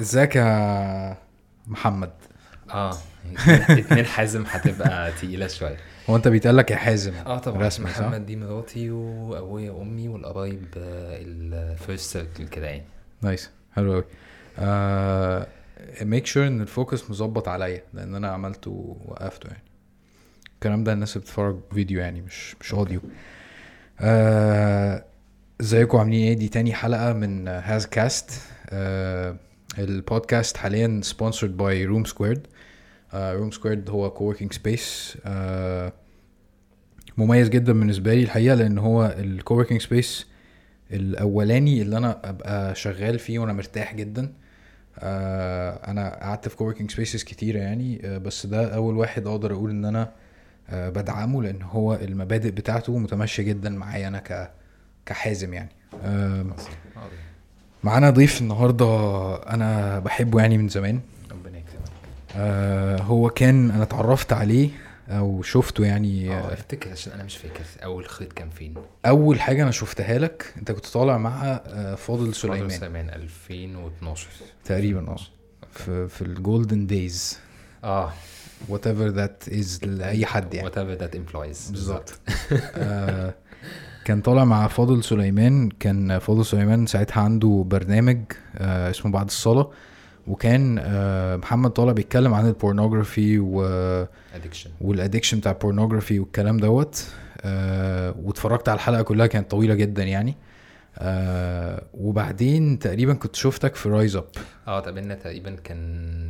ازيك يا محمد؟ آه اتنين حازم هتبقى تقيلة شوية. هو انت بيتقال لك يا حازم آه طبعا. رسمي؟ محمد دي مراتي وأبويا وأمي والقرايب ال first circle كده يعني. nice. حلو قوي make sure إن ال focus مظبط عليا لأن أنا عملته ووقفته يعني. الكلام ده الناس بتتفرج فيديو يعني مش مش audio آه، ازيكم؟ عاملين إيه؟ دي تاني حلقة من هاز كاست. البودكاست حاليا sponsored by Room Squared Room Squared هو coworking space مميز جدا بالنسبة لي الحقيقة لأن هو ال coworking space الأولاني اللي أنا أبقى شغال فيه وأنا مرتاح جدا. آه أنا قعدت في coworking spaces كتيرة يعني. آه بس ده أول واحد أقدر أقول إن أنا آه بدعمه لأن هو المبادئ بتاعته متماشية جدا معايا أنا ك كحازم يعني. معانا ضيف النهارده أنا بحبه يعني من زمان. ربنا يكرمك. آه هو كان أنا اتعرفت عليه أو شفته يعني. آه افتكر عشان أنا مش فاكر أول خيط كان فين. أول حاجة أنا شفتها لك أنت كنت طالع مع آه فاضل سليمان. سليمان سليمان 2012 تقريبا آه. في في ال golden days آه. whatever that is لأي حد يعني. Whatever that implies. بالظبط. آه كان طالع مع فاضل سليمان كان فاضل سليمان ساعتها عنده برنامج آه اسمه بعد الصلاة وكان آه محمد طالع بيتكلم عن ال pornography و addiction وال addiction بتاع ال pornography والكلام دوت. آه واتفرجت على الحلقة كلها كانت طويلة جدا يعني. آه وبعدين تقريبا كنت شفتك في Rise Up آه تقابلنا تقريبا كان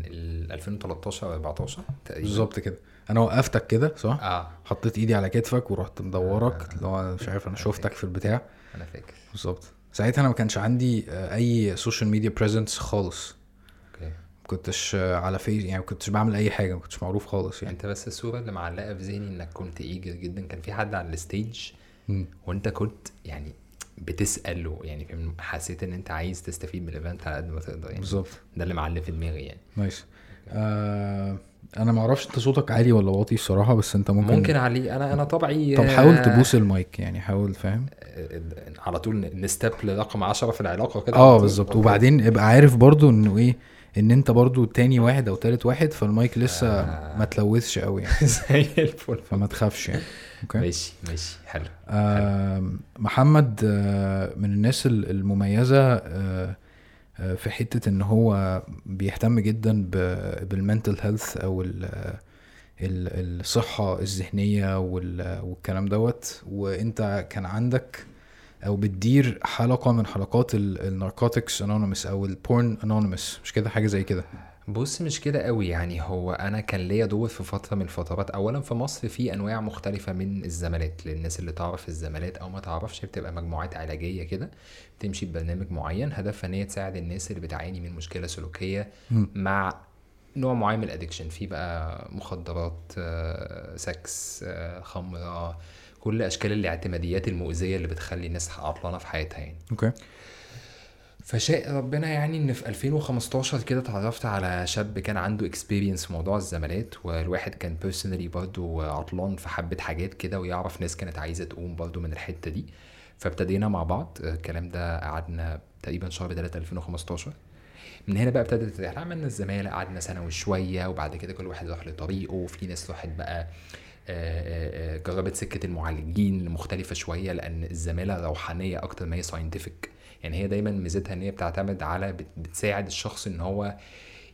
ال 2013 أو 14 تقريبا. بالظبط كده. أنا وقفتك كده صح؟ آه. حطيت ايدي على كتفك ورحت مدورك آه. اللي هو مش عارف أنا شفتك في البتاع. أنا فاكر. بالظبط. ساعتها أنا ما كانش عندي آه، أي social media presence خالص. okay. ما كنتش آه، على فيس يعني ما كنتش بعمل أي حاجة ما كنتش معروف خالص يعني. أنت بس الصورة اللي معلقة في ذهني إنك كنت eager جدا. كان في حد على ال stage. وأنت كنت يعني بتسأله يعني حسيت إن أنت عايز تستفيد من ال event على قد ما تقدر يعني. بالظبط. ده اللي معلق في دماغي يعني. nice آه أنا ما أعرفش انت صوتك عالي ولا واطي الصراحة بس انت ممكن ممكن علي أنا أنا طبعي طب حاول آه، تبوس المايك يعني حاول فاهم؟ آه، على طول نستب لرقم 10 في العلاقة كده. آه بالظبط. وبعدين ابقى عارف برضو انه إيه ان انت برضو تاني واحد أو تالت واحد فالمايك لسه آه. ما تلوثش قوي يعني. زي الفل. فما تخافش يعني. okay؟ ماشي ماشي. حلو آم، محمد آه، من الناس ال- المميزة آه، آه، في حتة إن هو بيهتم جدا بال mental health أو ال- ال- الصحة الذهنية وال- والكلام دوت. وإنت كان عندك أو بتدير حلقة من حلقات ال Narcotics Anonymous أو ال Porn Anonymous مش كده؟ حاجة زي كده. بص مش كده قوي يعني هو أنا كان ليا دور في فترة من الفترات. اولا في مصر في أنواع مختلفة من الزمالات للناس اللي تعرف الزمالات أو ما تعرفش بتبقى مجموعات علاجية كده بتمشي ببرنامج معين. هدفها إن هي تساعد الناس اللي بتعاني من مشكلة سلوكية مم. مع نوع معين من ال addiction في بقى مخدرات آه، سكس آه، خمرة كل أشكال الاعتماديات المؤذية اللي بتخلي الناس عطلانة في حياتها يعني. okay. فشاء ربنا يعني إن في 2015 كده اتعرفت على شاب كان عنده experience في موضوع الزمالات والواحد كان personally برضو عطلان في حبة حاجات كده ويعرف ناس كانت عايزة تقوم برضو من الحتة دي. فابتدينا مع بعض الكلام ده قعدنا تقريبا شهر 3 2015 من هنا بقى ابتدت الرحله عملنا الزمالة قعدنا سنه وشويه وبعد كده كل واحد راح لطريقه وفي ناس راحت بقى آه، آه، آه، جربت سكة المعالجين مختلفه شوية لأن الزمالة روحانية أكتر ما هي ساينتفك يعني هي دايما ميزتها إن هي بتعتمد على بت- بتساعد الشخص إن هو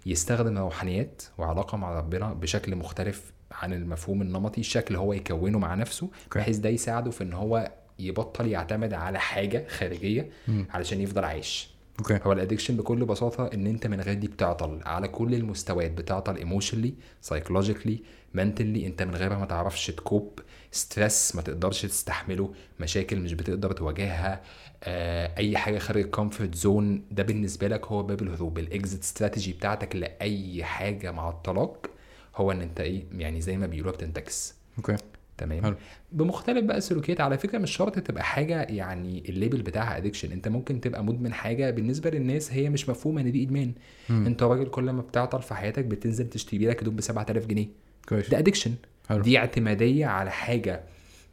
يستخدم روحانيات وعلاقة مع ربنا بشكل مختلف عن المفهوم النمطي الشكل هو يكونه مع نفسه. بحيث ده يساعده في إن هو يبطل يعتمد على حاجة خارجية مم. علشان يفضل عايش okay هو ال addiction بكل بساطة إن أنت من غير دي بتعطل على كل المستويات بتعطل emotionally psychologically mentally أنت من غيرها ما تعرفش ت cope stress ما تقدرش تستحمله مشاكل مش بتقدر تواجهها آه، أي حاجة خارج ال comfort zone ده بالنسبة لك هو باب الهروب. ال exit strategy بتاعتك لأي حاجة معطلاك هو إن أنت إيه يعني زي ما بيقولوا بتنتكس. okay. تمام؟ حلو. بمختلف بقى السلوكيات. على فكرة مش شرط تبقى حاجة يعني ال label بتاعها addiction أنت ممكن تبقى مدمن حاجة بالنسبة للناس هي مش مفهومة إن دي إدمان. مم. أنت راجل كل ما بتعطل في حياتك بتنزل تشتري لك هدوم ب 7000 جنيه. كويس. ده addiction حلو. دي اعتمادية على حاجة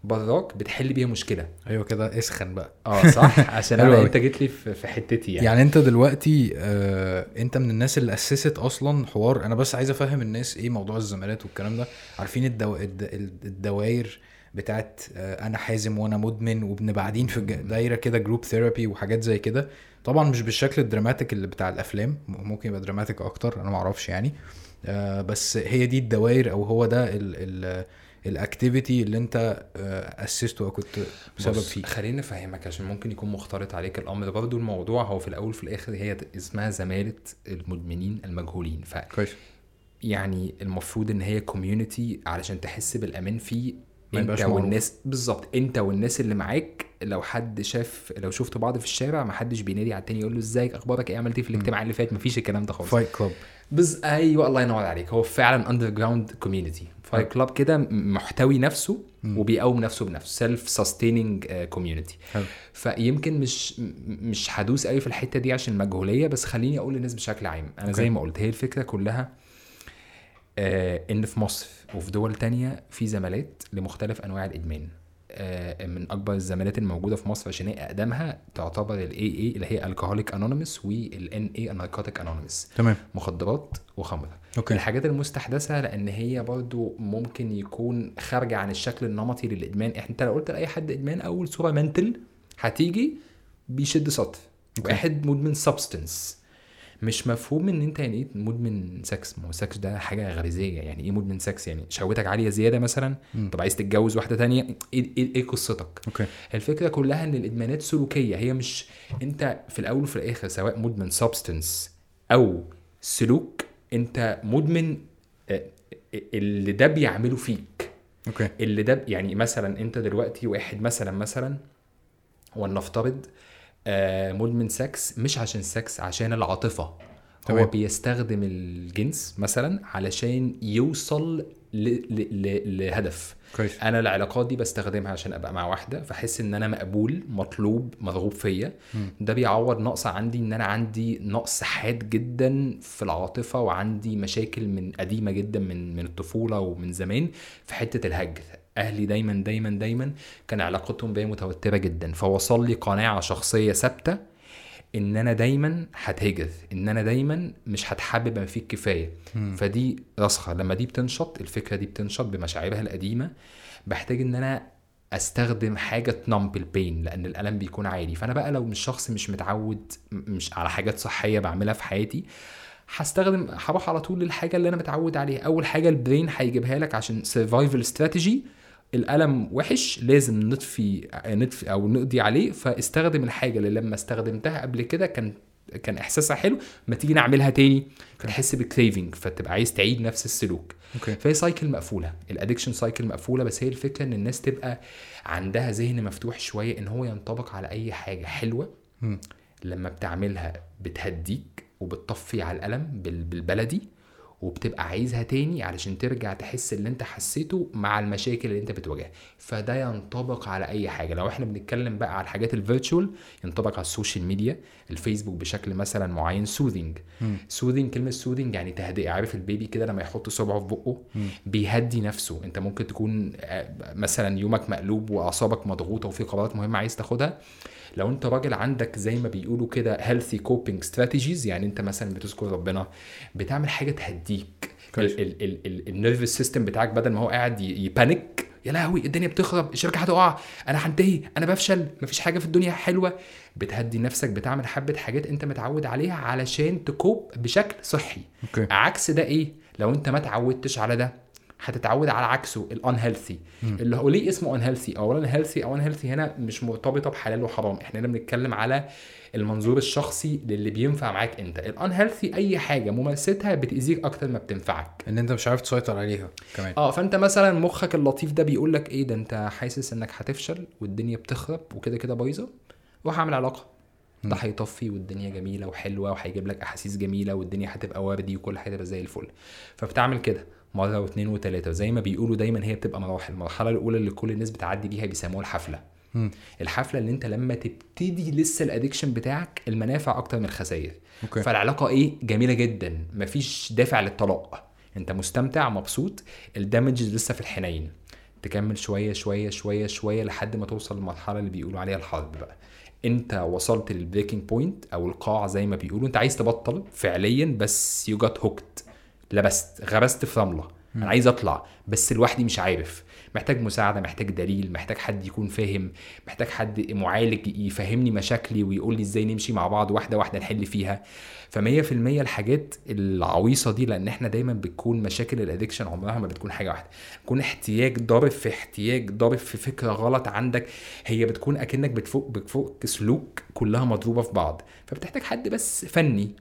براك بتحل بيها مشكلة. أيوه كده اسخن بقى. آه صح. عشان أنا. أنت جيت لي في حتتي يعني, يعني أنت دلوقتي آه أنت من الناس اللي أسست أصلا حوار أنا بس عايز أفهم الناس إيه موضوع الزمالات والكلام ده. عارفين الدو... الد... الدواير بتاعت آه أنا حازم وأنا مدمن وبنبقى قاعدين في دايرة كده group therapy وحاجات زي كده. طبعا مش بالشكل ال dramatic اللي بتاع الأفلام ممكن يبقى dramatic أكتر أنا ما أعرفش يعني. آه بس هي دي الدواير أو هو ده ال... ال... activity اللي أنت آه اسسته أو كنت سبب فيه. خليني أفهمك عشان ممكن يكون مختلط عليك الأمر. برضو الموضوع هو في الأول في الآخر هي اسمها زمالة المدمنين المجهولين. ف كويس. يعني المفروض إن هي community علشان تحس بالأمان فيه أنت. والناس بالظبط أنت والناس اللي معاك لو حد شاف لو شفتوا بعض في الشارع ما حدش بينادي على التاني يقول له إزيك أخبارك إيه؟ عملت إيه في الاجتماع اللي فات؟ مفيش الكلام ده خالص. fight club بز أيوه الله ينور عليك. هو فعلا underground community fight club كده محتوي نفسه وبيقوم نفسه بنفسه. self sustaining community. فيمكن مش مش هدوس قوي في الحتة دي عشان المجهوليه بس خليني أقول للناس بشكل عام. أنا زي. ما قلت هي الفكرة كلها آه إن في مصر وفي دول تانية في زمالات لمختلف أنواع الإدمان. من أكبر الزمالات الموجودة في مصر عشان هي أقدمها تعتبر ال AA اللي هي Alcoholic Anonymous وال NA ال Narcotic Anonymous تمام. مخدرات وخمرة. okay. الحاجات المستحدثة لأن هي برضو ممكن يكون خارجة عن الشكل النمطي للإدمان. أنت لو قلت لأي حد إدمان أول صورة mental هتيجي بيشد سطر okay. واحد مدمن substance مش مفهوم إن أنت يعني إيه مدمن سكس ما هو السكس ده حاجة غريزية. يعني إيه مدمن سكس يعني شهوتك عالية زيادة مثلا. مم. طب عايز تتجوز واحدة تانية؟ إيه إيه, إيه قصتك؟ okay. الفكرة كلها إن الإدمانات سلوكية. هي مش أنت في الأول وفي الآخر سواء مدمن substance أو سلوك أنت مدمن آه، اللي ده بيعمله فيك. okay. اللي ده يعني مثلا أنت دلوقتي واحد مثلا مثلا ولنفترض آه، مدمن سكس مش عشان سكس عشان العاطفة. هو. بيستخدم الجنس مثلا علشان يوصل ل... ل... ل... لهدف. كويس. أنا العلاقات دي بستخدمها عشان أبقى مع واحدة فاحس إن أنا مقبول مطلوب مرغوب فيا. ده بيعوض نقص عندي إن أنا عندي نقص حاد جدا في العاطفة وعندي مشاكل من قديمة جدا من من الطفولة ومن زمان في حتة الهجر أهلي دايما دايما دايما كان علاقتهم بيا متوترة جدا. فوصل لي قناعة شخصية ثابتة إن أنا دايما هتهجر إن أنا دايما مش هتحبب ما فيك كفاية. مم. فدي راسخة. لما دي بتنشط الفكرة دي بتنشط بمشاعرها القديمة بحتاج إن أنا أستخدم حاجة تنمب البين لأن الألم بيكون عالي. فأنا بقى لو مش شخص مش متعود م- مش على حاجات صحية بعملها في حياتي هستخدم هروح على طول للحاجة اللي أنا متعود عليها. أول حاجة ال brain هيجيبها لك عشان survival strategy الألم وحش لازم نطفي نطفي أو نقضي عليه فاستخدم الحاجة اللي لما استخدمتها قبل كده كان كان إحساسها حلو ما تيجي نعملها تاني. فتحس ب craving فتبقى عايز تعيد نفس السلوك. okay. فهي cycle مقفولة. ال addiction cycle مقفولة بس هي الفكرة إن الناس تبقى عندها ذهن مفتوح شوية إن هو ينطبق على أي حاجة حلوة. لما بتعملها بتهديك وبتطفي على الألم بال- بالبلدي. وبتبقى عايزها تاني علشان ترجع تحس اللي انت حسيته مع المشاكل اللي انت بتواجهها. فده ينطبق على أي حاجة. لو إحنا بنتكلم بقى على الحاجات ال virtual ينطبق على ال social media الفيسبوك بشكل مثلا معين soothing. soothing كلمة soothing يعني تهدئة. عارف ال baby كده لما يحط صبعه في بقه. بيهدي نفسه. انت ممكن تكون آه، مثلا يومك مقلوب وأعصابك مضغوطة وفي قرارات مهمة عايز تاخدها. لو انت راجل عندك زي ما بيقولوا كده healthy coping strategies يعني انت مثلا بتذكر ربنا بتعمل حاجة تهديك. ال nervous system بتاعك بدل ما هو قاعد ي- ي panic يا لهوي الدنيا بتخرب الشركة هتقع أنا هنتهي أنا بفشل مفيش حاجة في الدنيا حلوة. بتهدي نفسك بتعمل حبة حاجات انت متعود عليها علشان ت cope بشكل صحي. okay. عكس ده إيه؟ لو انت ما اتعودتش على ده. هتتعود على عكسه ال unhealthy اللي هو ليه اسمه unhealthy اولا healthy أو unhealthy هنا مش مرتبطة بحلال وحرام. إحنا هنا بنتكلم على المنظور الشخصي للي بينفع معاك أنت. الان هيلثي أي حاجة ممارستها بتأذيك أكتر ما بتنفعك. إن أنت مش عارف تسيطر عليها كمان. آه فأنت مثلا مخك اللطيف ده بيقول لك إيه؟ ده أنت حاسس إنك هتفشل والدنيا بتخرب وكده كده بايظة روح اعمل علاقة. ده هيطفي والدنيا جميلة وحلوة وهيجيب لك أحاسيس جميلة والدنيا هتبقى وردي وكل حاجة زي الفل. فبتعمل كده. مرة واثنين وثلاثه زي ما بيقولوا دايما هي بتبقى مراحل. المرحلة الأولى اللي كل الناس بتعدي بيها بيسموها الحفلة. مم. الحفلة اللي انت لما تبتدي لسه ال addiction بتاعك المنافع أكتر من الخسائر. فالعلاقة إيه؟ جميلة جدا. مفيش دافع للطلاق. انت مستمتع مبسوط ال damage لسه في الحنين. تكمل شوية شوية شوية شوية لحد ما توصل للمرحلة اللي بيقولوا عليها الحرب بقى. انت وصلت لل breaking point أو القاع زي ما بيقولوا. انت عايز تبطل فعليا بس you got hooked لبست غرست في رملة. أنا عايز أطلع بس لوحدي مش عارف. محتاج مساعدة محتاج دليل محتاج حد يكون فاهم محتاج حد معالج يفهمني مشاكلي ويقول لي إزاي نمشي مع بعض واحدة واحدة نحل فيها. فمية في المية الحاجات العويصة دي لأن إحنا دايما بتكون مشاكل الادكشن عمرها ما بتكون حاجة واحدة. بتكون احتياج ضارب في احتياج ضارب في فكرة غلط عندك. هي بتكون أكنك بتفك بتفك سلوك كلها مضروبة في بعض. فبتحتاج حد بس فني.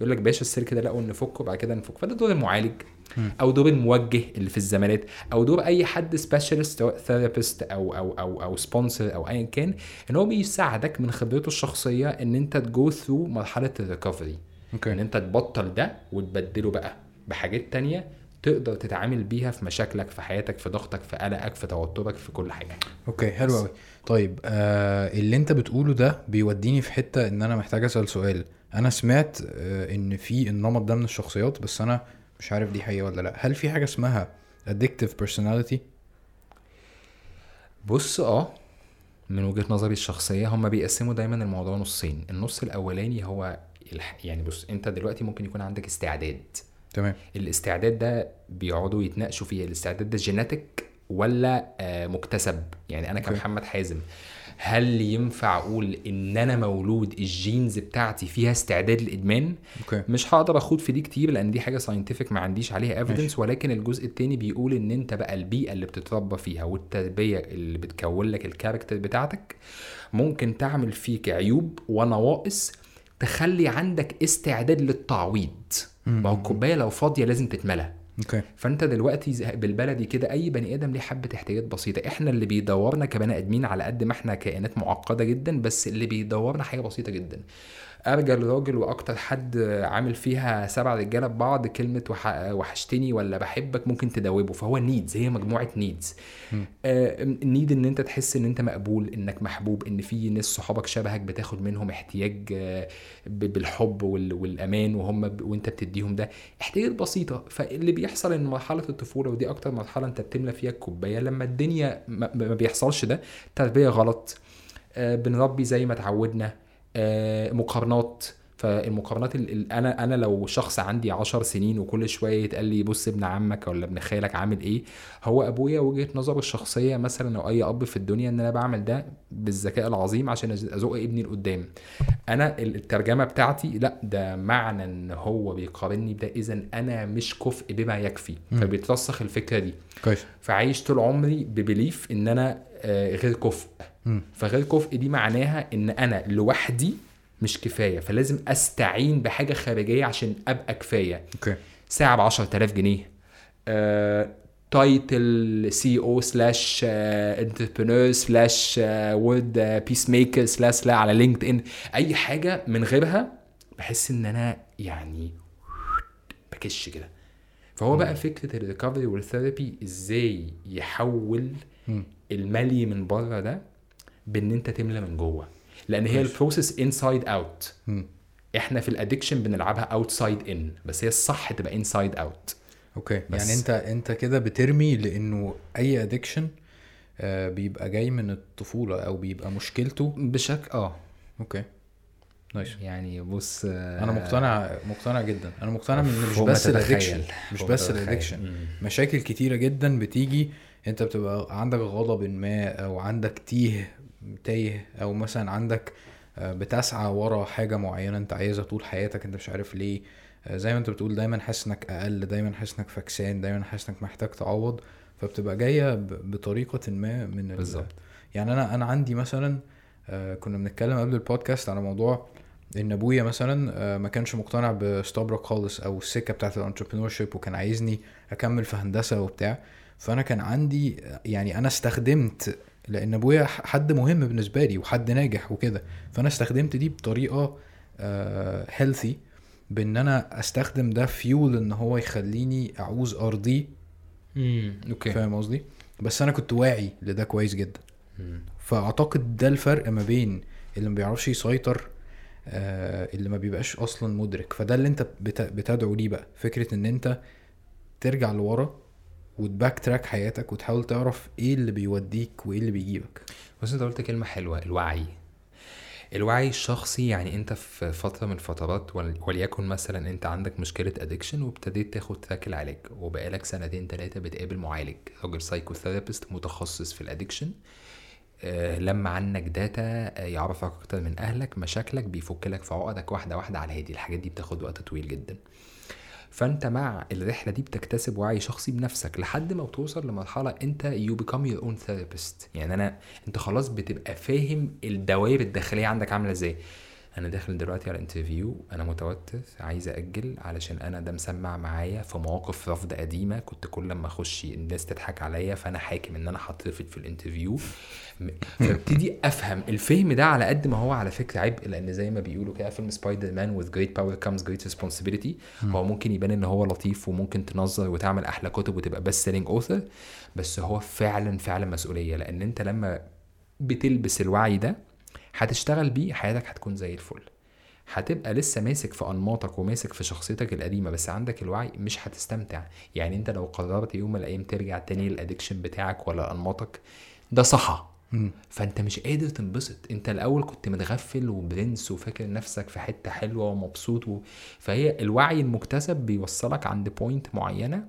يقول لك باشا السلك ده لا نفكه وبعد كده نفك. فده دور المعالج. أو دور الموجه اللي في الزمالات أو دور أي حد specialist سواء therapist أو أو أو أو sponsor أو ايا كان إن هو بيساعدك من خبرته الشخصية إن أنت ت go through مرحلة ال recovery إن أنت تبطل ده وتبدله بقى بحاجات تانية تقدر تتعامل بيها في مشاكلك في حياتك في ضغطك في قلقك في توترك في كل حاجة. okay حلو قوي طيب آه اللي أنت بتقوله ده بيوديني في حتة إن أنا محتاج أسأل سؤال. أنا سمعت آه إن في النمط ده من الشخصيات بس أنا مش عارف دي حقيقة ولا لأ. هل في حاجة اسمها addictive personality بص آه. من وجهة نظري الشخصية هم بيقسموا دايما الموضوع نصين. النص الأولاني هو الح... يعني بص أنت دلوقتي ممكن يكون عندك استعداد. تمام. الاستعداد ده بيقعدوا يتناقشوا فيه. الاستعداد ده جيناتيك ولا آه مكتسب؟ يعني أنا. كمحمد حازم هل ينفع أقول إن أنا مولود ال genes بتاعتي فيها استعداد للإدمان؟ okay. مش هقدر أخوض في دي كتير لأن دي حاجة scientific ما عنديش عليها evidence. ولكن الجزء التاني بيقول إن أنت بقى البيئة اللي بتتربى فيها والتربية اللي بتكون لك ال character بتاعتك ممكن تعمل فيك عيوب ونواقص تخلي عندك استعداد للتعويض. ما هو الكوباية لو فاضية لازم تتملى. okay. فأنت دلوقتي بالبلدي كده أي بني آدم ليه حبة احتياجات بسيطة. إحنا اللي بيدورنا كبني آدمين على قد ما إحنا كائنات معقدة جدا بس اللي بيدورنا حاجة بسيطة جدا. ارجل راجل وأكتر حد عامل فيها سبع رجالة ببعض كلمة وح... وحشتني ولا بحبك ممكن تداوبه فهو نيدز هي مجموعة نيدز النيد إن أنت تحس إن أنت مقبول إنك محبوب إن في ناس صحابك شبهك بتاخد منهم احتياج آه، ب- بالحب وال... والأمان وهم ب... وأنت بتديهم ده. احتياجات بسيطة. فاللي بيحصل إن مرحلة الطفولة ودي أكتر مرحلة أنت بتملى فيها الكوباية لما الدنيا ما, ما بيحصلش ده تربية غلط. آه، بنربي زي ما اتعودنا. آه، مقارنات. فالمقارنات ال- ال- أنا أنا لو شخص عندي عشر سنين وكل شوية يتقال لي بص ابن عمك ولا ابن خالك عامل إيه؟ هو أبويا وجهة نظره الشخصية مثلا أو أي أب في الدنيا إن أنا بعمل ده بالذكاء العظيم عشان أزق ابني لقدام. أنا ال- الترجمة بتاعتي لا ده معنى إن هو بيقارني بده. اذا أنا مش كفء بما يكفي. فبيترسخ الفكرة دي. كويس. فعايش طول عمري ب believe إن أنا آه، غير كفء. فغير كفء دي معناها إن أنا لوحدي مش كفاية فلازم أستعين بحاجة خارجية عشان أبقى كفاية. okay. ساعة ب 10000 جنيه. title CEO slash entrepreneur slash world peace maker slash لا على LinkedIn أي حاجة من غيرها بحس إن أنا يعني بكش كده. فهو بقى فكرة ال recovery وال therapy إزاي يحول مم. الملي من بره ده بإن أنت تملى من جوه لأن هي. ال process inside out. إحنا في ال addiction بنلعبها outside in بس هي الصح تبقى inside out okay بس. يعني أنت أنت كده بترمي لأنه أي addiction آه بيبقى جاي من الطفولة أو بيبقى مشكلته بشكل آه okay nice يعني بص أنا مقتنع مقتنع جدا أنا مقتنع إن مش بس. ال addiction مش بس. ال addiction. مشاكل كتيرة جدا بتيجي أنت بتبقى عندك غضب ما أو عندك تيه تايه أو مثلا عندك آه، بتسعى ورا حاجة معينة أنت عايزها طول حياتك أنت مش عارف ليه. آه، زي ما أنت بتقول دايما حاسس إنك أقل دايما حاسس إنك فكسان دايما حاسس إنك محتاج تعوض. فبتبقى جاية بطريقة ما من ال- بالظبط. يعني أنا أنا عندي مثلا آه، كنا بنتكلم قبل البودكاست على موضوع إن أبويا مثلا ما كانش مقتنع بستوبرك خالص أو السكة بتاعت ال entrepreneurship وكان عايزني أكمل في هندسة وبتاع. فأنا كان عندي يعني أنا استخدمت لأن أبويا حد مهم بالنسبة لي وحد ناجح وكده. فأنا استخدمت دي بطريقة healthy بإن أنا أستخدم ده فيول إن هو يخليني أعوز ارضيه okay. فاهم قصدي؟ بس أنا كنت واعي لده كويس جدا. مم. فأعتقد ده الفرق ما بين اللي ما بيعرفش يسيطر آه اللي ما بيبقاش أصلا مدرك. فده اللي أنت بت- بتدعو ليه بقى. فكرة إن أنت ترجع لورا وت backtrack حياتك وتحاول تعرف إيه اللي بيوديك وإيه اللي بيجيبك. بص أنت قلت كلمة حلوة الوعي. الوعي الشخصي يعني أنت في فترة من الفترات ول- وليكن مثلا أنت عندك مشكلة addiction وابتديت تاخد track العلاج وبقالك سنتين تلاتة بتقابل معالج راجل psychotherapist متخصص في ال addiction آه، لما عنك data آه، يعرفك أكتر من أهلك مشاكلك بيفك لك في عقدك واحدة واحدة على الهادي. الحاجات دي بتاخد وقت طويل جدا. فانت مع الرحلة دي بتكتسب وعي شخصي بنفسك لحد ما بتوصل لمرحلة انت you become your own therapist يعني أنا أنت خلاص بتبقى فاهم الدوائر الداخلية عندك عاملة إزاي. أنا داخل دلوقتي على interview أنا متوتر عايز أجل علشان أنا ده مسمع معايا في مواقف رفض قديمة. كنت كل لما أخش الناس تضحك عليا فأنا حاكم إن أنا هترفض في ال interview فابتدي أفهم الفهم ده على قد ما هو على فكرة عبء لأن زي ما بيقولوا كده فيلم سبايدر مان with great power comes great responsibility. هو ممكن يبان إن هو لطيف وممكن تنظر وتعمل أحلى كتب وتبقى بس selling author بس هو فعلا فعلا مسؤولية. لأن أنت لما بتلبس الوعي ده هتشتغل بيه حياتك هتكون زي الفل. هتبقى لسه ماسك في أنماطك وماسك في شخصيتك القديمة بس عندك الوعي مش هتستمتع. يعني أنت لو قررت يوم من الأيام ترجع تاني لل addiction بتاعك ولا أنماطك ده صحى فأنت مش قادر تنبسط. أنت الأول كنت متغفل وبرنس وفاكر نفسك في حتة حلوة ومبسوط و... فهي الوعي المكتسب بيوصلك عند point معينة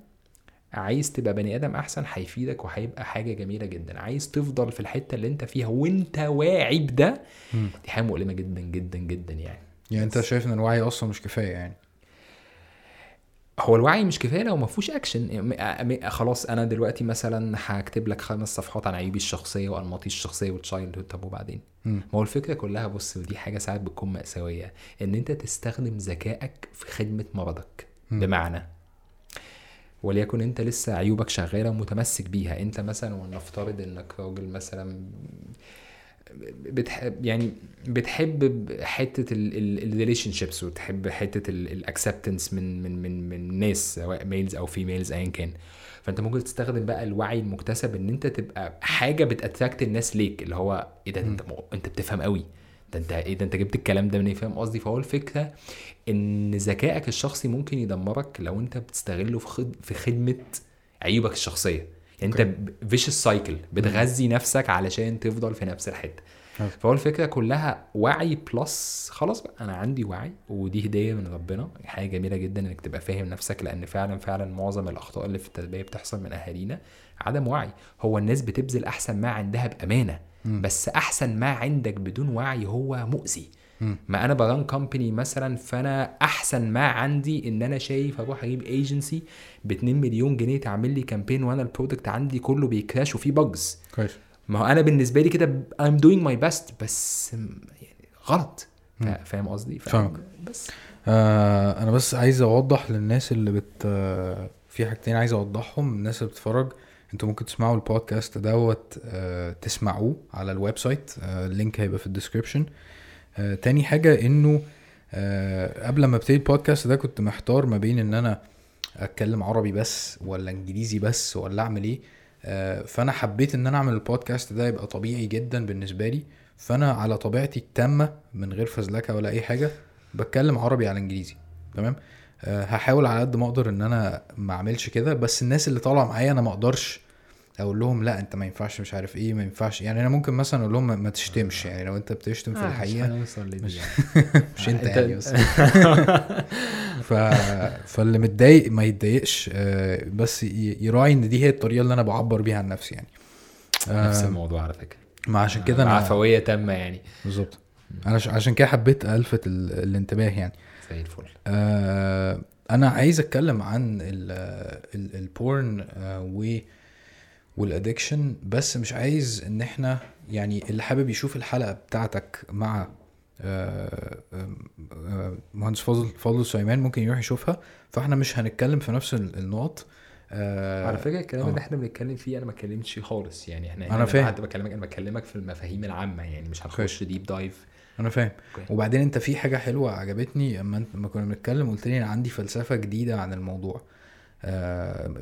عايز تبقى بني آدم أحسن هيفيدك وهيبقى حاجة جميلة جدا. عايز تفضل في الحتة اللي أنت فيها وأنت واعي بده دي حاجة مؤلمة جدا جدا جدا يعني. يعني أنت شايف إن الوعي أصلا مش كفاية يعني؟ هو الوعي مش كفاية لو ما فيهوش اكشن خلاص أنا دلوقتي مثلا هكتب لك خمس صفحات عن عيوبي الشخصية وأنماطي الشخصية وال child طب وبعدين. ما هو الفكرة كلها بص ودي حاجة ساعات بتكون مأساوية إن أنت تستخدم ذكائك في خدمة مرضك. بمعنى وليكن انت لسه عيوبك شغالة ومتمسك بيها. انت مثلا ولنفترض انك راجل مثلا بتحب يعني بتحب حتة ال relationships وتحب حتة ال acceptance من من من من ناس سواء males أو females ايا كان. فأنت ممكن تستخدم بقى الوعي المكتسب إن أنت تبقى حاجة بت attract الناس ليك اللي هو إيه ده؟ أنت أنت بتفهم قوي. ده انت إيه ده انت جبت الكلام ده منين؟ فاهم قصدي؟ فهو الفكرة إن ذكائك الشخصي ممكن يدمرك لو انت بتستغله في خد... في خدمة عيوبك الشخصية. يعني انت vicious cycle بتغذي نفسك علشان تفضل في نفس الحتة. فهو الفكرة كلها وعي plus خلاص بقى أنا عندي وعي ودي هدية من ربنا. حاجة جميلة جدا إنك تبقى فاهم نفسك لأن فعلا فعلا معظم الأخطاء اللي في التربية بتحصل من أهالينا عدم وعي. هو الناس بتبذل أحسن ما عندها بأمانة. مم. بس أحسن ما عندك بدون وعي هو مؤذي. ما أنا ب run company مثلا فأنا أحسن ما عندي إن أنا شايف أروح أجيب ايجنسي ب 2 مليون جنيه تعمل لي campaign وأنا ال product عندي كله بي crash وفيه bugs كويس. ما هو أنا بالنسبة لي كده I'm doing my best بس م- يعني غلط. فا- فاهم قصدي؟ ف- فاهمك. بس. آه أنا بس عايز أوضح للناس اللي بت آه في حاجتين عايز أوضحهم الناس اللي بتتفرج. أنتوا ممكن تسمعوا البودكاست دوت آه تسمعوه على ال website آه ال link هيبقى في ال description. آه تاني حاجة انه قبل ما ابتدي البودكاست ده كنت محتار ما بين ان أنا اتكلم عربي بس ولا انجليزي بس ولا اعمل إيه. فانا حبيت ان أنا اعمل البودكاست ده يبقى طبيعي جدا بالنسبة لي. فانا على طبيعتي التامة من غير فزلكة ولا اي حاجة بتكلم عربي على انجليزي. تمام؟ هحاول على قد ما أقدر ان أنا ما اعملش كده بس الناس اللي طالعة معايا أنا ما أقدرش أقول لهم لا أنت ما ينفعش مش عارف إيه ما ينفعش. يعني أنا ممكن مثلا أقول لهم ما- ما تشتمش. يعني لو أنت بتشتم في الحقيقة مش- مش أنت يعني بس ف... فاللي متضايق ما يتضايقش آه، بس ي- يراعي إن دي هي الطريقة اللي أنا بعبر بيها عن نفسي يعني. نفس آه، الموضوع على فكرة. ما عشان كده أنا عفوية تامة يعني. بالظبط. أنا ش- عشان كده حبيت ألفت ال... الانتباه يعني. زي الفل. آه أنا عايز أتكلم عن ال ال ال porn آه و وال addiction بس مش عايز إن إحنا يعني اللي حابب يشوف الحلقة بتاعتك مع آه، آه، مهندس فاضل فاضل سليمان ممكن يروح يشوفها فإحنا مش هنتكلم في نفس ال- النقط آه، على فكرة الكلام آه. اللي إحنا بنتكلم فيه أنا ما اتكلمتش فيه خالص يعني إحنا أنا فاهم. حتى بكلمك أنا بكلمك في المفاهيم العامة يعني مش هنخش deep dive أنا فاهم okay. وبعدين أنت في حاجة حلوة عجبتني اما أنت كنا بنتكلم قلت لي أنا عندي فلسفة جديدة عن الموضوع آه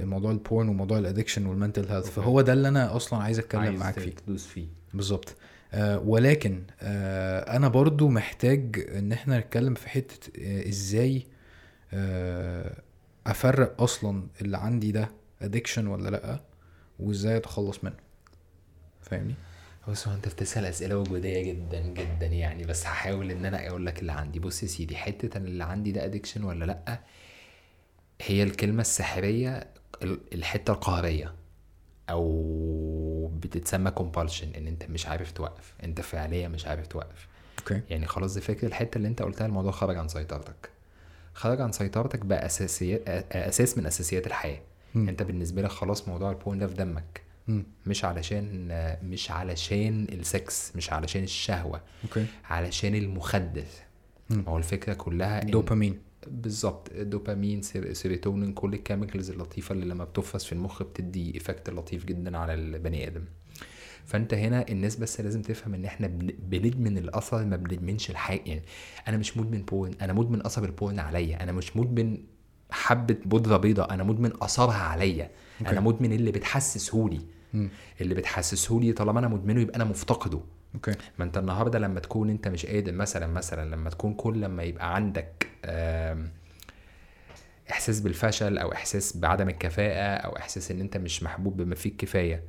موضوع ال porn وموضوع ال addiction وال mental health. فهو ده اللي أنا أصلا عايز أتكلم عايز معاك فيه. تدوس فيه. بالظبط. آه ولكن آه أنا برضو محتاج إن إحنا نتكلم في حتة آه إزاي آه أفرق أصلا اللي عندي ده addiction ولا لأ وإزاي أتخلص منه. فاهمني؟ بص هو أنت بتسأل أسئلة وجودية جدا جدا يعني بس هحاول إن أنا أقول لك اللي عندي. بص يا سيدي حتة اللي عندي ده addiction ولا لأ هي الكلمة السحرية ال- الحتة القهرية أو بتتسمى compulsion إن أنت مش عارف توقف أنت فعليا مش عارف توقف. okay. يعني خلاص دي فكرة الحتة اللي أنت قلتها الموضوع خرج عن سيطرتك. خرج عن سيطرتك بقى اساسيات أساس من أساسيات الحياة. مم. أنت بالنسبة لك خلاص موضوع ال porn ده في دمك. مم. مش علشان مش علشان السكس مش علشان الشهوة. okay. علشان المخدر. هو الفكرة كلها إن- دوبامين بالظبط الدوبامين سير- سيروتونين كل ال chemicals اللطيفة اللي لما بتفرز في المخ بتدي effect لطيف جدا على البني آدم فأنت هنا الناس بس لازم تفهم إن إحنا بن- بندمن الأثر ما بندمنش الحاجة يعني أنا مش مدمن porn أنا مدمن أثر ال porn عليا أنا مش مدمن حبة بودرة بيضاء أنا مدمن أثرها عليا. أنا مدمن اللي بتحسسهولي مم. اللي بتحسسهولي طالما أنا مدمنه يبقى أنا مفتقده أوكي ما أنت النهارده لما تكون أنت مش قادر مثلا مثلا لما تكون كل لما يبقى عندك إحساس بالفشل أو إحساس بعدم الكفاءة أو إحساس إن أنت مش محبوب بما فيه الكفايه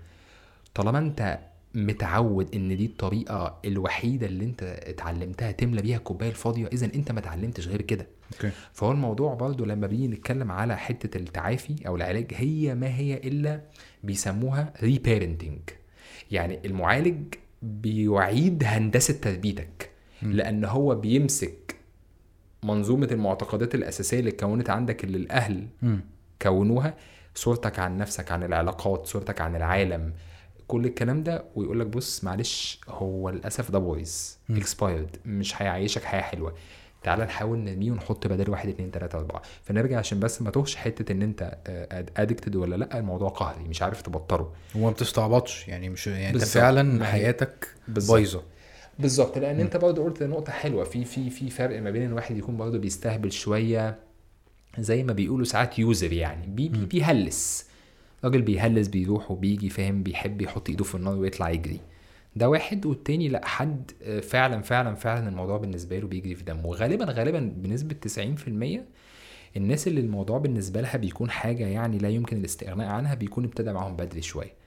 طالما أنت متعود إن دي الطريقة الوحيدة اللي أنت اتعلمتها تملى بيها الكوباية الفاضية اذا أنت ما اتعلمتش غير كده. Okay. فهو الموضوع برضو لما بنيجي نتكلم على حتة التعافي أو العلاج هي ما هي إلا بيسموها reparenting يعني المعالج بيعيد هندسة تربيتك لأن هو بيمسك منظومة المعتقدات الأساسية اللي اتكونت عندك اللي الأهل مم. كونوها صورتك عن نفسك عن العلاقات صورتك عن العالم كل الكلام ده ويقول لك بص معلش هو للأسف ده بايظ. expired مش هيعيشك حياة حلوة تعال نحاول نرميه ونحط بدل واحد اتنين تلاتة أربعة فنرجع عشان بس ما توهش حتة إن أنت addicted ولا لأ الموضوع قهري مش عارف تبطله وما بتستعبطش يعني مش يعني أنت. فعلا هي- حياتك. بايظة بالظبط. لأن أنت برضه قلت نقطة حلوة. في في في فرق ما بين الواحد يكون برضه بيستهبل شوية زي ما بيقولوا ساعات user يعني. بي بي بيهلس. راجل بيهلس بيروح وبيجي فاهم؟ بيحب يحط إيده في النار ويطلع يجري. ده واحد. والتاني لأ حد آه، فعلا فعلا فعلا الموضوع بالنسبة له بيجري في دمه. وغالبا غالبا بنسبة 90% الناس اللي الموضوع بالنسبة لها بيكون حاجة يعني لا يمكن الاستغناء عنها بيكون ابتدى معاهم بدري شوية.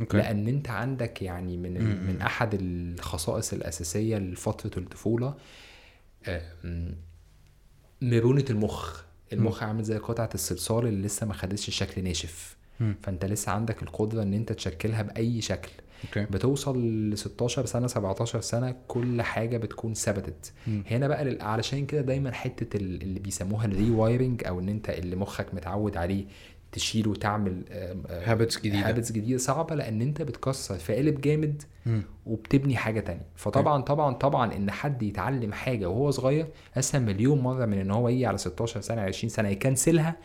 أوكي. لأن أنت عندك يعني من ال-. من أحد الخصائص الأساسية لفترة الطفولة مرونة المخ. المخ عامل زي قطعة الصلصال اللي لسه ما خدتش شكل ناشف. فأنت لسه عندك القدرة إن أنت تشكلها بأي شكل. okay. بتوصل ل 16 سنة 17 سنة كل حاجة بتكون ثبتت. هنا بقى علشان كده دايما حتة ال- اللي بيسموها ال rewiring أو إن أنت اللي مخك متعود عليه تشيله وتعمل habits جديدة. habits جديدة صعبة لأن أنت بتكسر في قالب جامد مم. وبتبني حاجة تانية فطبعا طبعا طبعا إن حد يتعلم حاجة وهو صغير أسهل مليون مرة من إن هو يجي على 16 سنة 20 سنة يكنسلها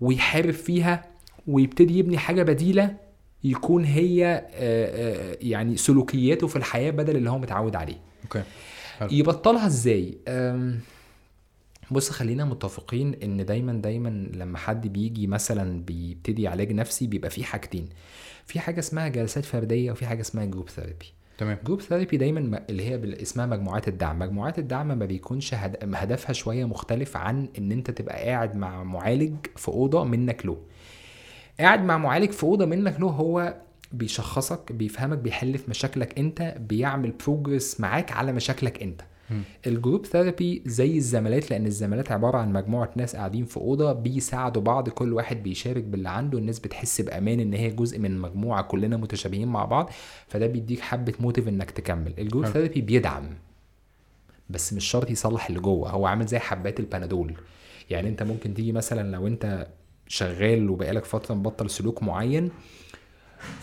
ويحارب فيها ويبتدي يبني حاجة بديلة يكون هي آه، آه، يعني سلوكياته في الحياة بدل اللي هو متعود عليه okay حلو. يبطلها إزاي بص خلينا متفقين إن دايما دايما لما حد بيجي مثلا بيبتدي علاج نفسي بيبقى فيه حاجتين. في حاجة اسمها جلسات فردية وفي حاجة اسمها group therapy تمام. group therapy دايما اللي هي اسمها مجموعات الدعم. مجموعات الدعم ما بيكونش هد- هدفها شوية مختلف عن إن أنت تبقى قاعد مع معالج في أوضة منك له. قاعد مع معالج في أوضة منك له هو بيشخصك بيفهمك بيحل في مشاكلك أنت بيعمل progress معاك على مشاكلك أنت. ال group therapy زي الزمالات لأن الزمالات عبارة عن مجموعة ناس قاعدين في أوضة بيساعدوا بعض كل واحد بيشارك باللي عنده الناس بتحس بأمان إن هي جزء من مجموعة كلنا متشابهين مع بعض فده بيديك حبة motive إنك تكمل ال group. therapy بيدعم بس مش شرط يصلح اللي جوه هو عامل زي حبات البنادول يعني أنت ممكن تيجي مثلا لو أنت شغال وبقالك فترة مبطل سلوك معين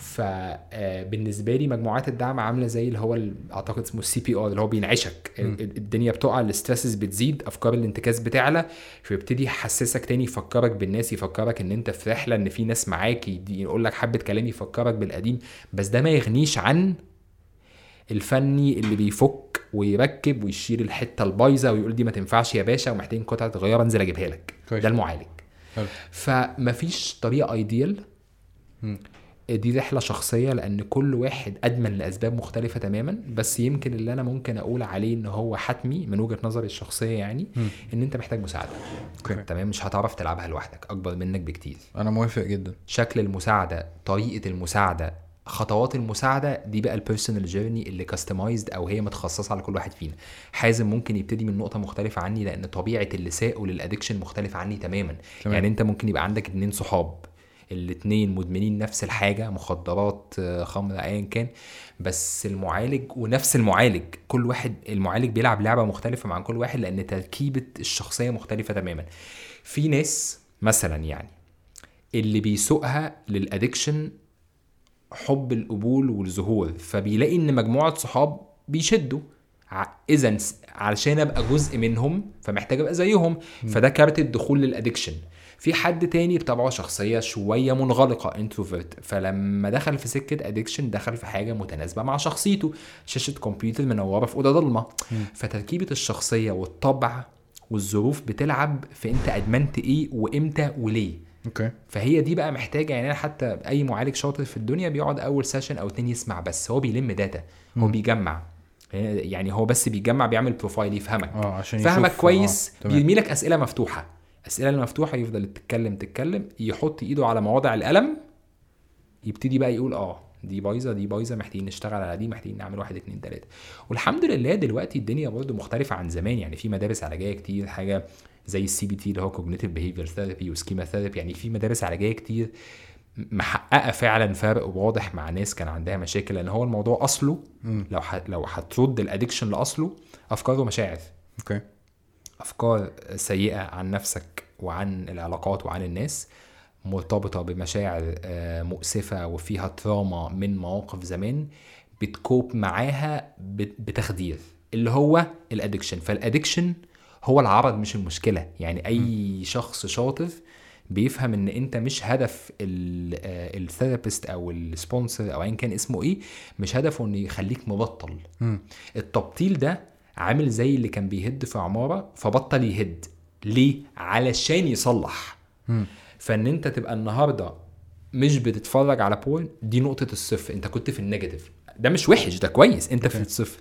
فبالنسبه لي مجموعات الدعم عاملة زي اللي هو أعتقد اسمه ال CPR اللي هو بينعشك. الدنيا بتقع ال stresses بتزيد أفكار الانتكاس بتعلى فيبتدي يحسسك تاني يفكرك بالناس يفكرك إن أنت في رحلة إن في ناس معاك يقول لك حبة كلام يفكرك بالقديم. بس ده ما يغنيش عن الفني اللي بيفك ويركب ويشيل الحتة البايظة ويقول دي ما تنفعش يا باشا ومحتاجين قطعة تغير أنزل أجيبها لك. ده المعالج. حلو. فمفيش طريقة ideal. دي رحلة شخصية لأن كل واحد أدمن لأسباب مختلفة تماما. بس يمكن اللي أنا ممكن أقول عليه إن هو حتمي من وجهة نظري الشخصية يعني مم. إن أنت محتاج مساعدة. okay. تمام؟ مش هتعرف تلعبها لوحدك أكبر منك بكتير. أنا موافق جدا. شكل المساعدة طريقة المساعدة خطوات المساعدة دي بقى ال personal journey اللي customized أو هي متخصصة على كل واحد فينا. حازم ممكن يبتدي من نقطة مختلفة عني لأن طبيعة اللي ساقه لل addiction مختلفة عني تماما. تمام. يعني أنت ممكن يبقى عندك اتنين صحاب. الاتنين مدمنين نفس الحاجة مخدرات آه، خمر ايا كان بس المعالج ونفس المعالج. كل واحد المعالج بيلعب لعبة مختلفة مع كل واحد لأن تركيبة الشخصية مختلفة تماما. في ناس مثلا يعني اللي بيسوقها للادكشن حب القبول والظهور فبيلاقي إن مجموعة صحاب بيشدوا. اذا علشان أبقى جزء منهم فمحتاج أبقى زيهم. فده كارت الدخول لل addiction في حد تاني بطبعه شخصية شوية منغلقة introvert فلما دخل في سكة addiction دخل في حاجة متناسبة مع شخصيته. شاشة كمبيوتر منورة في أوضة ضلمه فتركيبة الشخصية والطبع والظروف بتلعب في أنت أدمنت إيه وإمتى وليه. okay. فهي دي بقى محتاجة يعني أنا حتى أي معالج شاطر في الدنيا بيقعد أول session أو اتنين يسمع بس. هو بيلم data هو. بيجمع. يعني هو بس بيجمع بيعمل profile يفهمك. آه عشان فهمك كويس آه. تمام. بيرمي لك أسئلة مفتوحة. الأسئلة المفتوحه يفضل تتكلم تتكلم يحط إيده على مواضع الألم يبتدي بقى يقول آه دي بايظة دي بايظة محتاجين نشتغل على دي محتاجين نعمل واحد اتنين تلاتة. والحمد لله دلوقتي الدنيا برضه مختلفة عن زمان. يعني في مدارس علاجية كتير حاجة زي ال CBT اللي هو cognitive behavior therapy و schema therapy يعني في مدارس علاجية كتير محققة فعلا فرق واضح مع ناس كان عندها مشاكل لأن هو الموضوع أصله. لو ح... لو هترد ال addiction لأصله افكار ومشاعر okay. أفكار سيئة عن نفسك وعن العلاقات وعن الناس مرتبطة بمشاعر آه، مؤسفة وفيها trauma من مواقف زمان بتكوب معاها بت- بتخدير اللي هو ال addiction فال addiction هو العرض مش المشكلة. يعني أي شخص شاطر بيفهم إن أنت مش هدف ال therapist أو ال sponsor أو ايا كان اسمه إيه مش هدفه إنه يخليك مبطل. مم. التبطيل ده عامل زي اللي كان بيهد في عمارة فبطل يهد. ليه؟ علشان يصلح. مم. فإن أنت تبقى النهارده مش بتتفرج على porn دي نقطة الصفر. أنت كنت في ال negative. ده مش وحش ده كويس. أنت في okay. الصفر.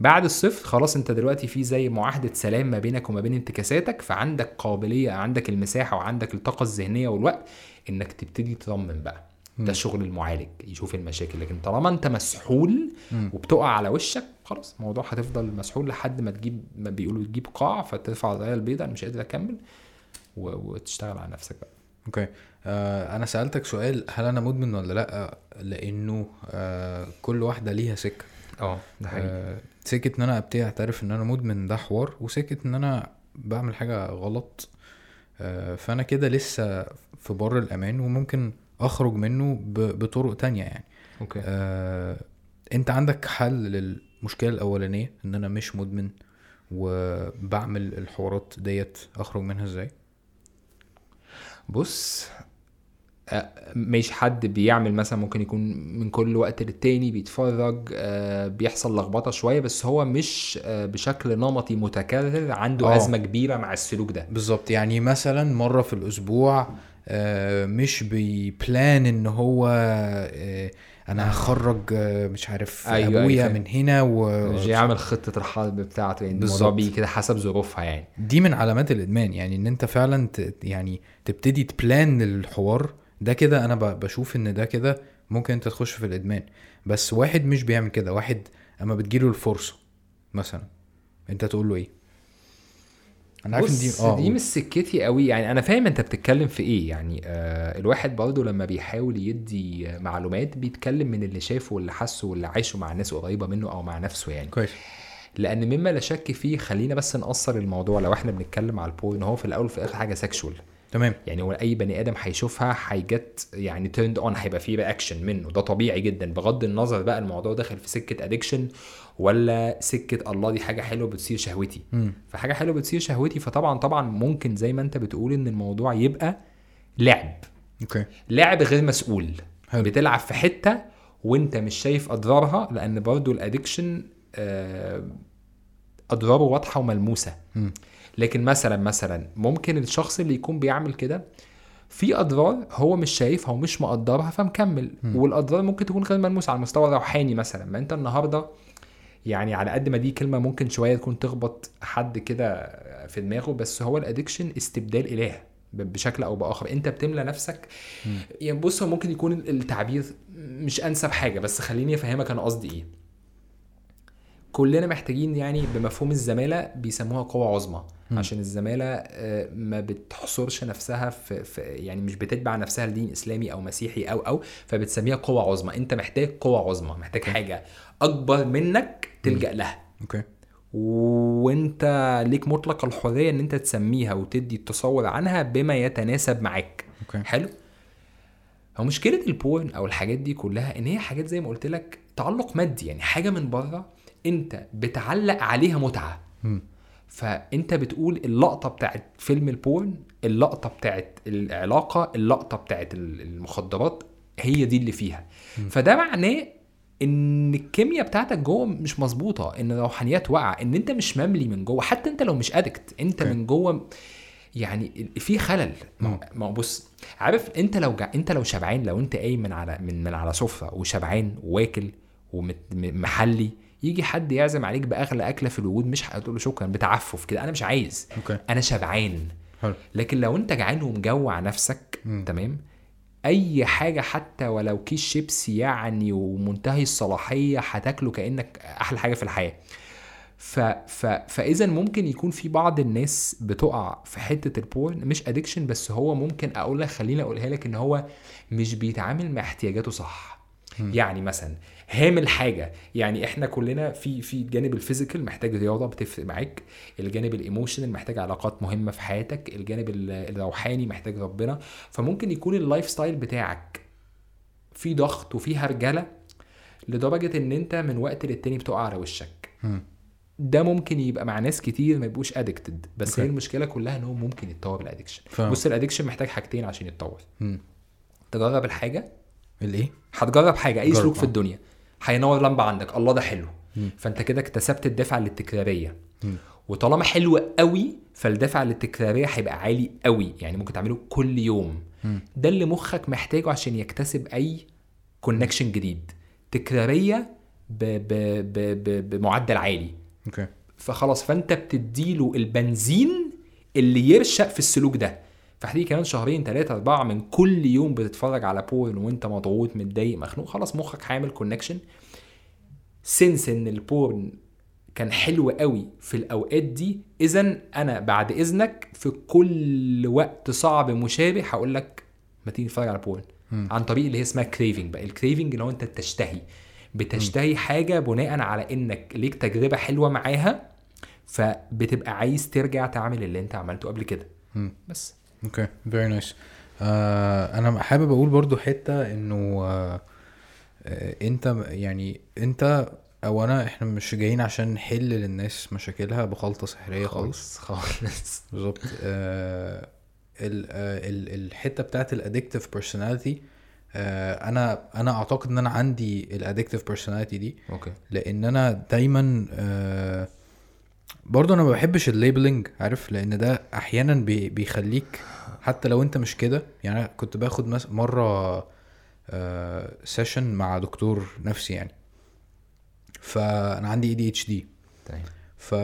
بعد الصفر خلاص أنت دلوقتي في زي معاهدة سلام ما بينك وما بين انتكاساتك فعندك قابلية عندك المساحة وعندك الطاقة الذهنية والوقت إنك تبتدي ترمم بقى. ده. شغل المعالج يشوف المشاكل لكن طالما انت مسحول. وبتقع على وشك خلاص الموضوع هتفضل مسحول لحد ما تجيب ما بيقولوا تجيب قاع فترفع الرايه البيضاء أنا مش قادر أكمل. وتشتغل على نفسك بقى أوكي آه أنا سألتك سؤال هل أنا مدمن ولا لأ لأنه آه كل واحدة ليها سكة آه ده آه سكة إن أنا ابتدي اعترف إن أنا مدمن ده حوار وسكة إن أنا بعمل حاجة غلط آه فأنا كده لسه في بر الأمان وممكن أخرج منه بطرق تانية يعني. أوكي. آه أنت عندك حل للمشكلة الأولانية إن أنا مش مدمن وبعمل الحوارات ديت أخرج منها إزاي؟ بص آه، مش حد بيعمل مثلا ممكن يكون من كل وقت للتاني بيتفرج آه، بيحصل لخبطة شوية بس هو مش آه، بشكل نمطي متكرر عنده آه. أزمة كبيرة مع السلوك ده. بالظبط. يعني مثلا مرة في الأسبوع مش بيبلان إن هو آه، أنا هخرج آه، مش عارف أيوة، أيوة، أبويا فاهم. من هنا و مش يعمل خطة الحرب بتاعته يعني الموضوع بالظبط. بيجي كده حسب ظروفها يعني دي من علامات الإدمان يعني إن أنت فعلا ت... يعني تبتدي تبلان الحوار ده كده أنا ب... بشوف إن ده كده ممكن أنت تخش في الإدمان بس واحد مش بيعمل كده واحد أما بتجيله الفرصة مثلا أنت تقول له إيه أنا عارف دي آه دي. مش سكتي قوي. يعني أنا فاهم أنت بتتكلم في إيه. يعني آه الواحد برضه لما بيحاول يدي معلومات بيتكلم من اللي شافه واللي حسه واللي عايشه مع ناس قريبة منه أو مع نفسه يعني. كويس. لأن مما لا شك فيه خلينا بس نقصر الموضوع. لو إحنا بنتكلم على ال porn هو في الأول وفي الآخر حاجة sexual تمام. يعني هو أي بني آدم هيشوفها هي get يعني turned on هيبقى فيه رياكشن منه. ده طبيعي جدا. بغض النظر بقى الموضوع داخل في سكة addiction ولا سكة الله دي حاجة حلوة بتثير شهوتي. مم. فحاجة حلوة بتثير شهوتي فطبعا طبعا ممكن زي ما انت بتقول إن الموضوع يبقى لعب. okay. لعب غير مسؤول. حلو. بتلعب في حتة وانت مش شايف أضرارها لأن برضو ال addiction أضراره واضحة وملموسة. مم. لكن مثلا مثلا ممكن الشخص اللي يكون بيعمل كده في أضرار هو مش شايفها ومش مقدرها فمكمل. والأضرار ممكن تكون غير ملموسة على المستوى الروحاني مثلا. ما أنت النهارده يعني على قد ما دي كلمة ممكن شوية تكون تخبط حد كده في دماغه بس هو الادكشن استبدال إله بشكل أو بآخر. أنت بتملى نفسك. يعني بص هو ممكن يكون التعبير مش أنسب حاجة بس خليني أفهمك أنا قصدي إيه. كلنا محتاجين يعني بمفهوم الزمالة بيسموها قوة عظمى. عشان الزمالة آه، ما بتحصرش نفسها في, في يعني مش بتتبع نفسها لدين إسلامي أو مسيحي أو أو فبتسميها قوة عظمى. أنت محتاج قوة عظمى محتاج حاجة أكبر منك تلجأ لها. okay. وانت ليك مطلق الحرية إن أنت تسميها وتدي التصور عنها بما يتناسب معاك. okay. حلو؟ هو مشكلة ال porn أو الحاجات دي كلها إن هي حاجات زي ما قلت لك تعلق مادي يعني حاجة من بره أنت بتعلق عليها متعة. مم. فأنت بتقول اللقطة بتاعت فيلم ال porn اللقطة بتاعت العلاقة اللقطة بتاعت المخدرات هي دي اللي فيها. فده معناه إن الكيمياء بتاعتك جوه مش مظبوطة إن الروحانيات واقعة إن أنت مش مملي من جوه حتى أنت لو مش addict أنت okay. من جوه يعني في خلل. ما هو- بص عارف أنت لو جع... أنت لو شبعان لو أنت قايم من على من, من على سفره وشبعان واكل ومحلي يجي حد يعزم عليك بأغلى أكلة في الوجود مش هتقول له شكرا بتعفف كده أنا مش عايز. okay. أنا شبعان. حلو. لكن لو أنت جعان ومجوع نفسك مم. تمام؟ أي حاجة حتى ولو كيس شيبسي يعني ومنتهي الصلاحية هتاكله كأنك أحلى حاجة في الحياة. ف ف فاذا ممكن يكون في بعض الناس بتقع في حتة ال porn مش addiction بس هو ممكن أقول لك خليني أقولها لك إن هو مش بيتعامل مع احتياجاته صح. يعني مثلا هامل حاجة يعني إحنا كلنا في في الجانب ال physical محتاج رياضة بتفرق معاك الجانب ال emotional محتاج علاقات مهمة في حياتك الجانب ال- الروحاني محتاج ربنا فممكن يكون ال lifestyle بتاعك في ضغط وفي هرجلة لدرجة إن أنت من وقت للتاني بتقع على وشك. ده ممكن يبقى مع ناس كتير ما يبقوش addicted بس okay. هي المشكلة كلها إن هو ممكن يتطور ال addiction. بص ال addiction محتاج حاجتين عشان يتطور. تجرب الحاجة الإيه هتجرب حاجة أي سلوك في آه. الدنيا هينور لمبة عندك. الله ده حلو. مم. فأنت كده اكتسبت الدفعه للتكرارية. مم. وطالما حلو قوي فالدفعه للتكرارية هيبقى عالي قوي. يعني ممكن تعمله كل يوم. مم. ده اللي مخك محتاجه عشان يكتسب أي connection جديد. تكرارية ب ب ب ب بمعدل عالي. okay. فخلاص فأنت بتديله البنزين اللي يرشق في السلوك ده. فهتيجي كمان شهرين ثلاثة أربعة من كل يوم بتتفرج على porn وأنت مضغوط متضايق مخنوق خلاص مخك هيعمل connection sense إن ال porn كان حلو قوي في الأوقات دي إذا أنا بعد إذنك في كل وقت صعب مشابه هقول لك ما تيجي نتفرج على porn. عن طريق اللي هي اسمها craving بقى. ال craving اللي هو أنت تشتهي بتشتهي حاجة بناء على إنك ليك تجربة حلوة معاها فبتبقى عايز ترجع تعمل اللي أنت عملته قبل كده. مم. بس. okay very nice أنا حابب أقول برضو حتة إنه آه آه، انت يعني أنت أو أنا إحنا مش جايين عشان نحل للناس مشاكلها بخلطة سحرية خالص. خالص بالظبط. آه ال- آه، ال- الحتة بتاعت ال addictive personality أنا أنا أعتقد إن أنا عندي ال addictive personality دي. okay لأن أنا دايما آه برضه أنا ما بحبش ال labeling عارف؟ لأن ده أحيانا بي بيخليك حتى لو أنت مش كده. يعني أنا كنت باخد مس- مرة آه session مع دكتور نفسي يعني. فأنا عندي ADHD ف...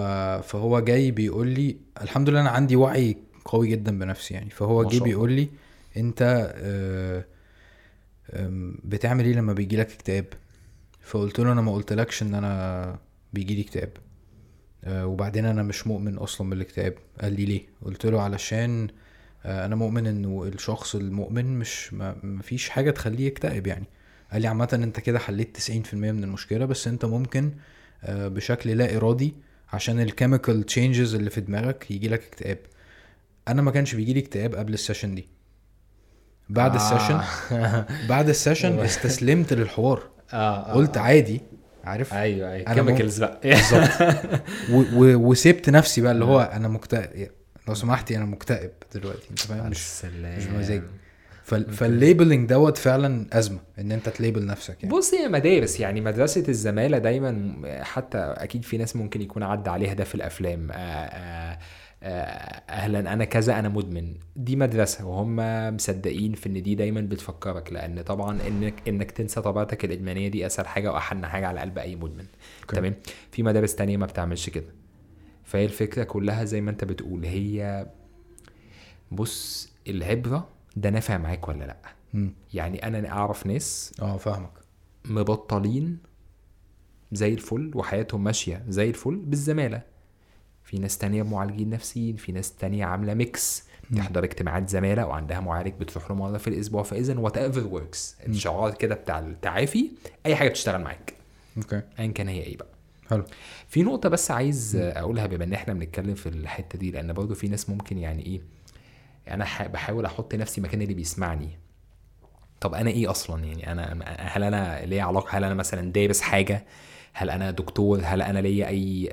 فهو جاي بيقول لي الحمد لله أنا عندي وعي قوي جدا بنفسي يعني. فهو جه. بيقول لي أنت آه، بتعمل إيه لما بيجي لك اكتئاب؟ فقلت له أنا ما قلتلكش إن أنا بيجي لي اكتئاب. آه، وبعدين أنا مش مؤمن أصلا بالاكتئاب. قال لي ليه؟ قلت له علشان آه، أنا مؤمن إنه الشخص المؤمن مش ما مفيش حاجة تخليه يكتئب يعني. قال لي عامة أنت كده حليت 90% من المشكلة بس أنت ممكن آه، بشكل لا إرادي عشان ال chemical changes اللي في دماغك يجي لك اكتئاب. أنا ما كانش بيجي لي اكتئاب قبل ال session دي. بعد آه. السيشن بعد ال session استسلمت للحوار. آه قلت عادي. عارف؟ أيوه أيوه. أنا chemicals بقى. بالظبط. و- و- وسبت نفسي بقى اللي هو أنا مكتئب لو سمحتي أنا مكتئب دلوقتي أنت فاهم؟ مش السلام. مش بمزاجي فال- فال labeling دوت فعلا أزمة إن أنت ت label نفسك يعني. بص هي مدارس يعني مدرسة الزمالة دايما حتى أكيد في ناس ممكن يكون عدى عليها ده في الأفلام. آآ آآ آه، أهلا. أنا كذا أنا مدمن. دي مدرسة وهم مصدقين في إن دي دايما بتفكرك لأن طبعا إنك إنك تنسى طبيعتك الإدمانية دي أسهل حاجة وأحن حاجة على قلب أي مدمن. okay. تمام؟ في مدارس تانية ما بتعملش كده. فهي الفكرة كلها زي ما أنت بتقول هي بص العبرة ده نافع معاك ولا لأ؟ مم. يعني أنا أعرف ناس آه فاهمك. مبطلين زي الفل وحياتهم ماشية زي الفل بالزمالة. في ناس تانية معالجين نفسيين في ناس تانية عاملة mix تحضر اجتماعات زمالة وعندها معالج بتروح له مرة في الأسبوع فاذا whatever works الشعار كده بتاع التعافي أي حاجة بتشتغل معاك. okay. ايا كان هي إيه بقى. حلو. في نقطة بس عايز أقولها بما إن إحنا بنتكلم في الحتة دي لأن برضه في ناس ممكن يعني إيه أنا ح- بحاول أحط نفسي مكان اللي بيسمعني. طب أنا إيه أصلا يعني؟ أنا هل أنا ليا علاقة هل أنا مثلا دارس حاجة؟ هل أنا دكتور؟ هل أنا ليا أي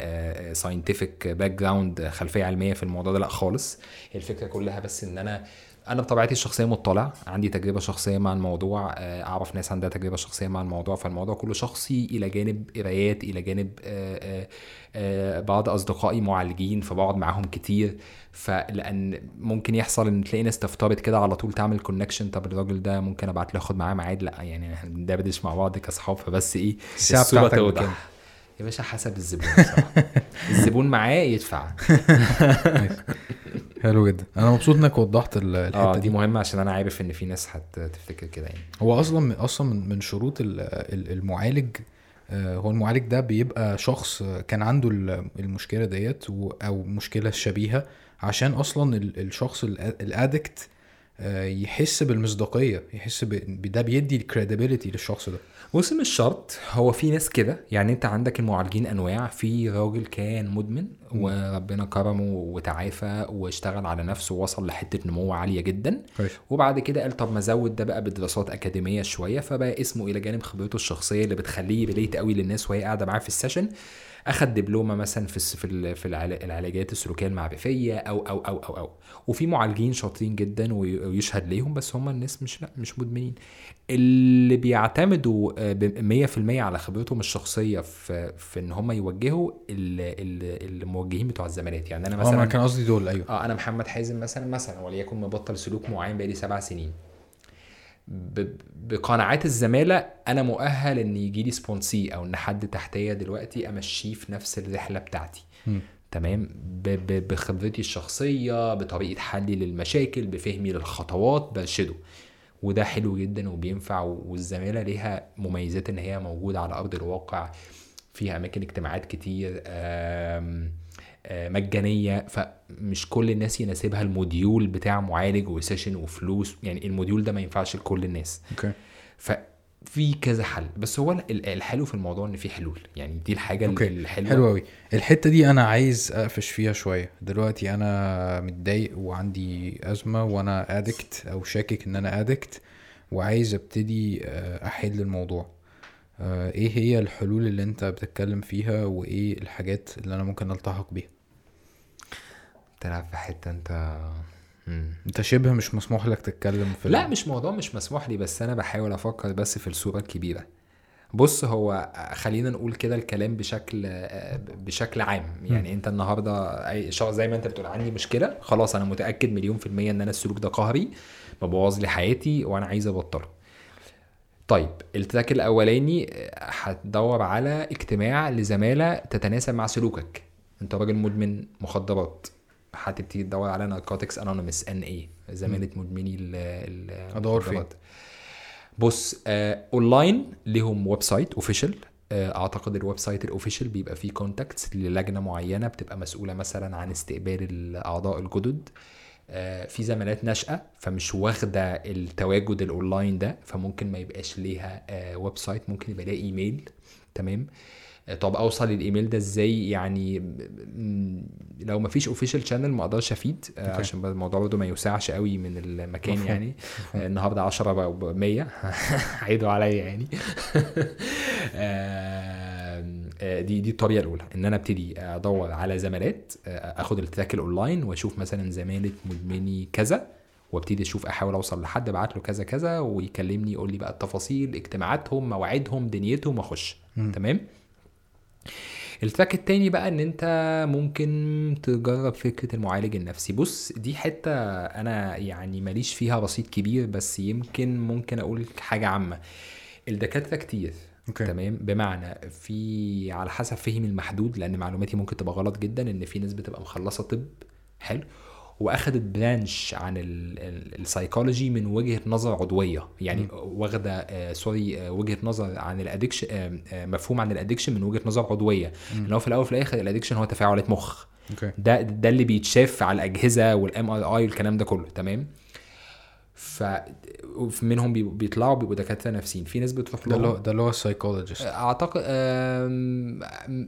scientific background خلفية علمية في الموضوع ده؟ لا خالص. هي الفكرة كلها بس إن أنا أنا بطبيعتي الشخصيه مطلع عندي تجربة شخصية مع الموضوع آه، أعرف ناس عندها تجربة شخصية مع الموضوع فالموضوع كله شخصي إلى جانب قرايات إلى جانب آه، آه، بعض أصدقائي معالجين فبقعد معاهم كتير. فلأن ممكن يحصل إن تلاقي ناس تفترض كده على طول تعمل كونكشن طب الراجل ده ممكن أبعت له أخد معاه ميعاد لأ يعني إحنا بندردش مع بعض كأصحاب فبس إيه توضح. بكام؟ يا باشا حسب الزبون. الزبون معاه يدفع حلو جدا أنا مبسوط إنك وضحت آه الحتة دي دي مهمة عشان أنا عارف إن في ناس هتفتكر كده يعني هو أصلا أصلا من شروط ال- ال- المعالج آه، هو المعالج ده بيبقى شخص آه، كان عنده ال- المشكلة ديت أو مشكلة شبيهة عشان أصلا ال- الشخص ال addict آه، يحس بالمصداقية يحس بده بيدي ال credibility للشخص ده. بص مش شرط. هو في ناس كده يعني أنت عندك المعالجين أنواع. في راجل كان مدمن وربنا كرمه وتعافى واشتغل على نفسه ووصل لحتة نمو عالية جدا. وبعد كده قال طب ما ازود ده بقى بدراسات أكاديمية شوية. فبقى اسمه إلى جانب خبرته الشخصية اللي بتخليه relate قوي للناس وهي قاعدة معاه في ال session أخد دبلومة مثلا في في في العلا- العلاجات السلوكية المعرفية أو أو أو أو أو. وفي معالجين شاطرين جدا وي- ويشهد ليهم بس هم الناس مش لا مش مدمنين. اللي بيعتمدوا آه، ب 100% على خبرتهم الشخصية في في إن هم يوجهوا ال- ال- الموجهين بتوع الزمالات. يعني أنا آه مثلا كان قصدي دول أيوه. آه أنا محمد حازم مثلا مثلا وليكن مبطل سلوك معين بقالي سبع سنين. بقناعات الزمالة أنا مؤهل إن يجي لي sponsee أو إن حد تحتيا دلوقتي أمشيه في نفس الرحلة بتاعتي. مم. تمام؟ ب- ب- بخبرتي الشخصية بطريقة حلي للمشاكل بفهمي للخطوات برشده وده حلو جدا وبينفع والزمالة ليها مميزات إن هي موجودة على أرض الواقع. فيها أماكن اجتماعات كتير آم، مجانية فمش كل الناس يناسبها الموديول بتاع معالج و session وفلوس. يعني الموديول ده ما ينفعش لكل الناس. okay. ففي كذا حل. بس هو ال- الحلو في الموضوع إن في حلول. يعني دي الحاجة أوكي. الحلوة. حلو قوي الحتة دي أنا عايز أقفش فيها شوية. دلوقتي أنا متضايق وعندي أزمة وأنا ادكت أو شاكك إن أنا ادكت وعايز أبتدي آه، أحل الموضوع. آه، إيه هي الحلول اللي أنت بتتكلم فيها وإيه الحاجات اللي أنا ممكن ألتحق بيها؟ تلعب في حتة انت مم. انت شبه مش مسموح لك تتكلم في لا مش موضوع مش مسموح لي بس أنا بحاول أفكر بس في الصورة الكبيرة. بص هو خلينا نقول كده الكلام بشكل بشكل عام. يعني انت النهارده أي شخص زي ما انت بتقول عندي مشكلة خلاص أنا متأكد مليون في المية ان أنا السلوك ده قهري مبوظ لي حياتي وأنا عايز ابطله. طيب التراك الاولاني هتدور على اجتماع لزمالة تتناسب مع سلوكك. انت راجل مدمن مخدرات. هتبتدي تدور على Narcotics Anonymous ان اي زمالة مدمني أدور فين؟ بص آه اونلاين ليهم website official أعتقد ال website ال official بيبقى فيه contacts للجنة معينة بتبقى مسؤولة مثلا عن استقبال الأعضاء الجدد. آه، في زمالات ناشئة فمش واخدة التواجد الاونلاين ده فممكن ما يبقاش ليها آه، website ممكن يبقى ليها ايميل تمام؟ آه، طب أوصل للايميل ده إزاي يعني لو ما فيش official channel ما أقدرش افيد okay. عشان الموضوع برضه ما يوسعش قوي من المكان مفهوم. يعني آه، النهارده 10 بقى 100 عيدوا عليا يعني دي دي الطريقة الاولى ان أنا ابتدي ادور على زمالات اخد ال track ال online واشوف مثلا زماله مدمني كذا وابتدي أشوف احاول اوصل لحد ابعت له كذا كذا ويكلمني يقول لي بقى التفاصيل اجتماعاتهم مواعيدهم دنيتهم واخش. تمام ال track التاني بقى إن أنت ممكن تجرب فكرة المعالج النفسي. بص دي حتة أنا يعني ماليش فيها رصيد كبير بس يمكن ممكن أقول حاجة عامة. الدكاترة كتير okay. تمام؟ بمعنى في على حسب فهمي المحدود لأن معلوماتي ممكن تبقى غلط جدا إن في ناس بتبقى مخلصة طب حلو. وأخدت branch عن ال- ال- السايكولوجي من وجهة نظر عضوية. يعني واخدة آه sorry آه وجهة نظر عن ال addiction آه آه مفهوم عن ال addiction من وجهة نظر عضوية. إن هو في الأول وفي الآخر ال addiction هو تفاعلات مخ. okay. ده ده اللي بيتشاف على الأجهزة وال MRI والكلام ده كله تمام؟ ف منهم بي- بيطلعوا بيبقوا دكاترة نفسيين. في ناس بتروح ده اللي لهم هو ده اللي هو ال psychologist أعتقد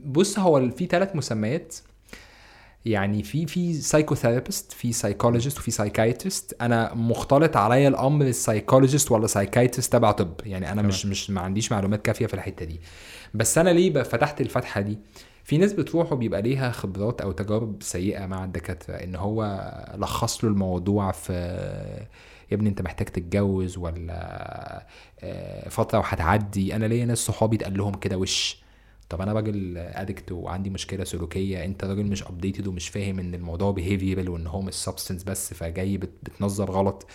بص هو في ثلاث مسميات يعني في في psychotherapist في psychologist وفي psychiatrist أنا مختلط عليا الأمر ال psychologist ولا psychiatrist تبع طب. يعني أنا مش مش ما عنديش معلومات كافية في الحتة دي. بس أنا ليه فتحت الفتحة دي؟ في ناس بتروح وبيبقى ليها خبرات أو تجارب سيئة مع الدكاترة. إن هو لخص له الموضوع في يا ابني أنت محتاج تتجوز ولا آه، فترة وهتعدي. أنا ليا ناس صحابي اتقال لهم كده وش. طب أنا راجل addict وعندي مشكلة سلوكية أنت راجل مش updated ومش فاهم إن الموضوع behavioral وإن هو مش substance بس فجاي بت- بتنظر غلط.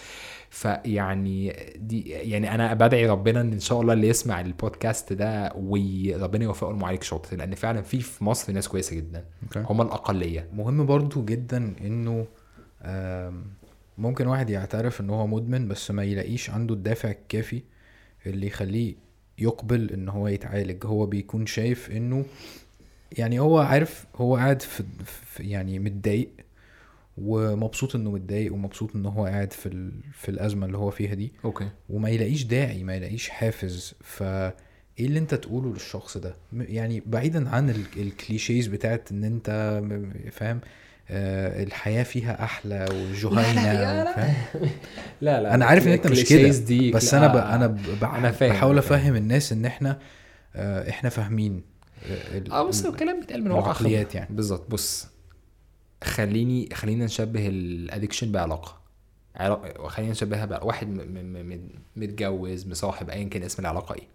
فيعني دي يعني أنا بدعي ربنا إن إن شاء الله اللي يسمع البودكاست ده وربنا يوفقه المعالج شاطر لأن فعلا في في مصر ناس كويسة جدا. okay. هم الأقلية. مهم برضو جدا إنه ممكن واحد يعترف إن هو مدمن بس ما يلاقيش عنده الدافع الكافي اللي يخليه يقبل إن هو يتعالج. هو بيكون شايف إنه يعني هو عارف هو قاعد في, في يعني متضايق ومبسوط إنه متضايق ومبسوط إن هو قاعد في ال... في الأزمة اللي هو فيها دي. okay. وما يلاقيش داعي ما يلاقيش حافز. ف إيه اللي أنت تقوله للشخص ده؟ يعني بعيدا عن ال- الـ clichés بتاعت إن أنت فاهم؟ الحياة فيها أحلى وجهينة لا، لا. لا لا أنا عارف إن أنت مش كده بس لا، أنا ب... أنا ب... فاهم، بحاول. أفهم الناس إن إحنا آه إحنا فاهمين آه، آه بص ال- الكلام بيتقال من واقع. يعني. بالظبط بص خليني خلينا نشبه الادكشن بعلاقة علاقة خلينا نشبهها بقى واحد متجوز مصاحب ايا كان اسم العلاقة إيه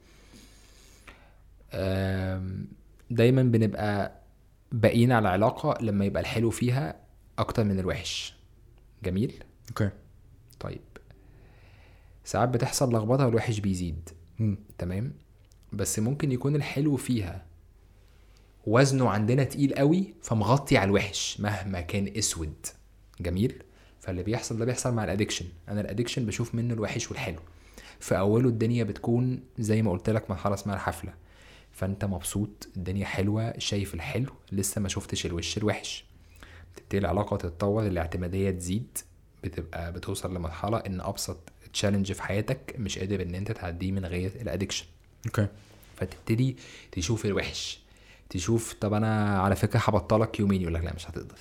دايما بنبقى باقيين على العلاقه لما يبقى الحلو فيها أكتر من الوحش. جميل؟ okay. طيب. ساعات بتحصل لخبطة والوحش بيزيد. مم. تمام؟ بس ممكن يكون الحلو فيها وزنه عندنا تقيل قوي فمغطي على الوحش مهما كان أسود. جميل؟ فاللي بيحصل ده بيحصل مع ال addiction أنا ال addiction بشوف منه الوحش والحلو. في أوله الدنيا بتكون زي ما قلت لك مرحلة اسمها الحفلة. فانت مبسوط الدنيا حلوة شايف الحلو لسه ما شفتش الوش الوحش. تبتدي العلاقة تتطور الاعتمادية تزيد بتبقى بتوصل لمرحلة إن أبسط challenge في حياتك مش قادر إن أنت تعديه من غير ال addiction okay. فتبتدي تشوف الوحش تشوف طب أنا على فكرة هبطلك يومين يقول لك لا مش هتقدر.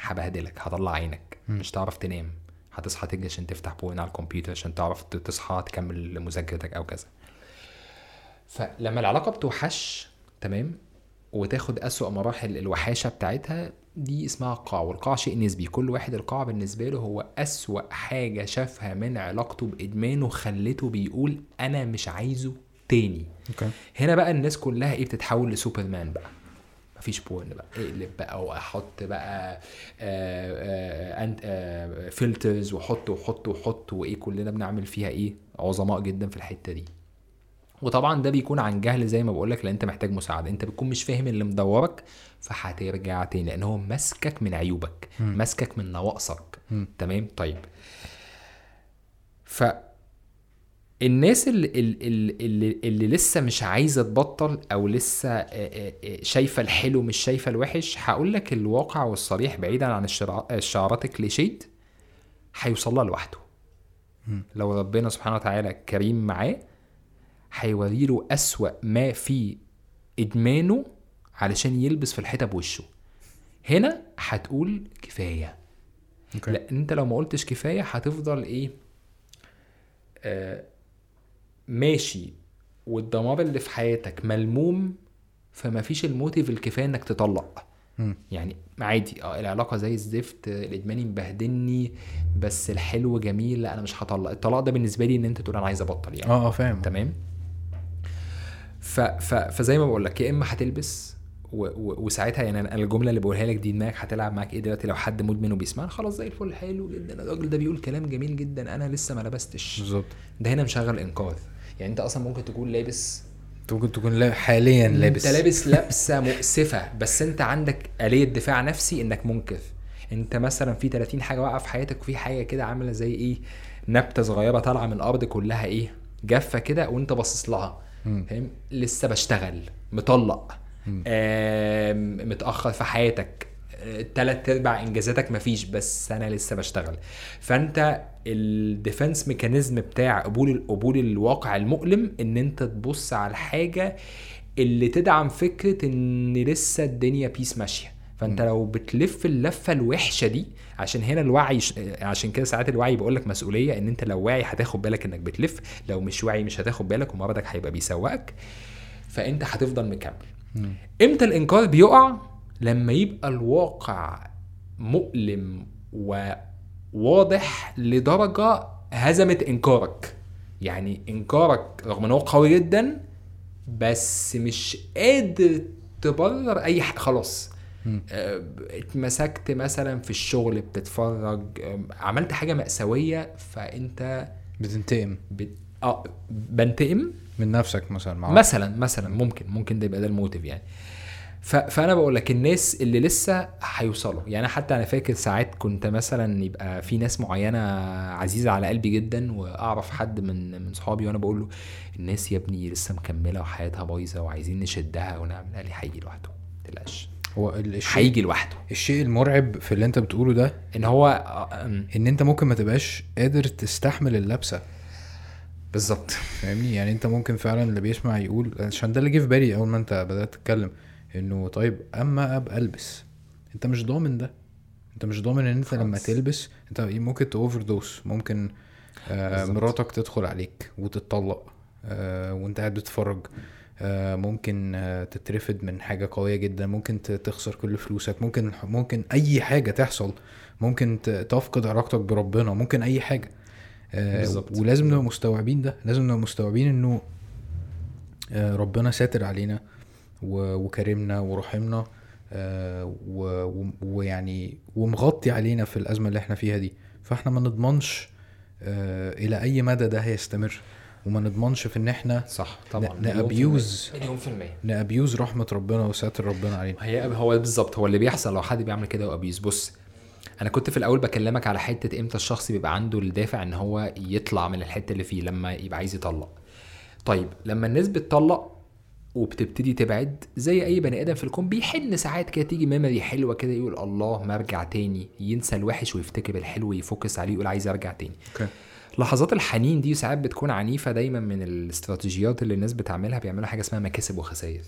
هبهدلك هطلع عينك. مش تعرف تنام. هتصحى تجري عشان تفتح porn على الكمبيوتر عشان تعرف تصحى تكمل مذاكرتك أو كذا. فلما العلاقة بتوحش تمام وتاخد أسوأ مراحل الوحاشة بتاعتها دي اسمها قاع والقاع شيء نسبي. كل واحد القاع بالنسبة له هو أسوأ حاجة شافها من علاقته بإدمانه خلته بيقول أنا مش عايزه تاني. okay. هنا بقى الناس كلها إيه بتتحول لسوبرمان بقى. مفيش porn بقى. اقلب بقى وأحط بقى filters واحط واحط واحط وإيه كلنا بنعمل فيها إيه؟ عظماء جدا في الحتة دي. وطبعا ده بيكون عن جهل زي ما بقول لك لأن أنت محتاج مساعدة. أنت بتكون مش فاهم اللي مدورك فهترجع تاني لأن هو ماسكك من عيوبك ماسكك من نواقصك. تمام؟ طيب. ف الناس اللي, اللي, اللي, اللي لسه مش عايزة تبطل أو لسه شايفة الحلو مش شايفة الوحش هقول لك الواقع والصريح بعيدا عن الشعارات الكليشيد هيوصل لها لوحده. لو ربنا سبحانه وتعالى كريم معاه هيوري له أسوأ ما في إدمانه علشان يلبس في الحيطة بوشه. هنا هتقول كفاية. okay. لا أنت لو ما قلتش كفاية هتفضل إيه؟ آه ماشي. والدمار اللي في حياتك ملموم فما فيش ال motive الكفاية إنك تطلق. يعني عادي. آه العلاقة زي الزفت الادماني مبهدلني بس الحلو جميل لأ أنا مش هطلق. الطلاق ده بالنسبة لي إن أنت تقول أنا عايز أبطل يعني. آه آه فاهم. تمام؟ ف... ف... فزي ما بقول لك يا إما هتلبس و... و... وساعتها يعني أنا الجملة اللي بقولها لك دي دماغك هتلعب معاك إيه دلوقتي؟ لو حد مدمن وبيسمعنا خلاص زي الفل حلو جدا. الراجل ده بيقول كلام جميل جدا. أنا لسه ما لبستش. بالظبط. ده هنا مشغل انكار يعني أنت أصلا ممكن تكون لابس أنت ممكن تكون حاليا لابس أنت لابس. لبسة مؤسفة بس أنت عندك آلية دفاع نفسي إنك منكر أنت مثلا في 30 حاجة واقعه في حياتك وفي حاجة كده عاملة زي إيه؟ نبتة صغيرة طالعة من الأرض كلها إيه؟ جافة كده وأنت باصص لها. فاهم؟ لسه بشتغل مطلق. متأخر في حياتك. آه، تلات ارباع إنجازاتك مفيش بس أنا لسه بشتغل. فأنت ال defense mechanism بتاع قبول قبول الواقع المؤلم إن أنت تبص على الحاجة اللي تدعم فكرة إن لسه الدنيا peace ماشية. فانت لو بتلف اللفة الوحشة دي عشان هنا الوعي ش... عشان كده ساعات الوعي بيقول لك مسؤولية إن أنت لو واعي هتاخد بالك إنك بتلف لو مش واعي مش هتاخد بالك ومرضك هيبقى بيسوقك فأنت هتفضل مكمل. إمتى الانكار بيقع؟ لما يبقى الواقع مؤلم وواضح لدرجة هزمت إنكارك. يعني إنكارك رغم إن هو قوي جدا بس مش قادر تبرر أي حاجة خلاص. اتمسكت مثلا في الشغل بتتفرج آه، عملت حاجة مأساوية فأنت بتنتقم. بت... آه بنتقم؟ من نفسك مثلا مع مثلا مثلا ممكن ممكن ده يبقى ده الموتيف يعني. ف... فأنا بقول لك الناس اللي لسه هيوصلوا. يعني حتى أنا فاكر ساعات كنت مثلا يبقى في ناس معينة عزيزة على قلبي جدا وأعرف حد من من صحابي وأنا بقول له الناس يا ابني لسه مكملة وحياتها بايظة وعايزين نشدها ونعمل قال لي هيجي لوحده. ما تقلقش. هو ال- الشيء هيجي لوحده. الشيء المرعب في اللي انت بتقوله ده ان هو ان انت ممكن ما تبقاش قادر تستحمل اللبسة. بالظبط. فاهمني؟ يعني انت ممكن فعلا اللي بيسمع يقول عشان ده اللي جه في بالي أول ما انت بدأت تتكلم إنه طيب أما أبقى ألبس. انت مش ضامن ده. انت مش ضامن إن انت لما خالص. تلبس انت ممكن تاوفر دوس ممكن آه. مراتك تدخل عليك وتتطلق آه وانت قاعد بتتفرج. ممكن آه تترفد من حاجة قوية جدا ممكن تخسر كل فلوسك ممكن ممكن أي حاجة تحصل ممكن تفقد علاقتك بربنا ممكن أي حاجة. آه بالظبط. ولازم نبقى مستوعبين ده لازم نبقى مستوعبين إنه آه، ربنا ساتر علينا وكرمنا ورحمنا آه، ويعني ومغطي علينا في الأزمة اللي إحنا فيها دي. فإحنا ما نضمنش آه، إلى أي مدى ده هيستمر. وما نضمنش في إن إحنا صح طبعا. ن- مليون في ن abuse- المية. ن abuse رحمة ربنا وساتر ربنا علينا. هي هو بالظبط هو اللي بيحصل لو حد بيعمل كده و abuse بص أنا كنت في الأول بكلمك على حتة إمتى الشخص بيبقى عنده الدافع إن هو يطلع من الحتة اللي فيه لما يبقى عايز يطلق. طيب لما الناس بتطلق وبتبتدي تبعد زي أي بني آدم في الكون بيحن ساعات كده تيجي memory حلوة كده يقول الله ما أرجع تاني ينسى الوحش ويفتكر الحلو ي focus عليه يقول عايز أرجع تاني. okay. لحظات الحنين دي ساعات بتكون عنيفة دايما من الاستراتيجيات اللي الناس بتعملها بيعملوا حاجة اسمها مكاسب وخسائر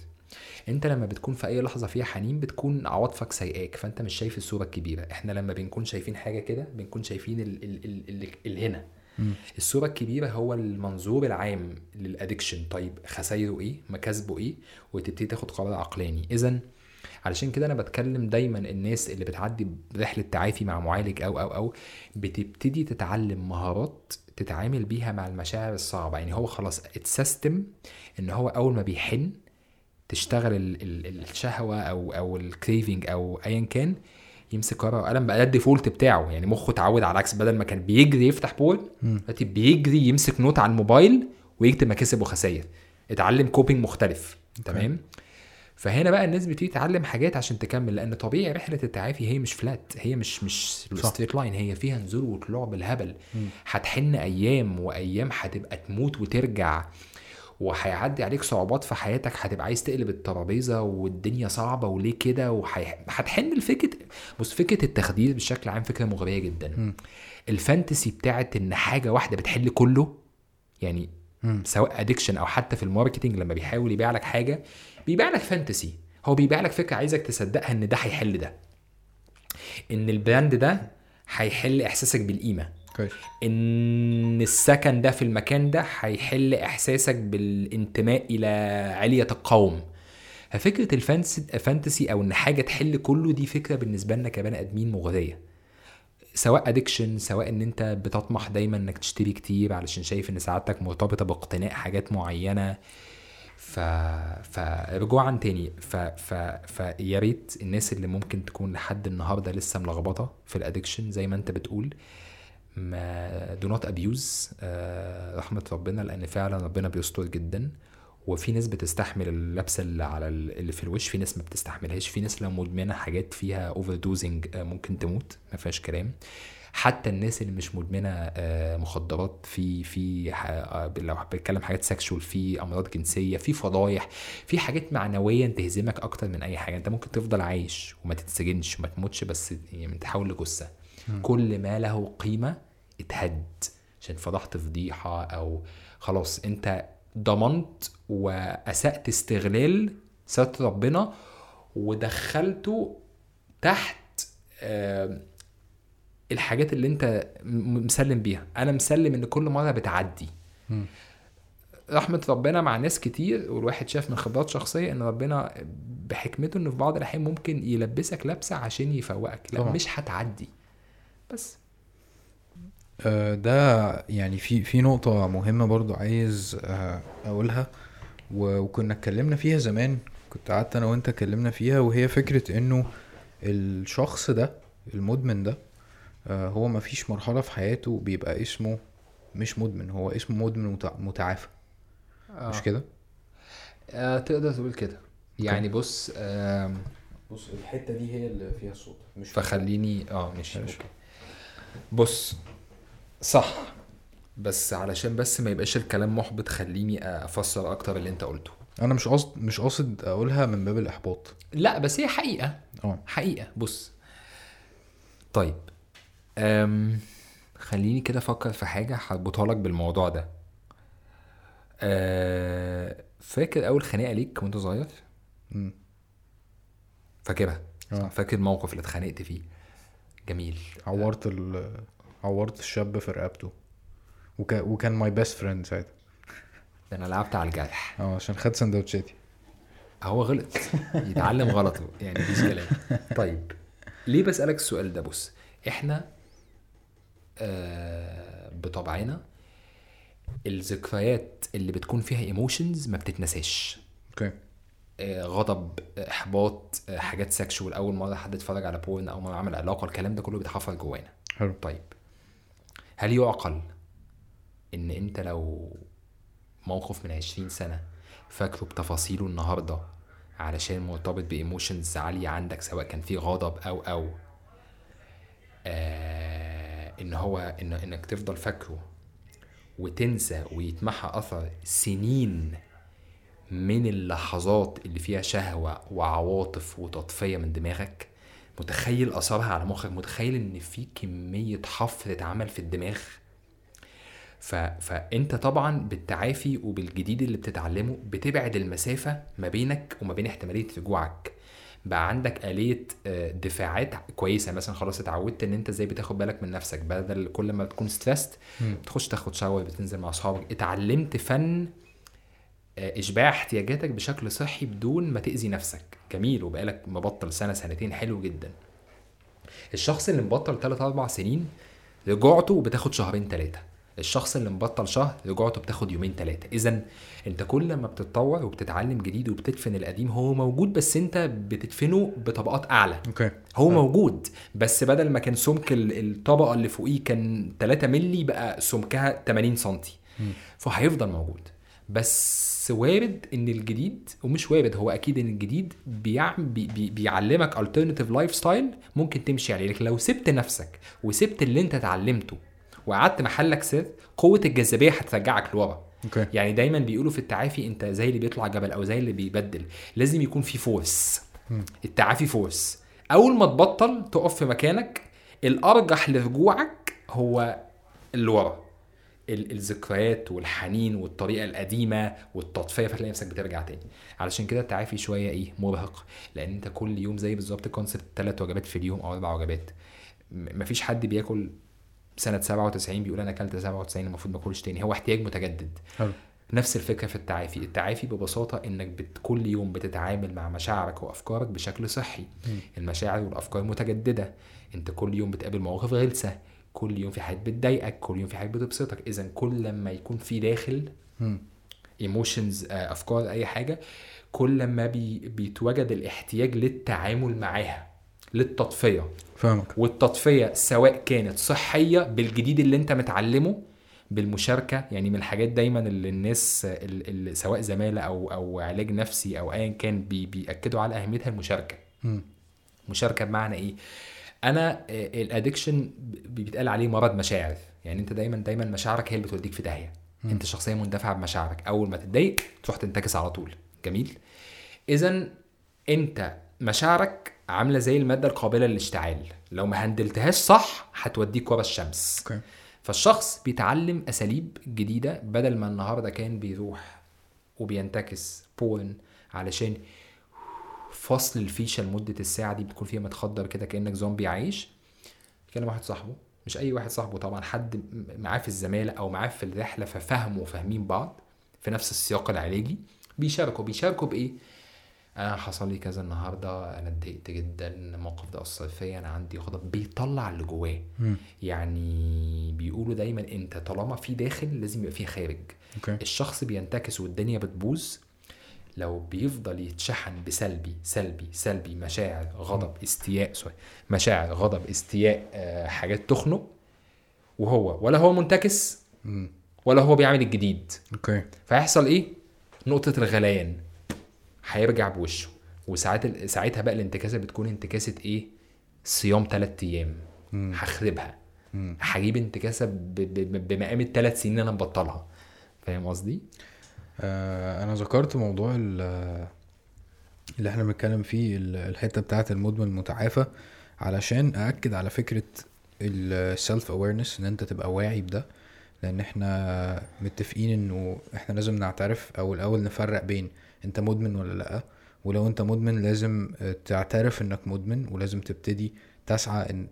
انت لما بتكون في أي لحظة فيها حنين بتكون عواطفك سايقاك فانت مش شايف الصورة الكبيرة. إحنا لما بنكون شايفين حاجة كده بنكون شايفين ال ال ال ال الهنا الصورة الكبيرة هو المنظور العام للادكشن طيب خسايره إيه؟ مكاسبه إيه؟ وتبتدي تاخد قرار عقلاني. اذا علشان كده أنا بتكلم دايما الناس اللي بتعدي برحله تعافي مع معالج أو أو أو بتبتدي تتعلم مهارات تتعامل بيها مع المشاعر الصعبة. يعني هو خلاص ات system إن هو أول ما بيحن تشتغل ال ال الشهوة أو أو ال craving أو ايا كان يمسك ورقة وقلم. بقى ده ال default بتاعه. يعني مخه اتعود على العكس. بدل ما كان بيجري يفتح porn دلوقتي بيجري يمسك note على الموبايل ويكتب مكاسب وخسائر. اتعلم coping مختلف. تمام؟ فهنا بقى الناس بتبتدي تتعلم حاجات عشان تكمل لأن طبيعي رحلة التعافي هي مش flat هي مش مش. straight line هي فيها نزول وطلوع بالهبل هتحن أيام وأيام هتبقى تموت وترجع وهيعدي عليك صعوبات في حياتك هتبقى عايز تقلب الترابيزة والدنيا صعبة وليه كده وهتحن لفكره بص فكرة التخدير بشكل عام فكرة مغرية جدا ال fantasy بتاعت إن حاجة واحدة بتحل كله يعني مم. سواء addiction أو حتى في ال marketing لما بيحاول يبيع لك حاجة بيبيع لك fantasy. هو بيبيع لك فكرة عايزك تصدقها إن ده هيحل ده. إن ال brand ده هيحل إحساسك بالقيمة. كويس. إن السكن ده في المكان ده هيحل إحساسك بالانتماء إلى علية القوم. ففكرة ال fantasy أو إن حاجة تحل كله دي فكرة بالنسبة لنا كبني آدمين مغرية. سواء addiction سواء إن أنت بتطمح دايما إنك تشتري كتير علشان شايف إن سعادتك مرتبطة باقتناء حاجات معينة. ف فرجوعا تاني. ف... ف... فيا ريت الناس اللي ممكن تكون لحد النهارده لسه ملخبطة في ال addiction زي ما انت بتقول ما do not abuse رحمة ربنا لأن فعلا ربنا بيستر جدا. وفي ناس بتستحمل اللبسه اللي على ال- اللي في الوش في ناس ما بتستحملهاش. في ناس لو مدمنة حاجات فيها overdosing ممكن تموت ما فيهاش كلام. حتى الناس اللي مش مدمنة آه، مخدرات في في آه، لو بتكلم حاجات sexual في أمراض جنسية في فضايح في حاجات معنويا تهزمك أكتر من أي حاجة. أنت ممكن تفضل عايش وما تتسجنش وما تموتش بس يعني تحول لجثة. كل ما له قيمة اتهد. عشان فضحت فضيحه أو خلاص. أنت ضمنت وأسأت استغلال ستر ربنا ودخلته تحت آه، الحاجات اللي انت مسلم بيها. أنا مسلم ان كل مرة بتعدي. مم. رحمة ربنا مع ناس كتير والواحد شاف من خبرات شخصية ان ربنا بحكمته انه في بعض الأحيان ممكن يلبسك لبسة عشان يفوقك. لا طبعا. مش هتعدي. بس. آه، ده يعني في في نقطة مهمة برضو عايز آه، أقولها. وكنا اتكلمنا فيها زمان. كنت قعدت أنا وأنت اتكلمنا فيها وهي فكرة إنه الشخص ده المدمن ده هو مفيش مرحلة في حياته بيبقى اسمه مش مدمن هو اسمه مدمن متع- متعافى. مش كده؟ آه تقدر تقول كده. يعني بص آم، بص الحتة دي هي اللي فيها الصوت مش فخليني آه ماشي. أوكي. بص صح بس علشان بس ما يبقاش الكلام محبط خليني أفسر أكتر اللي أنت قلته. أنا مش قصد مش قاصد أقولها من باب الإحباط. لا بس هي حقيقة. آه. حقيقة. بص طيب أم خليني كده أفكر في حاجة هربطها لك بالموضوع ده. أه فاكر أول خناقة ليك وأنت صغير؟ مم. فاكرها؟ آه. فاكر الموقف اللي اتخانقت فيه؟ جميل. عورت ال عورت الشاب في رقبته. وك... وكان my best friend ساعتها. ده أنا لعبت على الجرح. آه عشان خد سندوتشاتي. هو غلط. يتعلم غلطه. يعني مفيش كلام. طيب ليه بسألك السؤال ده؟ بص إحنا آه بطبعنا. الذكريات اللي بتكون فيها emotions ما بتتنساش. okay. آه غضب آه، إحباط آه حاجات sexual أول مرة حد اتفرج على porn اول مرة عمل علاقة الكلام ده كله بيتحفر جوانا. حلو. طيب. هل يعقل إن أنت لو موقف من عشرين سنة فاكره بتفاصيله النهاردة علشان مرتبط بإيموشنز عالية عندك سواء كان في غضب أو أو آه إن هو إن إنك تفضل فاكره وتنسى ويتمحى أثر سنين من اللحظات اللي فيها شهوة وعواطف وتطفية من دماغك. متخيل أثرها على مخك؟ متخيل إن في كمية حفر اتعمل في الدماغ؟ ف... فانت طبعا بالتعافي وبالجديد اللي بتتعلمه بتبعد المسافة ما بينك وما بين احتمالية رجوعك. بقى عندك آلية آه، دفاعات كويسة. مثلا خلاص اتعودت إن أنت إزاي بتاخد بالك من نفسك بدل كل ما تكون ستريسد مم. تخش تاخد شاور بتنزل مع أصحابك. اتعلمت فن آه، إشباع احتياجاتك بشكل صحي بدون ما تأذي نفسك. جميل. وبقالك مبطل سنة سنتين. حلو جدا. الشخص اللي مبطل 3 4 سنين رجوعته بتاخد شهرين ثلاثة الشخص اللي مبطل شهر رجوعته بتاخد يومين ثلاثة إذا أنت كل ما بتتطور وبتتعلم جديد وبتدفن القديم هو موجود بس أنت بتدفنه بطبقات أعلى. okay. هو موجود بس بدل ما كان سمك ال- الطبقة اللي فوقيه كان 3 ملي بقى سمكها 80 سنتي. فهيفضل موجود. بس وارد إن الجديد ومش وارد هو أكيد إن الجديد بيعم بي بي بيعلمك alternative lifestyle ممكن تمشي عليه. لكن لو سبت نفسك وسبت اللي أنت اتعلمته وقعدت محلك سر قوة الجاذبية هترجعك لورا. okay. يعني دايما بيقولوا في التعافي أنت زي اللي بيطلع جبل أو زي اللي بيبدل. لازم يكون في force التعافي force أول ما تبطل تقف في مكانك الأرجح لرجوعك هو اللي ورا. ال- الذكريات والحنين والطريقة القديمة والتطفية فتلاقي نفسك بترجع تاني. علشان كده التعافي شوية إيه مرهق. لأن أنت كل يوم زي بالظبط كونسبت ثلاث وجبات في اليوم أو أربع وجبات. مفيش حد بياكل سنة 97 بيقول أنا أكلت 97 المفروض ما أكلش تاني. هو احتياج متجدد. حلو. نفس الفكرة في التعافي. التعافي ببساطة إنك بت كل يوم بتتعامل مع مشاعرك وأفكارك بشكل صحي. المشاعر والأفكار متجددة. أنت كل يوم بتقابل مواقف غلسة. كل يوم في حاجات بتضايقك. كل يوم في حاجات بتبسطك. إذا كل لما يكون في داخل. emotions أفكار أي حاجة كل ما بي بيتوجد الاحتياج للتعامل معاها للتطفية. فاهمك. والتطفية سواء كانت صحية بالجديد اللي انت متعلمه بالمشاركة يعني من الحاجات دايما اللي الناس اللي سواء زمالة أو أو علاج نفسي أو ايا كان بي بيأكدوا على أهميتها المشاركة. مم. مشاركة بمعنى إيه؟ أنا ال addiction بيتقال عليه مرض مشاعر. يعني أنت دايما دايما مشاعرك هي اللي بتوديك في داهية. أنت شخصيه مندفعه بمشاعرك. أول ما تتضايق تروح تنتكس على طول. جميل؟ اذا أنت مشاعرك عاملة زي المادة القابلة للاشتعال. لو ما handle تهاش صح هتوديك ورا الشمس. okay. فالشخص بيتعلم أساليب جديدة بدل ما النهارده كان بيروح وبينتكس بـ porn علشان فصل الفيشة لمدة الساعة دي بتكون فيها متخدر كده كأنك زومبي عايش. كلم واحد صاحبه. مش أي واحد صاحبه طبعا حد معاه في الزمالة أو معاه في الرحلة ففهموا وفاهمين بعض في نفس السياق العلاجي. بيشاركوا. بيشاركوا بإيه؟ أنا حصل لي كذا النهارده أنا اتضايقت جدا الموقف ده أثر فيا أنا عندي غضب بيطلع اللي جواه. يعني بيقولوا دايما أنت طالما في داخل لازم يبقى في خارج. okay. الشخص بينتكس والدنيا بتبوظ. لو بيفضل يتشحن بسلبي سلبي سلبي مشاعر غضب استياء sorry مشاعر غضب استياء آه، حاجات تخنق وهو ولا هو منتكس. ولا هو بيعمل الجديد. أوكي. فهيحصل إيه؟ نقطة الغليان. هيرجع بوشه وساعات ساعتها بقى الانتكاسة بتكون انتكاسة إيه صيام تلات أيام. هخربها. هجيب ب- بمقام التلات سنين أنا مبطلها فاهم قصدي؟ آه أنا ذكرت موضوع ال- اللي إحنا بنتكلم فيه ال- الحتة بتاعة المدمن المتعافى علشان أأكد على فكرة ال self awareness إن أنت تبقى واعي بده لأن إحنا متفقين إنه إحنا لازم نعترف أو الأول نفرق بين انت مدمن ولا لأ. ولو انت مدمن لازم آه، تعترف انك مدمن ولازم تبتدي تسعى إن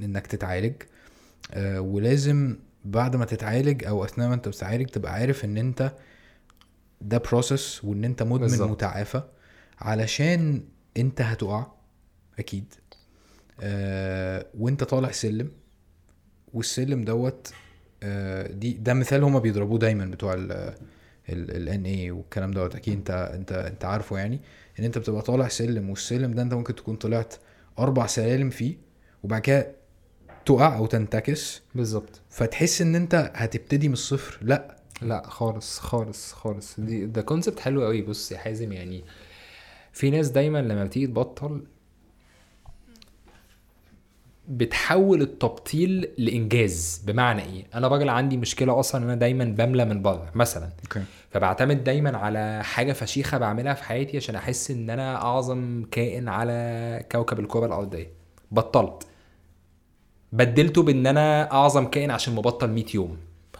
إنك تتعالج. آه، ولازم بعد ما تتعالج أو أثناء ما انت بتتعالج تبقى عارف إن انت ده process وإن انت مدمن بالظبط. متعافى علشان انت هتقع أكيد. آه وانت طالع سلم والسلم دوت آه دي ده مثال هما بيضربوه دايما بتوع ال NA والكلام دوت. أكيد أنت أنت أنت عارفه يعني إن أنت بتبقى طالع سلم والسلم ده أنت ممكن تكون طلعت أربع سلالم فيه وبعد كده تقع أو تنتكس. بالظبط. فتحس إن أنت هتبتدي من الصفر. لأ. لأ خالص خالص خالص. دي ده concept حلو قوي بص يا حازم يعني في ناس دايما لما بتيجي تبطل بتحول التبطيل لإنجاز. بمعنى إيه؟ أنا راجل عندي مشكلة أصلا إن أنا دايما بملى من بره مثلا. okay. فبعتمد دايما على حاجة فشيخة بعملها في حياتي عشان أحس إن أنا أعظم كائن على كوكب الكره الأرضية. بطلت. بدلته بإن أنا أعظم كائن عشان مبطل 100 يوم.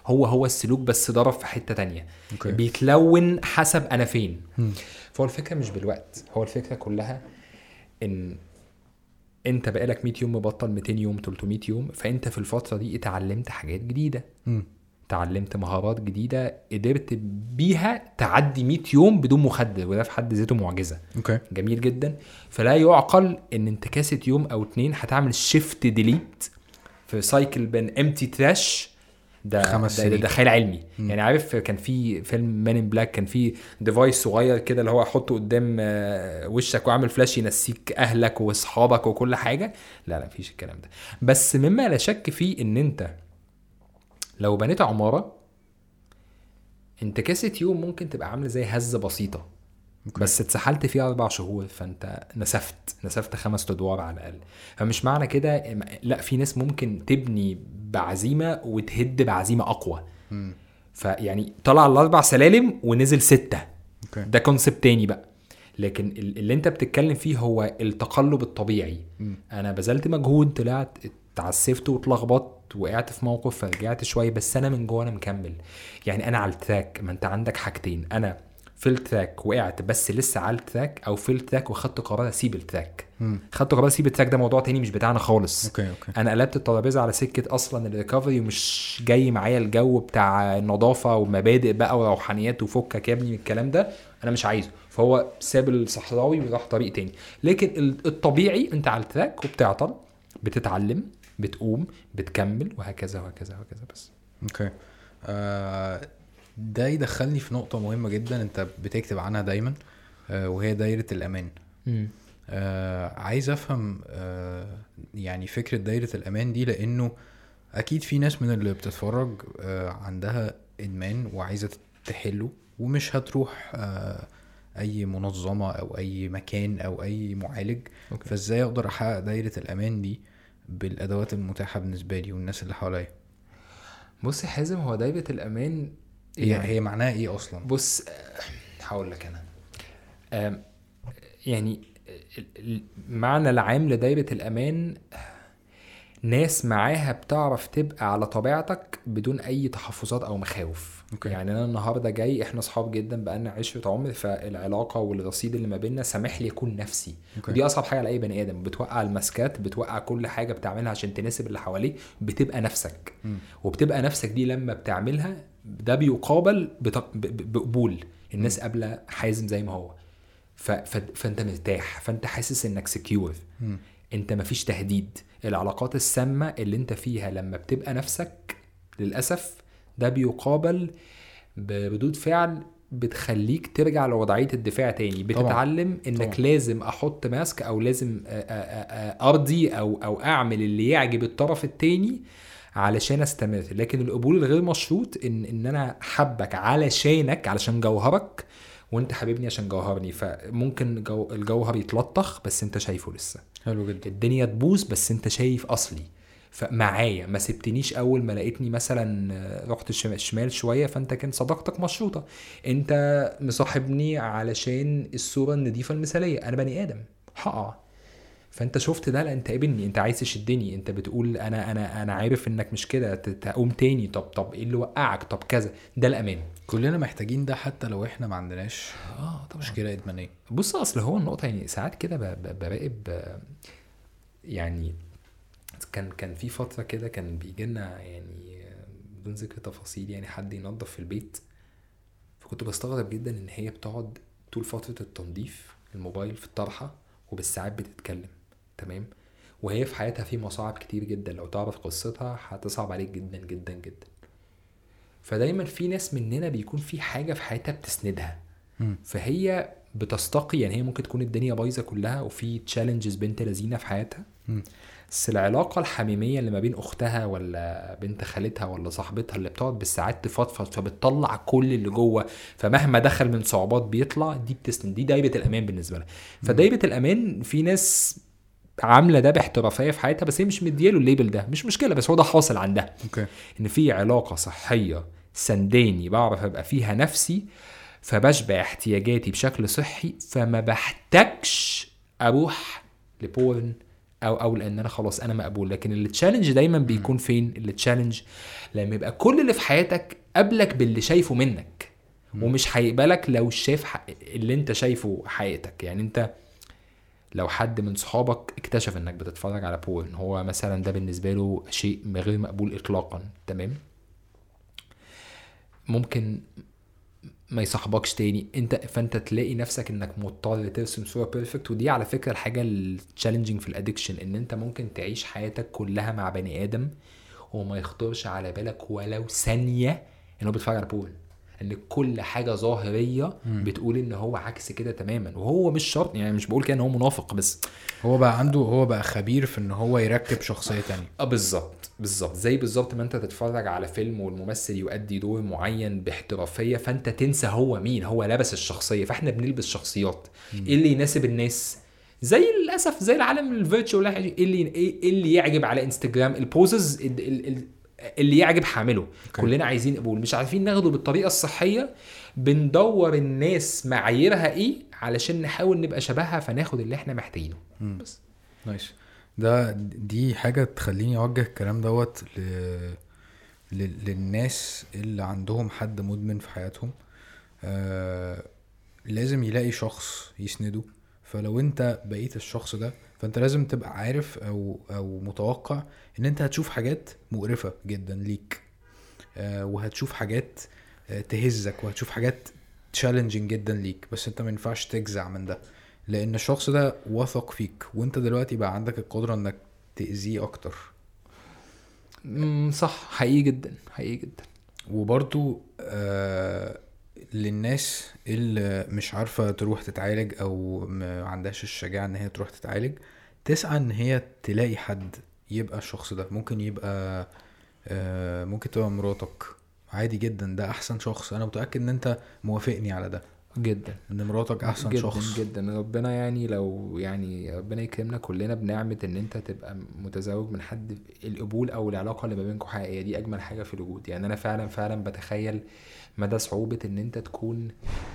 هو هو السلوك بس ضرب في حتة تانية. okay. بيتلون حسب أنا فين. مم. فهو الفكرة مش بالوقت. هو الفكرة كلها إن انت بقالك 100 يوم مبطل 200 يوم 300 يوم فانت في الفترة دي اتعلمت حاجات جديدة. مم. اتعلمت مهارات جديدة قدرت بيها تعدي 100 يوم بدون مخدر وده في حد ذاته معجزة. أوكي. جميل جدا. فلا يعقل إن انتكاسه يوم أو اتنين هتعمل shift delete في recycle bin empty trash ده خمس ده, ده, خيال علمي. مم. يعني عارف كان في فيلم Men in Black كان في device صغير كده اللي هو احطه قدام آه، وشك واعمل فلاش ينسيك أهلك وأصحابك وكل حاجة. لا لا مفيش الكلام ده. بس مما لا شك فيه إن أنت لو بنيت عمارة انتكاسه يوم ممكن تبقى عاملة زي هزة بسيطة. بس اتسحلت فيها أربع شهور فأنت نسفت نسفت خمس أدوار على الأقل. فمش معنى كده لأ في ناس ممكن تبني بعزيمة وتهد بعزيمة أقوى. فيعني طلع الأربع سلالم ونزل ستة. okay. ده concept تاني بقى. لكن ال- اللي أنت بتتكلم فيه هو التقلب الطبيعي. مم. أنا بذلت مجهود طلعت اتعسفت واتلخبطت وقعت في موقف فرجعت شوية بس أنا من جوه أنا مكمل. يعني أنا على ال track ما أنت عندك حاجتين. أنا في ال track وقعت بس لسه على ال track أو في ال track وخدت قرار أسيب ال track مم. خدت قرار أسيب ال track ده موضوع تاني مش بتاعنا خالص. okay okay. أنا قلبت الترابيزة على سكة أصلا ال recovery ومش جاي معايا الجو بتاع النظافة ومبادئ بقى وروحانيات وفكك يا ابني من الكلام ده. أنا مش عايزه. فهو ساب الصحراوي وراح طريق تاني. لكن ال- الطبيعي أنت على ال track وبتعطل بتتعلم بتقوم بتكمل وهكذا وهكذا وهكذا بس. أوكي. آه ده يدخلني في نقطة مهمة جدا أنت بتكتب عنها دايما آه، وهي دايرة الأمان. آه عايز أفهم آه يعني فكرة دايرة الأمان دي لأنه أكيد في ناس من اللي بتتفرج آه عندها إدمان وعايزة تحله ومش هتروح آه أي منظمة أو أي مكان أو أي معالج. okay. فإزاي أقدر أحقق دايرة الأمان دي بالأدوات المتاحة بالنسبة لي والناس اللي حواليا؟ بص يا حازم هو دايرة الأمان هي هي معناها إيه أصلا؟ بص هقول لك أنا يعني ال- ال- المعنى العام لدايرة الأمان ناس معاها بتعرف تبقى على طبيعتك بدون أي تحفظات أو مخاوف okay. يعني أنا النهاردة جاي إحنا صحاب جدا بقالنا عشرة عمر فالعلاقة والرصيد اللي ما بيننا سامح لي أكون نفسي okay. ودي أصعب حاجة لأي بني آدم بتوقع ال masks ات بتوقع كل حاجة بتعملها عشان تناسب اللي حواليك بتبقى نفسك مم. وبتبقى نفسك دي لما بتعملها ده بيقابل بقبول الناس قابله حازم زي ما هو. فانت مرتاح فانت حاسس انك سكيور. انت مفيش تهديد العلاقات السامة اللي انت فيها لما بتبقى نفسك للأسف ده بيقابل بردود فعل بتخليك ترجع لوضعية الدفاع تاني طبعاً. بتتعلم انك طبعاً. لازم أحط ماسك أو لازم أرضي أو أو أعمل اللي يعجب الطرف التاني علشان أستمر. لكن القبول الغير مشروط ان إن أنا حبك علشانك علشان جوهرك وأنت حبيبني عشان جوهرني. فممكن جو الجوهر يتلطخ بس أنت شايفه لسه. حلو جدا. الدنيا تبوظ بس أنت شايف أصلي. فمعايا ما سبتنيش أول ما لقيتني مثلا آه، رحت شم- شمال شوية فأنت كان صداقتك مشروطة. أنت مصاحبني علشان الصورة النظيفة المثالية. أنا بني آدم. هقع فانت شفت ده لأ انت قابلني انت عايز تشدني انت بتقول أنا أنا أنا عارف إنك مش كده تقوم تاني طب طب إيه اللي وقعك؟ طب كذا. ده الأمان. كلنا محتاجين ده حتى لو إحنا ما عندناش آه طبعا. مشكلة إدمانية. بص أصل هو النقطة يعني ساعات كده براقب يعني كان كان في فترة كده كان بيجي لنا يعني بدون ذكر تفاصيل يعني حد ينظف في البيت فكنت بستغرب جدا إن هي بتقعد طول فترة التنظيف الموبايل في الطرحة وبالساعات بتتكلم. تمام؟ وهي في حياتها في مصاعب كتير جدا. لو تعرف قصتها هتصعب عليك جدا جدا جدا. فدايما في ناس مننا بيكون في حاجة في حياتها بتسندها. فهي بتستقي يعني هي ممكن تكون الدنيا بايظة كلها وفي تشالنجز بنت لذينة في حياتها. بس العلاقة الحميمية اللي ما بين أختها ولا بنت خالتها ولا صاحبتها اللي بتقعد بالساعات تفضفض فبتطلع كل اللي جوه فمهما دخل من صعوبات بيطلع دي بتسند. دي دايره الأمان بالنسبة لها. فدايره الأمان في ناس عاملة ده باحترافية في حياتها بس هي مش مدياله ال label ده مش مشكلة بس هو ده حاصل عندها okay. إن في علاقة صحية سنداني بعرف أبقى فيها نفسي فبشبع احتياجاتي بشكل صحي فما بحتاجش أروح ل porn أو أو لأن أنا خلاص أنا مقبول. لكن ال challenge دايما بيكون فين؟ ال challenge لما يبقى كل اللي في حياتك قبلك باللي شايفه منك ومش هيقبلك لو شايف حق- اللي أنت شايفه حقيقتك. يعني أنت لو حد من صحابك اكتشف إنك بتتفرج على porn هو مثلا ده بالنسبة له شيء غير مقبول اطلاقا تمام؟ ممكن ما يصاحبكش تاني. انت فأنت تلاقي نفسك إنك مضطر ترسم صورة perfect ودي على فكرة الحاجة ال challenging في ال addiction إن أنت ممكن تعيش حياتك كلها مع بني آدم وما يخطرش على بالك ولو ثانية ان هو بيتفرج على porn إن كل حاجة ظاهرية بتقول إن هو عكس كده تماما. وهو مش شرط يعني مش بقول كده إن هو منافق بس. هو بقى عنده هو بقى خبير في إن هو يركب شخصية تانية. آه بالظبط بالظبط. زي بالظبط ما أنت تتفرج على فيلم والممثل يؤدي دور معين باحترافية فأنت تنسى هو مين. هو لبس الشخصية فإحنا بنلبس شخصيات. إيه اللي يناسب الناس؟ زي للأسف زي العالم ال virtual إيه اللي إيه اللي يعجب على إنستجرام؟ ال poses ال- ال- ال- اللي يعجب حامله. كلنا عايزين قبول مش عارفين ناخده بالطريقة الصحية بندور الناس معاييرها إيه علشان نحاول نبقى شبهها فناخد اللي إحنا محتاجينه. بس. نايس. ده دي حاجة تخليني أوجه الكلام دوت ل... ل... للناس اللي عندهم حد مدمن في حياتهم. آه... لازم يلاقي شخص يسنده. فلو انت بقيت الشخص ده فانت لازم تبقى عارف أو أو متوقع ان انت هتشوف حاجات مقرفة جدا ليك. آه وهتشوف حاجات آه تهزك وهتشوف حاجات تشالنجينج جدا ليك. بس انت ما ينفعش تجزع من ده. لأن الشخص ده وثق فيك وانت دلوقتي بقى عندك القدرة انك تأذيه أكتر. صح. حقيقي جدا. حقيقي جدا. وبرضو آه للناس اللي مش عارفة تروح تتعالج أو ما عندهاش الشجاعة إن هي تروح تتعالج تسعى إن هي تلاقي حد يبقى الشخص ده. ممكن يبقى آه ممكن تبقى مراتك. عادي جدا ده أحسن شخص. أنا متأكد إن أنت موافقني على ده. جدا. إن مراتك أحسن جدا شخص. جدا. ربنا يعني لو يعني ربنا يكرمنا كلنا بنعمة إن أنت تبقى متزوج من حد القبول أو العلاقة اللي ما بينكم حقيقية دي أجمل حاجة في الوجود. يعني أنا فعلا فعلا بتخيل مدى صعوبة إن أنت تكون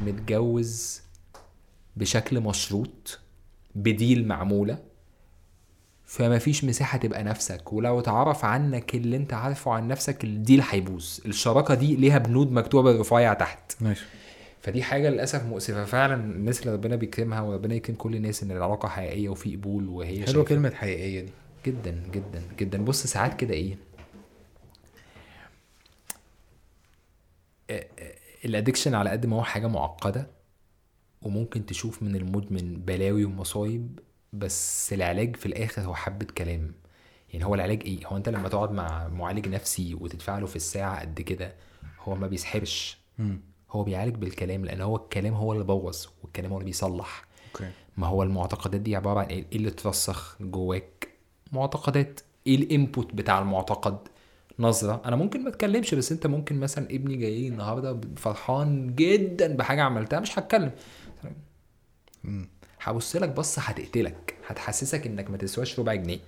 متجوز بشكل مشروط بديل معمولة فما فيش مساحة تبقى نفسك. ولو اتعرف عنك اللي أنت عارفه عن نفسك الديل هيبوظ. الشراكة دي ليها بنود مكتوبة بالرفيع تحت. ماشي. فدي حاجة للأسف مؤسفة. فعلا الناس اللي ربنا بيكرمها وربنا يكرم كل الناس إن العلاقة حقيقية وفي قبول وهي حلوة شايفة- كلمة حقيقية دي. جدا جدا جدا. بص ساعات كده إيه ال addiction على قد ما هو حاجة معقدة وممكن تشوف من المدمن بلاوي ومصايب بس العلاج في الآخر هو حبة كلام. يعني هو العلاج إيه؟ هو أنت لما تقعد مع معالج نفسي وتدفع له في الساعة قد كده هو ما بيسحرش. مم. هو بيعالج بالكلام لأن هو الكلام هو اللي بوظ والكلام هو اللي بيصلح. okay. ما هو المعتقدات دي عبارة عن إيه؟ إيه اللي اترسخ جواك؟ معتقدات. إيه ال input بتاع المعتقد؟ نظرة. أنا ممكن ما أتكلمش بس أنت ممكن مثلا ابني جاي لي النهارده فرحان جدا بحاجة عملتها مش هتكلم. هبص لك بصه هتقتلك هتحسسك إنك ما تسواش ربع جنيه.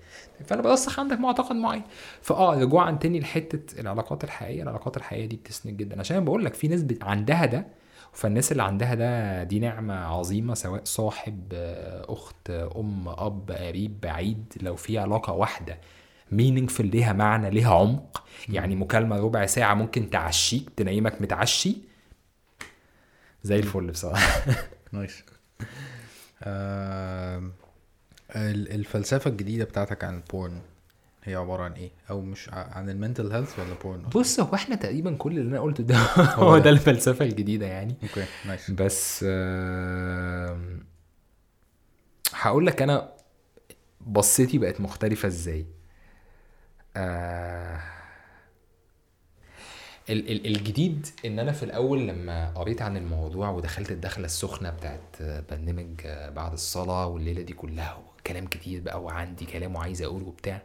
فأنا برسخ عندك معتقد معين. فآه رجوعا تاني لحتة العلاقات الحقيقية. العلاقات الحقيقية دي بتسند جدا. عشان بقول لك في ناس عندها ده فالناس اللي عندها ده دي نعمة عظيمة سواء صاحب آه، أخت أم أب قريب بعيد. لو في علاقة واحدة meaningful ليها معنى ليها عمق يعني مكالمة ربع ساعة ممكن تعشيك تنيمك متعشي زي الفل بصراحة. nice. ال- الفلسفة الجديدة بتاعتك عن ال porn هي عبارة عن إيه؟ أو مش عن ال mental health ولا porn؟ بص هو إحنا تقريبا كل اللي أنا قلته ده هو هو ده. الفلسفة الجديدة يعني okay nice بس آم، هقول لك أنا بصيتي بقت مختلفة إزاي آه، الجديد إن أنا في الأول لما قريت عن الموضوع ودخلت الدخلة السخنة بتاعت برنامج بعد الصلاة والليلة دي كلها وكلام كتير بقى وعندي كلام وعايز أقوله وبتاع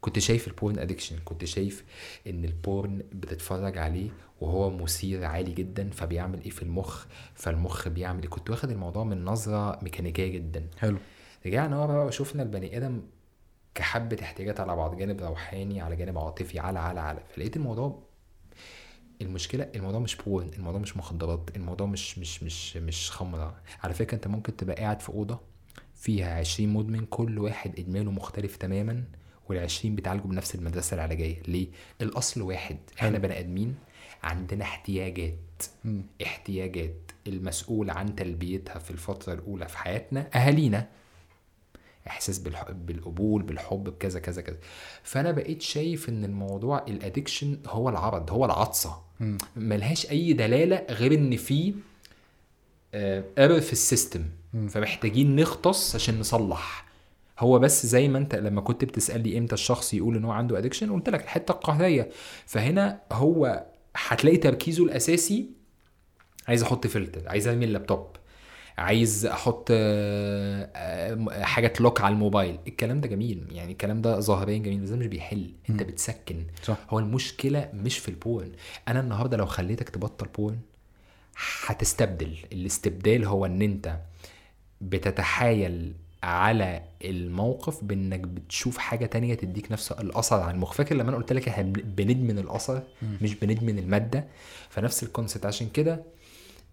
كنت شايف ال porn addiction كنت شايف إن ال porn بتتفرج عليه وهو مثير عالي جدا فبيعمل إيه في المخ فالمخ بيعمل إيه؟ كنت واخد الموضوع من نظرة ميكانيكية جدا. حلو. رجعنا ورا بقى وشفنا البني آدم كحبة احتياجات على بعض جانب روحاني على جانب عاطفي على على على فلقيت الموضوع المشكلة الموضوع مش بورن الموضوع مش مخدرات الموضوع مش مش مش مش خمرة. على فكرة أنت ممكن تبقى قاعد في أوضة فيها عشرين مدمن كل واحد إدمانه مختلف تماما والعشرين بيتعالجوا بنفس المدرسة العلاجية ليه؟ الأصل واحد إحنا بني آدمين عندنا احتياجات. احتياجات. المسؤول عن تلبيتها في الفترة الأولى في حياتنا أهالينا. إحساس بالقبول بالحب بكذا كذا كذا. فأنا بقيت شايف إن الموضوع ال addiction هو العرض هو العطسة. ملهاش أي دلالة غير إن في error في ال system. فمحتاجين نغطس عشان نصلح. هو بس زي ما أنت لما كنت بتسالني إمتى الشخص يقول إن هو عنده addiction قلت لك الحتة القهرية. فهنا هو هتلاقي تركيزه الأساسي عايز أحط فلتر عايز ارمي اللابتوب عايز أحط آه، آه، حاجة ت lock على الموبايل. الكلام ده جميل يعني الكلام ده ظاهريا جميل بس ده مش بيحل. أنت بتسكن. صح. هو المشكلة مش في ال porn أنا النهارده لو خليتك تبطل porn هتستبدل. الاستبدال هو إن أنت بتتحايل على الموقف بإنك بتشوف حاجة تانية تديك نفس الأثر على المخ. فاكر لما أنا قلت لك إحنا بن- بندمن الأثر؟ مش بندمن المادة؟ فنفس ال concept. عشان كده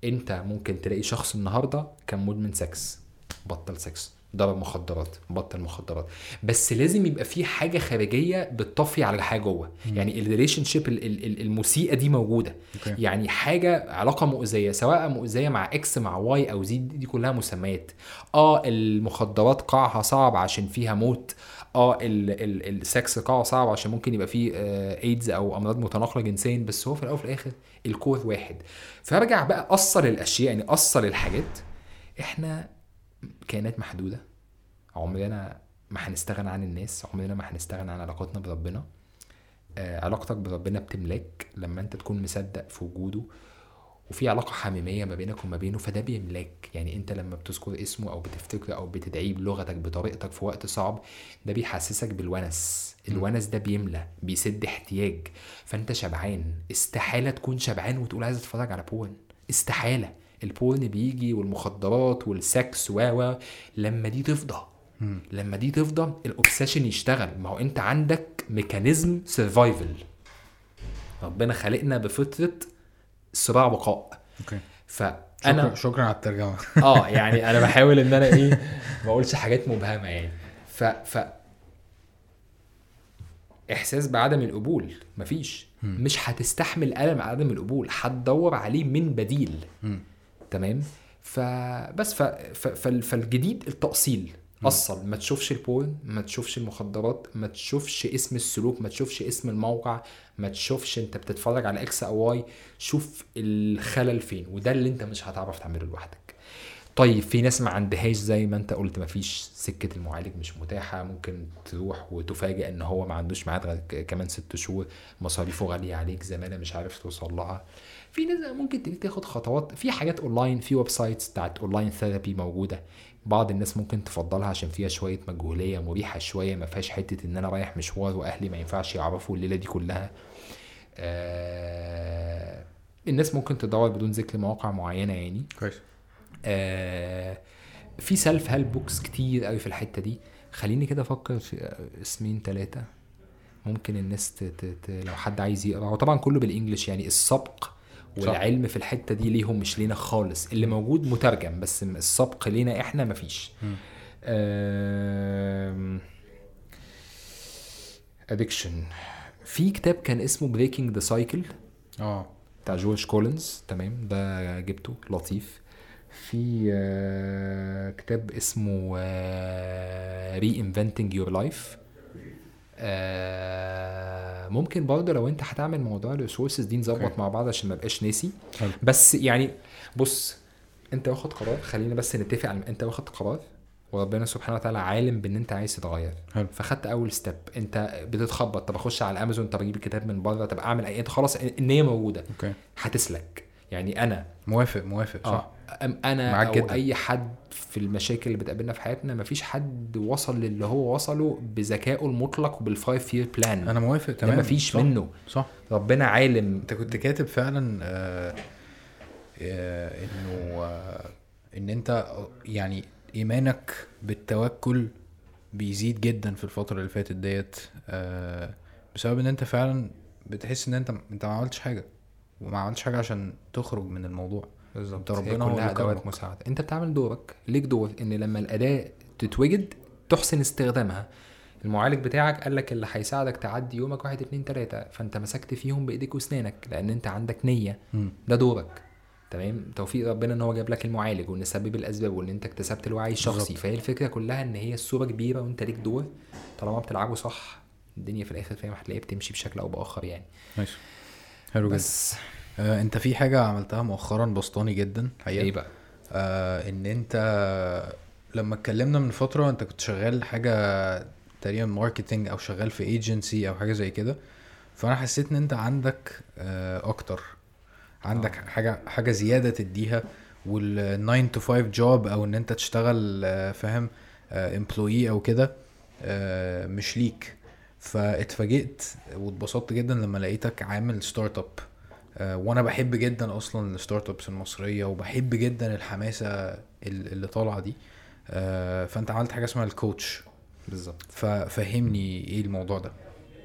انت ممكن تلاقي شخص النهارده كان مدمن سكس بطل سكس ضرب مخدرات بطل مخدرات. بس لازم يبقى في حاجة خارجية بتطفي على الحاجة جوه. يعني ال relationship المسيئة دي موجودة. okay. يعني حاجة علاقة مؤذية سواء مؤذية مع X مع Y أو Z دي كلها مسميات. آه المخدرات قاعها صعب عشان فيها موت. آه ال ال ال sex قاعه صعب عشان ممكن يبقى فيه آه ايدز أو أمراض متناقلة جنسيا بس هو في الأول وفي الآخر ال core واحد. فارجع بقى اصل الأشياء يعني اصل الحاجات. إحنا كائنات محدودة. عمرنا ما هنستغنى عن الناس. عمرنا ما هنستغنى عن علاقاتنا بربنا. آه، علاقتك بربنا بتملاك لما أنت تكون مصدق في وجوده. وفي علاقة حميمية ما بينك وما بينه فده بيملاك. يعني انت لما بتذكر اسمه أو بتفتكره أو بتدعيه بلغتك بطريقتك في وقت صعب ده بيحسسك بالونس. الونس ده بيملى بيسد احتياج. فانت شبعان. استحالة تكون شبعان وتقول عايز اتفرج على porn استحالة. ال porn بيجي والمخدرات والسكس و و لما دي تفضى. لما دي تفضى ال obsession يشتغل. ما هو انت عندك mechanism survival ربنا خلقنا بفطرة صراع بقاء. okay. فانا شكرا شكرا على الترجمة. آه يعني أنا بحاول إن أنا إيه ما أقولش حاجات مبهمة يعني. ف ف إحساس بعدم القبول مفيش. مش هتستحمل ألم عدم القبول هتدور عليه من بديل. مم. تمام؟ فبس ف... ف... فال- فالجديد التأصيل. أصل ما تشوفش ال porn ما تشوفش المخدرات ما تشوفش اسم السلوك ما تشوفش اسم الموقع ما تشوفش انت بتتفرج على X أو Y. شوف الخلل فين وده اللي انت مش هتعرف تعمله لوحدك. طيب في ناس ما عندهاش زي ما انت قلت ما فيش سكة المعالج مش متاحة. ممكن تروح وتفاجئ إن هو ما عندوش ميعاد غير كمان ست شهور. مصاريفه غالية عليك زمالة مش عارف توصل لها في ناس ممكن تاخد خطوات. في حاجات أونلاين في websites بتاعت online therapy موجودة. بعض الناس ممكن تفضلها عشان فيها شوية مجهولية مريحة شوية ما فيهاش حتة إن أنا رايح مشوار وأهلي ما ينفعش يعرفوا الليلة دي كلها. آه الناس ممكن تدور بدون ذكر مواقع معينة يعني. كويس. آه في self help books كتير قوي في الحتة دي. خليني كده أفكر في اسمين ثلاثة ممكن الناس ت... ت... ت... لو حد عايز يقرأ. هو طبعا كله بال English يعني. السبق والعلم في الحتة دي ليهم مش لينا خالص. اللي موجود مترجم بس السبق لينا إحنا مفيش. addiction في كتاب كان اسمه Breaking the Cycle آه. بتاع جورج كولينز. تمام ده جبته لطيف. في آه، كتاب اسمه Reinventing Your Life ممكن برضه لو انت هتعمل موضوع ال resources دي نظبط. مع بعض عشان ما بقاش ناسي حلو. بس يعني بص انت واخد قرار خلينا بس نتفق على انت واخد قرار وربنا سبحانه وتعالى عالم بان انت عايز تتغير حلو. فخدت أول step انت بتتخبط طب أخش على امازون طب أجيب الكتاب من بره طب أعمل اي انت خلاص النية موجودة okay هتسلك يعني أنا. موافق موافق صح. أم- أنا معاك أوي جدا. أي حد في المشاكل اللي بتقابلنا في حياتنا مفيش حد وصل للي هو وصله بذكائه المطلق وبال five year plan أنا موافق تمام مفيش صح. منه. صح. ربنا عالم. أنت كنت كاتب فعلا آه آه إنه آه إن أنت يعني إيمانك بالتوكل بيزيد جدا في الفترة اللي فاتت ديت آه بسبب إن أنت فعلا بتحس إن أنت أنت ما عملتش حاجة. وما عملتش حاجة عشان تخرج من الموضوع. بالظبط. ربنا هو أدوات. مساعدة. انت بتعمل دورك ليك دور إن لما الأداة تتوجد تحسن استخدامها. المعالج بتاعك قال لك اللي هيساعدك تعدي يومك واحد اتنين تلاتة. فانت مسكت فيهم بايديك واسنانك لأن انت عندك نية. ده دورك. تمام؟ توفيق ربنا إن هو جاب لك المعالج وإن سبب الأسباب وإن انت اكتسبت الوعي الشخصي. فهي الفكرة كلها إن هي الصورة كبيرة وإنت ليك دور. طالما بتلعبه صح الدنيا في الآخر فاهم هتلاقيها بتمشي بشكل أو بآخر يعني. ماشي. حلو جدا. بس. آه انت في حاجة عملتها مؤخرا بسطاني جدا حقيقة؟ إيه بقى؟ آه إن انت لما اتكلمنا من فترة انت كنت شغال حاجة تقريبا marketing أو شغال في ايجنسي أو حاجة زي كده فأنا حسيت إن انت عندك آه أكتر. عندك آه. حاجة حاجة زيادة تديها وال 9 to 5 job أو إن انت تشتغل آه، فاهم employee أو كده آه، مش ليك. فاتفاجئت واتبسطت جدا لما لقيتك عامل startup آه، وأنا بحب جدا أصلا ال startups المصرية وبحب جدا الحماسة ال- اللي طالعة دي. آه، فأنت عملت حاجة اسمها الكوتش بالظبط. ففهمني إيه الموضوع ده؟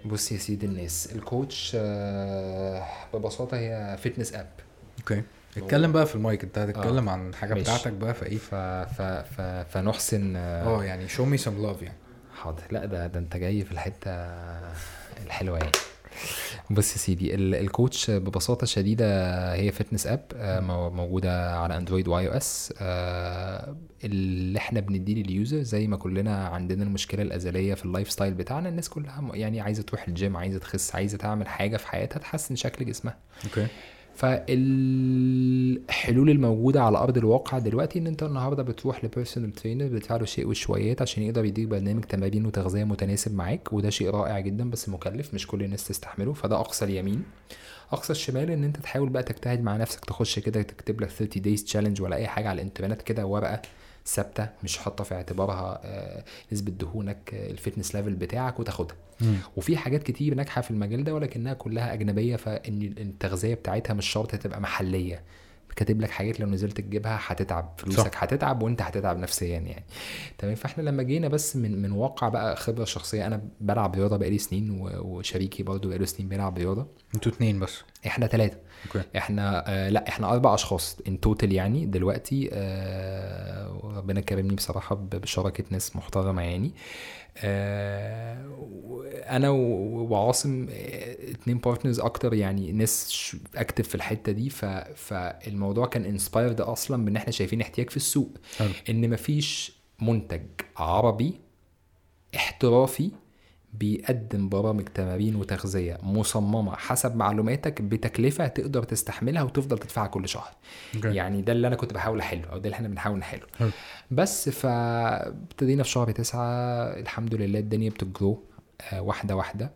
بص يا سيدي الناس الكوتش آه، ببساطة هي fitness app okay. اتكلم بقى في المايك. أنت هتتكلم عن حاجة ماشي. بتاعتك بقى فإيه؟ ف... ف... ف... فنحسن آه، آه يعني show me some love يعني. حاضر. لا ده ده انت جاي في الحتة الحلوة يعني. بص يا سيدي ال- الكوتش ببساطة شديدة هي fitness app آه، مو- موجودة على أندرويد و iOS. آه، اللي إحنا بنديه لل user زي ما كلنا عندنا المشكلة الأزلية في ال lifestyle بتاعنا الناس كلها يعني عايزة تروح الجيم عايزة تخس عايزة تعمل حاجة في حياتها تحسن شكل جسمها. okay. فالحلول الموجودة على أرض الواقع دلوقتي إن أنت النهارده بتروح ل personal trainer بتدفع له شيء وشويات عشان يقدر يديك برنامج تمارين وتغذية متناسب معاك وده شيء رائع جدا بس مكلف مش كل الناس تستحمله فده أقصى اليمين. أقصى الشمال إن أنت تحاول بقى تجتهد مع نفسك تخش كده تكتب لك 30 days challenge ولا أي حاجة على الإنترنت كده ورقة ثابتة مش حاطة في اعتبارها آه، نسبة دهونك آه، ال fitness level بتاعك وتاخدها. وفي حاجات كتير ناجحة في المجال ده ولكنها كلها أجنبية فإن التغذية بتاعتها مش شرط تبقى محلية. كاتب لك حاجات لو نزلت تجيبها هتتعب فلوسك صح. هتتعب وأنت هتتعب نفسيا يعني. تمام فإحنا لما جينا بس من من واقع بقى خبرة شخصية أنا بلعب رياضة بقالي سنين وشريكي برضه بقاله سنين بيلعب رياضة. أنتوا اتنين بس. إحنا ثلاثة okay إحنا آه لا إحنا أربع اشخاص in total يعني دلوقتي آه ربنا كرمني بصراحة بشراكة ناس محترمة يعني. آه أنا وعاصم آه، اتنين partners أكتر يعني ناس active في الحتة دي. ف فالموضوع كان inspired أصلا بإن إحنا شايفين احتياج في السوق. حلو. إن مفيش منتج عربي احترافي بيقدم برامج تمارين وتغذية مصممة حسب معلوماتك بتكلفة تقدر تستحملها وتفضل تدفعها كل شهر. okay يعني ده اللي أنا كنت بحاول أحله أو ده اللي إحنا بنحاول نحله. حلو. بس فابتدينا في شهر تسعة الحمد لله الدنيا بت grow آه واحدة واحدة.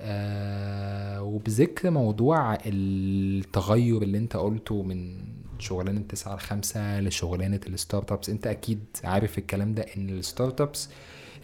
آه وبذكر موضوع التغير اللي أنت قلته من شغلانة تسعة لخمسة لشغلانة ال startups. أنت أكيد عارف الكلام ده إن ال startups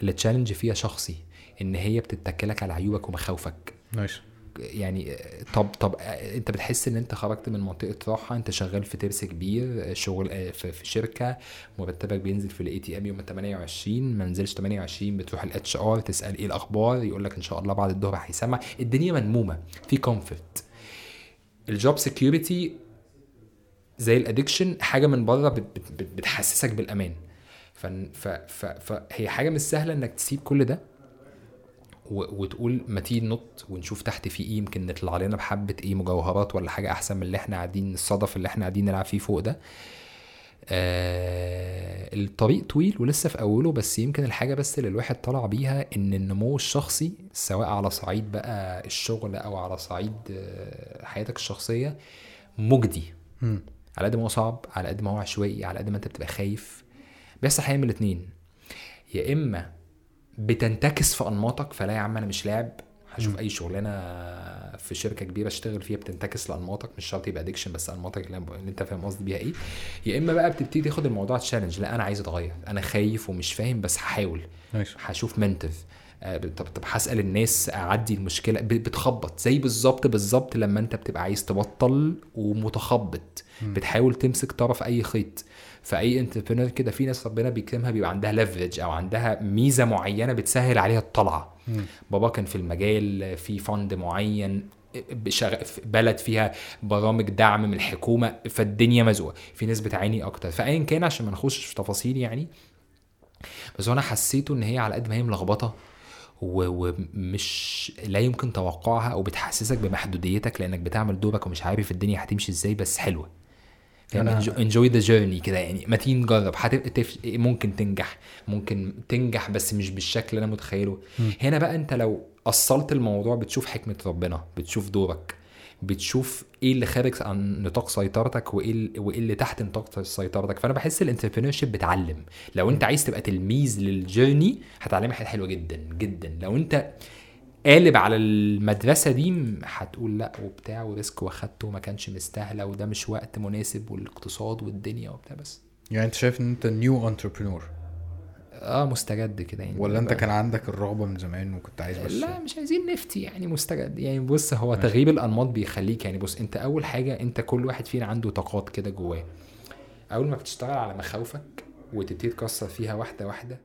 ال challenge فيها شخصي. إن هي بتتكلك على عيوبك ومخاوفك. nice. يعني طب طب أنت بتحس إن أنت خرجت من منطقة راحة أنت شغال في ترس كبير شغل في في شركة مرتبك بينزل في ال ATM يوم 28 ما نزلش 28 بتروح ال HR تسأل إيه الأخبار يقول لك إن شاء الله بعد الظهر هيسمع. الدنيا منمومة في comfort ال job security زي ال addiction حاجة من بره بت- بت- بت- بتحسسك بالأمان. فهي حاجة مش سهلة إنك تسيب كل ده. وتقول ما تيجي ننط ونشوف تحت في إيه يمكن نطلع لنا بحبة إيه مجوهرات ولا حاجة احسن من اللي إحنا قاعدين الصدف اللي إحنا قاعدين نلعب فيه فوق ده. آه الطريق طويل ولسه في أوله بس يمكن الحاجة بس اللي الواحد طلع بيها إن النمو الشخصي سواء على صعيد بقى الشغل أو على صعيد آه، حياتك الشخصية مجدي. على قد ما هو صعب على قد ما هو عشوائي على قد ما أنت بتبقى خايف. بيحصل حاجة من الاتنين. يا إما بتنتكس في أنماطك فلا يا عم أنا مش لاعب. هشوف أي شغلانة في شركة كبيرة أشتغل فيها بتنتكس لأنماطك مش شرط يبقى ادكشن بس أنماطك اللي أنت فاهم قصدي بيها إيه. يا إما بقى بتبتدي تاخد الموضوع challenge لا أنا عايز اتغير أنا خايف ومش فاهم بس هحاول. هشوف آه، طب طب هسأل الناس أعدي المشكلة. بتخبط. زي بالظبط بالظبط لما أنت بتبقى عايز تبطل ومتخبط. بتحاول تمسك طرف أي خيط. فأي entrepreneur كده في ناس ربنا بيكرمها بيبقى عندها leverage أو عندها ميزة معينة بتسهل عليها الطلعة. مم. بابا كان في المجال في fund معين بلد فيها برامج دعم من الحكومة فالدنيا مزقوقه في ناس بتعاني أكتر. فايا كان عشان ما نخش في تفاصيل يعني. بس أنا حسيته إن هي على قد ما هي ملخبطة. ومش لا يمكن توقعها أو بتحسسك بمحدوديتك لأنك بتعمل دورك ومش عارف الدنيا هتمشي إزاي بس حلوة. أنا- انجوي ذا جيرني كده يعني. ما تيجي نجرب. ممكن تنجح. ممكن تنجح بس مش بالشكل اللي أنا متخيله. هنا بقى أنت لو أصلت الموضوع بتشوف حكمة ربنا بتشوف دورك بتشوف إيه اللي خارج عن نطاق سيطرتك وإيه وإيه اللي تحت نطاق سيطرتك. فأنا بحس ال entrepreneurship بتعلم. لو أنت عايز تبقى تلميذ لل journey هتعلمك حاجات حلوة جدا جدا. لو أنت قالب على المدرسة دي هتقول لأ وبتاع و risk واخدته وما كانش مستاهلة وده مش وقت مناسب والاقتصاد والدنيا وبتاع بس. يعني أنت شايف إن أنت new entrepreneur آه مستجد كده يعني. ولا انت كان عندك الرغبه من زمان وكنت عايز بس لا مش عايزين نفتي يعني مستجد يعني. بص هو تغيير الأنماط بيخليك يعني بص انت أول حاجة انت كل واحد فينا عنده طاقات كده جواه. أول ما بتشتغل على مخاوفك وتبتدي تكسر فيها واحدة واحدة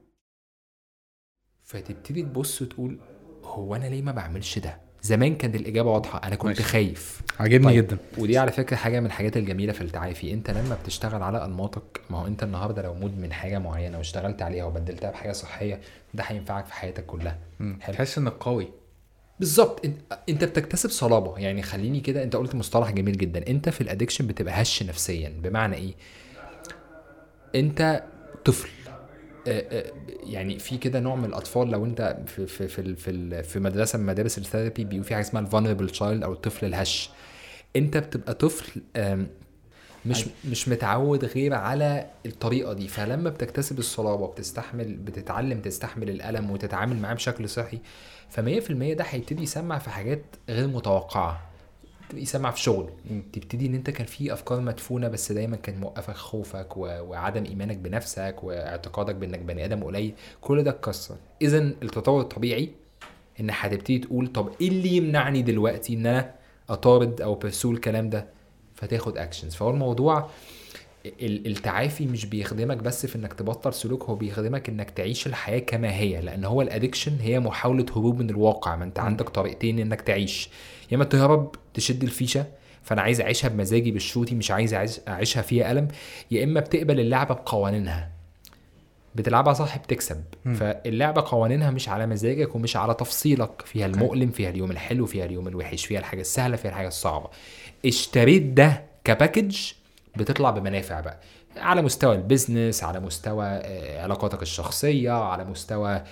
فتبتدي تبص وتقول هو أنا ليه ما بعملش ده؟ زمان كانت الإجابة واضحة. أنا كنت ماشي. خايف. عاجبني طيب، جدا. ودي على فكرة حاجة من الحاجات الجميلة في التعافي أنت لما بتشتغل على أنماطك ما هو أنت النهارده لو مدمن حاجة معينة واشتغلت عليها وبدلتها بحاجة صحية ده هينفعك في حياتك كلها. حلو. تحس إنك قوي. بالظبط. انت- بتكتسب صلابة. يعني خليني كده أنت قلت مصطلح جميل جدا. أنت في ال addiction بتبقى هش نفسيا. بمعنى إيه؟ أنت طفل. يعني في كده نوع من الأطفال لو أنت في في في في, في مدرسة من مدارس ال therapy بيبقى في حاجة اسمها ال vulnerable child أو الطفل الهش. أنت بتبقى طفل مش مش متعود غير على الطريقة دي. فلما بتكتسب الصلابة بتستحمل بتتعلم تستحمل الألم وتتعامل معاه بشكل صحي ف 100% ده هيبتدي يسمع في حاجات غير متوقعة. تبتدي يسمع في شغل تبتدي ان انت كان في افكار مدفونة بس دايما كان موقفك خوفك و... وعدم إيمانك بنفسك واعتقادك بإنك بني آدم قليل. كل ده اتكسر. اذا التطور الطبيعي إن هتبتدي تقول طب إيه اللي يمنعني دلوقتي إن أنا أطارد أو pursue الكلام ده؟ فتاخد actions فهو الموضوع ال- التعافي مش بيخدمك بس في إنك تبطل سلوك هو بيخدمك إنك تعيش الحياة كما هي. لأن هو ال addiction هي محاولة هروب من الواقع. ما أنت عندك طريقتين إنك تعيش. يا اما تهرب تشد الفيشة. فأنا عايز أعيشها بمزاجي بشروطي مش عايز أعيشها فيها ألم. يا إما بتقبل اللعبه بقوانينها. بتلعبها صح بتكسب. مم. فاللعبه قوانينها مش على مزاجك ومش على تفصيلك. فيها المؤلم فيها اليوم الحلو فيها اليوم الوحش فيها الحاجة السهلة فيها الحاجة الصعبة. اشتريت ده كباكج بتطلع بمنافع بقى. على مستوى البيزنس على مستوى آه، علاقاتك الشخصية على مستوى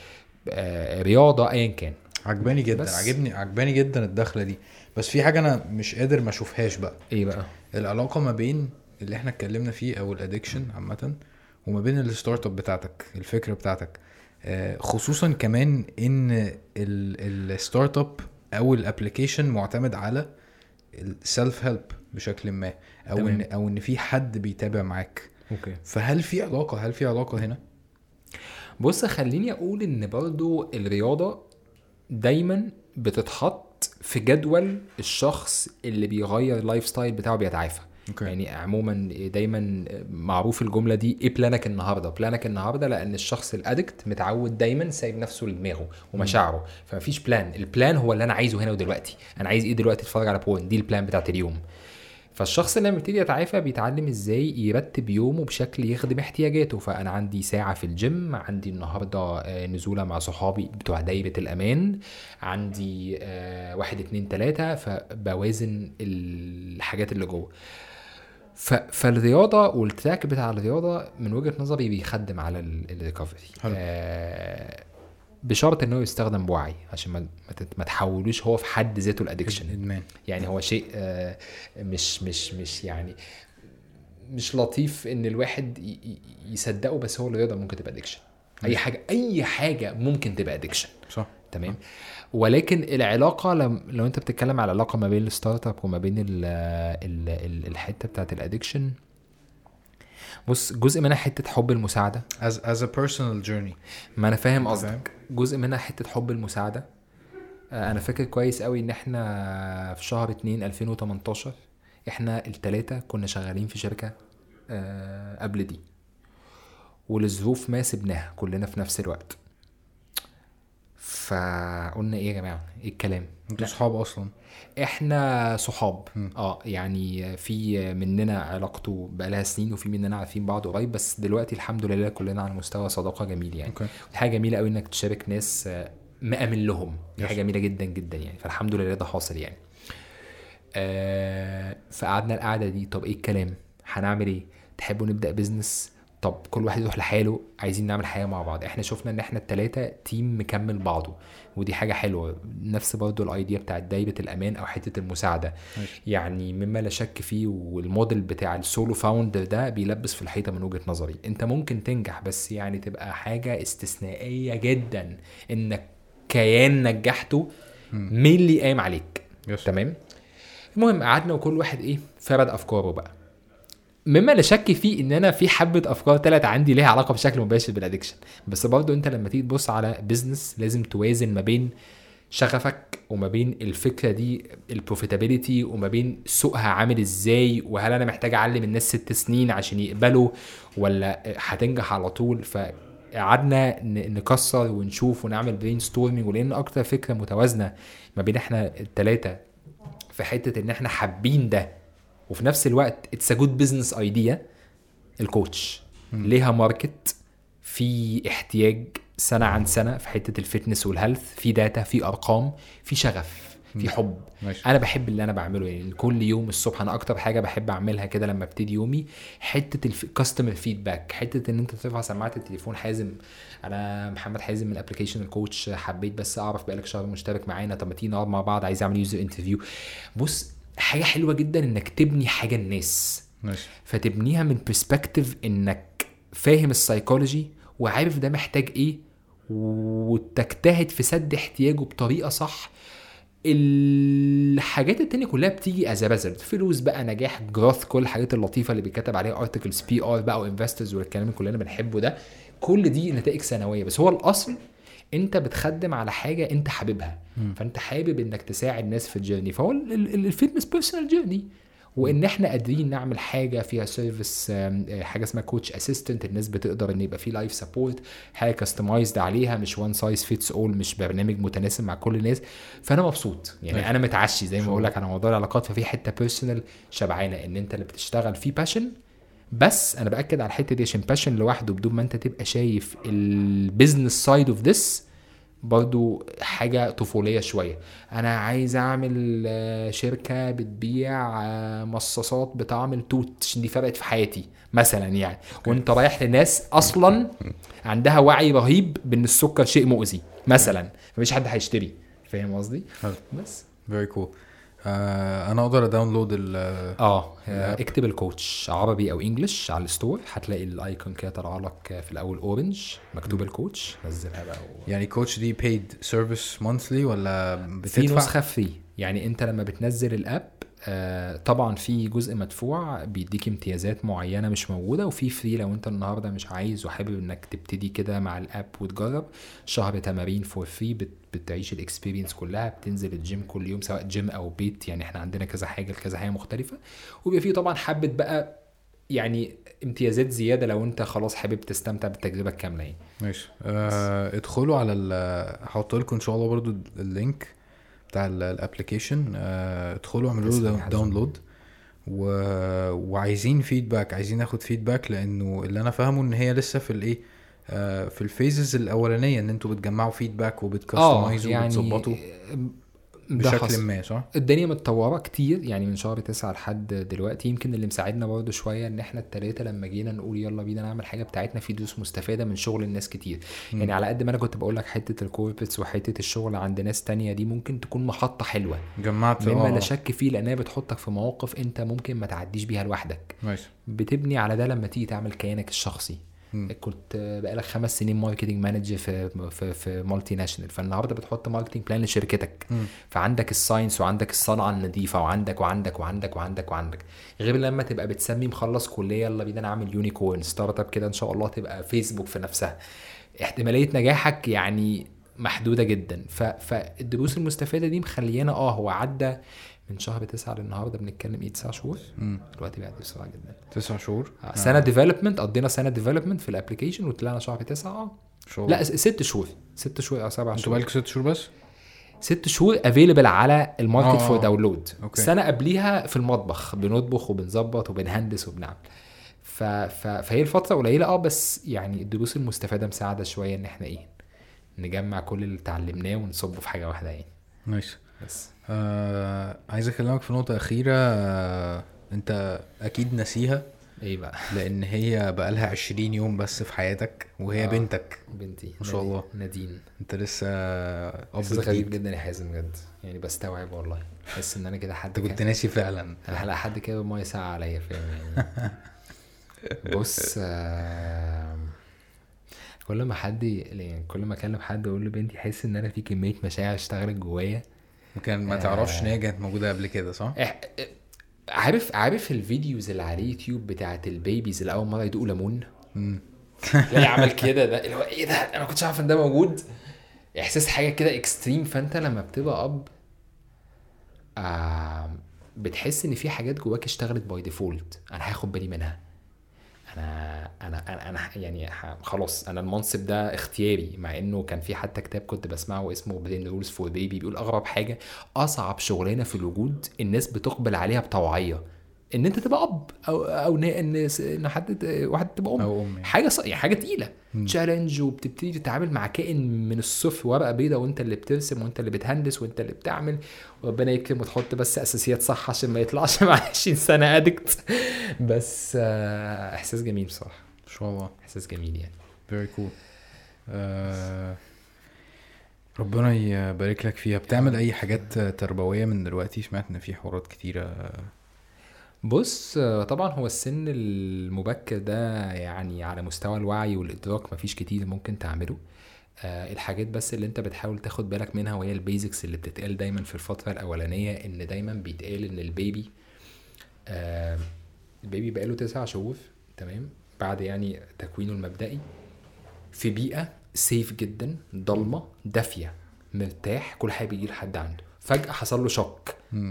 آه، رياضة ايا كان. عجباني جدا بس. عجبني عجباني جدا الدخلة دي. بس في حاجة أنا مش قادر ما أشوفهاش بقى. إيه بقى؟ العلاقة ما بين اللي إحنا اتكلمنا فيه أو ال addiction عامة وما بين ال startup بتاعتك الفكرة بتاعتك. آه، خصوصا كمان إن ال startup أو ال application معتمد على ال self help بشكل ما أو تمام. إن أو إن في حد بيتابع معاك. Okay. فهل في علاقة هل في علاقة هنا؟ بص خليني أقول إن برضو الرياضة دايما بتتحط في جدول الشخص اللي بيغير ال lifestyle بتاعه بيتعافى okay. يعني عموما دايما معروف الجملة دي إيه plan ك النهارده؟ plan ك النهارده لأن الشخص ال addict متعود دايما سايب نفسه لدماغه ومشاعره. فمفيش plan ال plan هو اللي أنا عايزه هنا ودلوقتي. أنا عايز إيه دلوقتي؟ أتفرج على porn دي ال plan بتاعت اليوم. فالشخص اللي لما يبتدي يتعافى بيتعلم إزاي يرتب يومه بشكل يخدم احتياجاته فأنا عندي ساعة في الجيم عندي النهارده آه، نزولة مع صحابي بتوع دايرة الأمان عندي آه، واحد اتنين تلاتة فبوازن الحاجات اللي جوه. فالرياضة وال track بتاع الرياضة من وجهة نظري بيخدم على ال recovery. آه بشرط إنه يستخدم بوعي عشان ما ما تحولوش هو في حد ذاته ال addiction إدمان. يعني هو شيء آه، مش مش مش يعني مش لطيف إن الواحد يصدقه بس هو الرياضه ممكن تبقى addiction أي حاجة أي حاجة ممكن تبقى addiction صح. تمام؟ ولكن العلاقة لم لو أنت بتتكلم على العلاقه ما بين ال startup وما بين ال ال ال الحتة بتاعت ال addiction بص جزء منها حتة حب المساعدة. As as a personal journey. ما أنا فاهم؟ قصدك. جزء منها حتة حب المساعدة. آه، أنا فاكر كويس قوي إن إحنا في شهر 2 2018 إحنا التلاتة كنا شغالين في شركة آه، قبل دي. ولظروف ما سبناها كلنا في نفس الوقت. فقلنا إيه يا جماعة؟ إيه الكلام؟ أنتوا صحاب أصلا. إحنا صحاب. آه يعني في مننا علاقته بقالها سنين وفي مننا عارفين بعض قريب بس دلوقتي الحمد لله كلنا على مستوى صداقة جميل يعني. أوكي. دي حاجة جميلة قوي إنك تشارك ناس آه، مأمن لهم. دي. حاجة جميلة جدا جدا يعني. فالحمد لله ده حاصل يعني. آه فقعدنا القعدة دي. طب إيه الكلام؟ هنعمل إيه؟ تحبوا نبدأ business طب كل واحد يروح لحاله عايزين نعمل حاجة مع بعض. إحنا شفنا ان إحنا التلاتة team مكمل بعضه ودي حاجة حلوة. نفس برضو ال idea بتاعت دايرة الأمان أو حتة المساعدة. ماشي. يعني مما لا شك فيه والموديل بتاع ال solo founder ده بيلبس في الحيطة من وجهة نظري. انت ممكن تنجح بس يعني تبقى حاجة استثنائية جدا إنك كيان نجحته مين اللي قايم عليك. yes. تمام؟ المهم قعدنا وكل واحد إيه فرد أفكاره بقى. مما لا شك فيه إن أنا في حبة أفكار طلعت عندي ليها علاقة بشكل مباشر بال addiction بس برضو أنت لما تيجي تبص على business لازم توازن ما بين شغفك وما بين الفكرة دي ال profitability وما بين سوقها عامل إزاي وهل أنا محتاج أعلم الناس ست سنين عشان يقبلوا ولا هتنجح على طول. فقعدنا ن- نكسر ونشوف ونعمل brainstorming ولأن أكتر فكرة متوازنة ما بين إحنا الثلاثه في حتة إن إحنا حابين ده. وفي نفس الوقت it's a good business idea الكوتش. ليها market في احتياج سنة عن سنة في حتة ال fitness وال health في data في أرقام في شغف في حب. ماشي. أنا بحب اللي أنا بعمله يعني كل يوم الصبح أنا أكتر حاجة بحب أعملها كده لما ابتدي يومي حتة ال customer feedback حتة إن أنت ترفع سماعة التليفون. حازم أنا محمد حازم من application الكوتش حبيت بس أعرف بقالك شهر مشترك معانا طب ما تيجي نقعد مع بعض عايز أعمل user interview بص حاجة حلوة جدا إنك تبني حاجة الناس. nice فتبنيها من perspective إنك فاهم السايكولوجي وعارف ده محتاج إيه وتجتهد في سد احتياجه بطريقة صح. الحاجات التانية كلها بتيجي as result فلوس بقى نجاح growth كل الحاجات اللطيفة اللي بيتكتب عليها articles PR بقى و investors والكلام اللي كلنا بنحبه ده. كل دي نتائج سنويه بس هو الأصل انت بتخدم على حاجة انت حاببها. فانت حابب انك تساعد ناس في ال journey. فهو ال fitness personal journey وان إحنا قادرين نعمل حاجة فيها service حاجة اسمها coach assistant الناس بتقدر ان يبقى في live support حاجة customized عليها مش one size fits all مش برنامج متناسب مع كل الناس. فأنا مبسوط. يعني أيوة. أنا متعشي زي ما. بقول لك على موضوع العلاقات. ففي حتة personal شبعانة إن أنت اللي بتشتغل. فيه passion بس أنا بأكد على الحتة دي عشان passion لوحده بدون ما أنت تبقى شايف ال business side of this برضو حاجة طفولية شوية. أنا عايز أعمل آه، شركة بتبيع آه، مصاصات بطعم التوت عشان دي فرقت في حياتي مثلا يعني. وأنت رايح لناس أصلا عندها وعي رهيب بأن السكر شيء مؤذي مثلا. مفيش حد هيشتري. فاهم قصدي؟ بس. very cool آه أنا أقدر أ download ال آه. اكتب الكوتش عربي أو English على ال store. هتلاقي ال icon كده طالع لك في الأول orange مكتوب الكوتش نزلها بقى و... يعني coach دي paid service monthly ولا في بتدفع؟ نسخة free يعني أنت لما بتنزل ال app طبعا في جزء مدفوع بيديك امتيازات معينة مش موجودة وفي free لو انت النهارده مش عايز وحابب انك تبتدي كده مع ال app وتجرب. شهر تمارين for free but بتعيش ال experience كلها بتنزل الجيم كل يوم سواء جيم أو بيت يعني إحنا عندنا كذا حاجة لكذا حاجة مختلفة. وبيبقى في طبعا حبة بقى يعني امتيازات زيادة لو انت خلاص حابب تستمتع بالتجربة الكاملة يعني. ماشي. آه ادخلوا على هحط لكم ان شاء الله برضو ال link. بتاع ال application آه ادخلوا اعملوا له download و... وعايزين feedback عايزين ناخد feedback لأنه اللي أنا فاهمه إن هي لسه في الإيه؟ آه في ال phases الأولانية إن أنتوا بتجمعوا feedback وبت customize وا وبتظبطوا. ده بشكل. ما صح؟ الدنيا متطورة كتير يعني من شهر تسعة لحد دلوقتي يمكن اللي مساعدنا برضه شوية إن إحنا التلاتة لما جينا نقول يلا بينا نعمل حاجة بتاعتنا في دروس مستفادة من شغل الناس كتير. يعني على قد ما أنا كنت بقول لك حتة ال corporates وحتة الشغل عند ناس تانية دي ممكن تكون محطة حلوة. جمعت مما لا آه. شك فيه لأنها بتحطك في مواقف أنت ممكن ما تعديش بيها لوحدك. ماشي. بتبني على ده لما تيجي تعمل كيانك الشخصي. كنت بقالك خمس سنين marketing manager في في في multinational فالنهاردة بتحط marketing plan لشركتك. فعندك ال science وعندك الصنعة النظيفة وعندك وعندك وعندك وعندك وعندك. غير لما تبقى بتسمي مخلص كلية يلا بينا نعمل unicorn startup كده إن شاء الله تبقى فيسبوك في نفسها. احتمالية نجاحك يعني محدودة جدا. فالدروس المستفادة دي مخليانا آه هو عدى من شهر تسعة للنهاردة بنتكلم إيه تسع شهور. الوقت بيعدي بسرعة جدا. تسع شهور؟ آه. سنة development قضينا سنة development في ال application وطلعنا شهر تسعة آه. شغل لا ست شهور. ست شهور أو سبع أنتوا شهور. بقالكوا ست شهور بس؟ ست شهور available على ال market آه. for download okay. سنة قبليها في المطبخ بنطبخ وبنظبط وبنهندس وبنعمل. ف... ف... فهي الفترة قليلة آه بس يعني الدروس المستفادة مساعدة شوية إن إحنا إيه نجمع كل اللي اتعلمناه ونصبه في حاجة واحدة يعني. nice بس. آه عايز أكلمك في نقطة أخيرة آه أنت أكيد ناسيها. إيه بقى؟ لأن هي بقالها 20 يوم بس في حياتك وهي آه. بنتك. بنتي ما شاء الله. نادين. أنت لسه أب غريب جدا يا حازم بجد. يعني بستوعب والله. بحس إن أنا كده حد كنت كان- ناسي فعلا. على حد كده بمية ساقعة عليا فاهم يعني. بص آه، كل ما حد يعني كل ما أكلم حد أقول له بنتي أحس إن أنا في كمية مشاعر اشتغلت جوايا. وكان ما. تعرفش إن هي كانت موجودة قبل كده صح؟ عارف عارف ال videos اللي على اليوتيوب بتاعت ال babies اللي أول مرة يدوقوا ليمون. تلاقي عمل كده ده اللي هو إيه ده أنا ما كنتش عارف إن ده موجود إحساس حاجة كده extreme فأنت لما بتبقى أب آه بتحس إن في حاجات جواك اشتغلت by default أنا هاخد بالي منها أنا أنا أنا, أنا يعني خلاص أنا المنصب ده اختياري مع إنه كان في حتى كتاب كنت بسمعه اسمه Brain Rules for Baby بيقول أغرب حاجة أصعب شغلانة في الوجود الناس بتقبل عليها بطوعيه إن أنت تبقى أب أو أو ان إن حد واحد تبقى أم. أو امي حاجة ص... يعني حاجة تقيلة. تشالنج وبتبتدي تتعامل مع كائن من الصفر ورقة بيضه وأنت اللي بترسم وأنت اللي بتهندس وأنت اللي بتعمل. وربنا يكرم وتحط بس أساسيات صح عشان ما يطلعش مع 20 سنة ادكت بس آه، إحساس جميل بصراحة. إن شاء الله. إحساس جميل يعني. Very cool. آه ربنا يبارك لك فيها. بتعمل أي حاجات تربوية من دلوقتي؟ سمعت إن في حوارات كتيرة بص طبعا هو السن المبكر ده يعني على مستوى الوعي والإدراك مفيش كتير ممكن تعمله. آه، الحاجات بس اللي انت بتحاول تاخد بالك منها وهي ال basics اللي بتتقال دايما في الفترة الأولانية إن دايما بيتقال إن ال baby آه، ال baby بقاله تسع شهور تمام؟ بعد يعني تكوينه المبدئي. في بيئة سيف جدا ضلمة دافية مرتاح كل حاجة بيجي لحد عنده. فجأة حصل له شوك.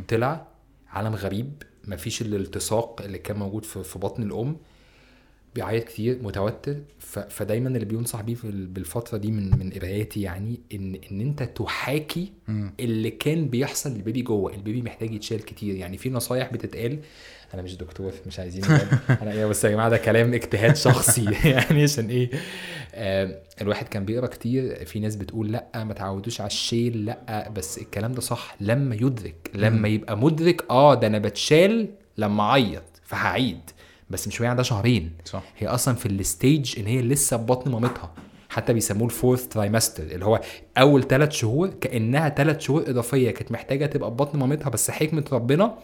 طلع عالم غريب. مفيش الالتصاق اللي كان موجود في بطن الأم. بيعيط كتير متوتر. ف- فدايما اللي بينصح بيه بالفترة دي من من قراياتي يعني ان إن أنت تحاكي. اللي كان بيحصل للبيبي جوه. البيبي محتاج يتشال كتير. يعني في نصايح بتتقال. أنا مش دكتور مش عايزين. أنا إيه بس يا جماعة؟ ده كلام اجتهاد شخصي. يعني عشان إيه؟ آه الواحد كان بيقرأ كتير. في ناس بتقول لأ ما تعودوش على الشيل لأ. بس الكلام ده صح. لما يدرك لما يبقى مدرك آه ده أنا بتشال لما أعيط فهعيد. بس مش وقع ده شهرين. صح. هي أصلا في ال stage إن هي لسه في بطن مامتها. حتى بيسموه ال fourth trimester اللي هو أول ثلاث شهور كأنها ثلاث شهور إضافية. كانت محتاجة تبقى في بطن مامتها بس حكمة ربنا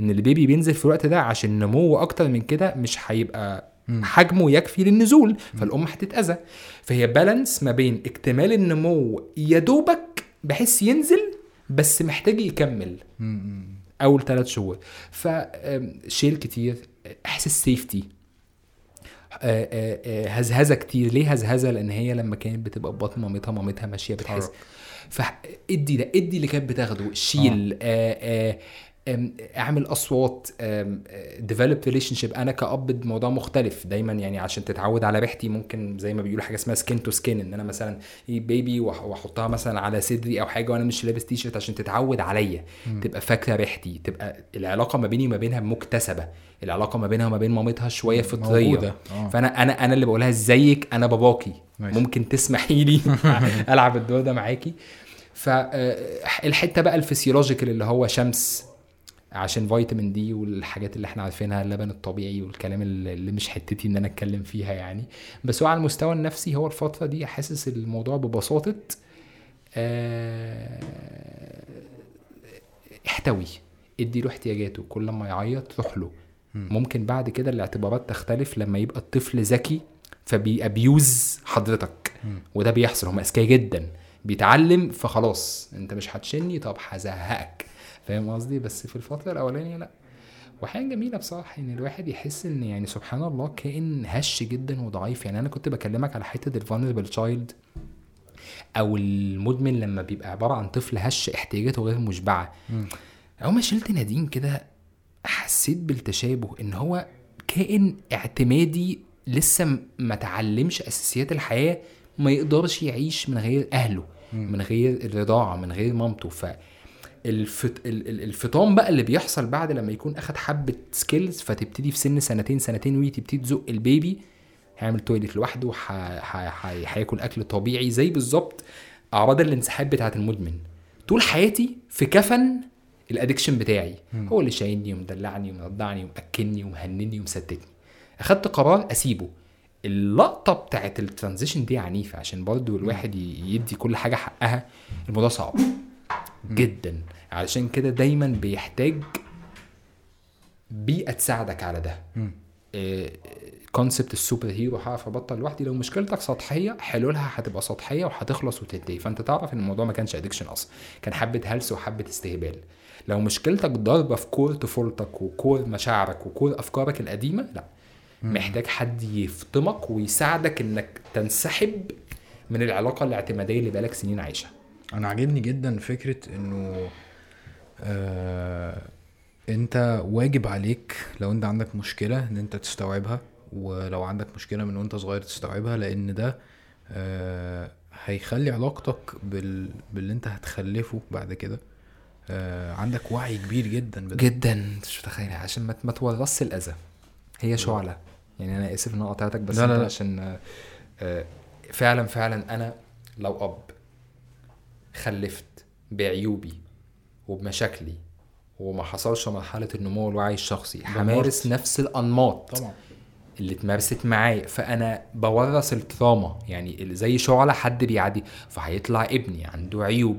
إن البيبي بينزل في الوقت ده عشان نموه أكتر من كده مش هيبقى حجمه يكفي للنزول. فالأم هتتأذى. فهي بالانس ما بين اكتمال النمو يا دوبك بحيث ينزل بس محتاج يكمل. أول ثلاث شهور. فشيل كتير. إحساس سيفتي آه، آه، آه، هزهزة كتير. ليه هزهزة؟ لأن هي لما كانت بتبقى بطن مامتها مامتها ماشية بتحس. فادي ده ادي اللي كانت بتاخده. شيل. آه. آه أعمل أصوات develop relationship أنا كأب الموضوع مختلف دايما. يعني عشان تتعود على ريحتي ممكن زي ما بيقولوا حاجة اسمها skin to skin إن أنا مثلا baby وأحطها مثلا على صدري أو حاجة وأنا مش لابس تي شيرت عشان تتعود عليا. تبقى فاكرة ريحتي تبقى العلاقة ما بيني وما بينها مكتسبة. العلاقة ما بينها وما بين مامتها شوية فطريه موجودة. آه. فأنا أنا أنا اللي بقولها إزيك؟ أنا باباكي. ماشي. ممكن تسمحي لي ألعب الدور ده معاكي؟ فالحته بقى الفسيولوجيكال اللي هو شمس عشان فيتامين دي والحاجات اللي إحنا عارفينها اللبن الطبيعي والكلام اللي مش حتتي إن أنا أتكلم فيها يعني. بس هو على المستوى النفسي هو الفترة دي حاسس الموضوع ببساطة آه، احتوي ادي له احتياجاته كل ما يعيط روح له. ممكن بعد كده الاعتبارات تختلف لما يبقى الطفل ذكي فبي abuse حضرتك. وده بيحصل هم اذكياء جدا. بيتعلم فخلاص أنت مش هتشني طب هزهقك. فاهم قصدي؟ بس في الفترة الأولانية لأ. وحاجة جميلة بصراحة إن الواحد يحس إن يعني سبحان الله كائن هش جدا وضعيف. يعني أنا كنت بكلمك على حتة ال vulnerable child أو المدمن لما بيبقى عبارة عن طفل هش احتياجاته غير مشبعة. أول ما شلت نادين كده حسيت بالتشابه إن هو كائن اعتمادي لسه ما تعلمش أساسيات الحياة ما يقدرش يعيش من غير أهله من غير الرضاعة من غير مامته. ف الفت... ال- ال- الفطام بقى اللي بيحصل بعد لما يكون أخد حبة skills فتبتدي في سن سنتين سنتين وي تبتدي تزق ال baby هيعمل toilet لوحده ح- ح- ح- هياكل أكل طبيعي زي بالظبط أعراض الانسحاب بتاعة المدمن. طول حياتي في كنف ال addiction بتاعي. هو اللي شايلني ومدلعني ومرضعني ومأكلني ومهنني ومستتني أخدت قرار أسيبه. اللقطة بتاعت ال transition دي عنيفة عشان برضو الواحد يدي كل حاجة حقها. الموضوع صعب. جدا. علشان كده دايما بيحتاج بيئة تساعدك على ده. concept ال super hero هعرف أبطل لوحدي. لو مشكلتك سطحية حلولها هتبقى سطحية وهتخلص وتنتهي. فأنت تعرف إن الموضوع ما كانش addiction أصلا. كان حبة هلس وحبة استهبال. لو مشكلتك ضاربه في كور طفولتك وكور مشاعرك وكور أفكارك القديمة لا. محتاج حد يفطمك ويساعدك إنك تنسحب من العلاقة الاعتمادية اللي بقالك سنين عايشها أنا عاجبني جدا فكرة انه آه انت واجب عليك لو انت عندك مشكلة ان انت تستوعبها ولو عندك مشكلة من وانت صغير تستوعبها لأن ده آه هيخلي علاقتك بال... باللي انت هتخلفه بعد كده آه عندك وعي كبير جدا بده. جدا. مش متخيل عشان ما ما تورثش الأذى. هي شعلة. يعني أنا آسف إن أنا قطعتك بس لا، لا، لا. عشان آه، فعلا فعلا أنا لو أب خلفت بعيوبي وبمشاكلي وما حصلش مرحلة النمو الوعي الشخصي همارس نفس الأنماط طبعا. اللي اتمارست معايا. فأنا بورث ال trauma يعني زي شعلة حد بيعدي فهيطلع ابني عنده عيوب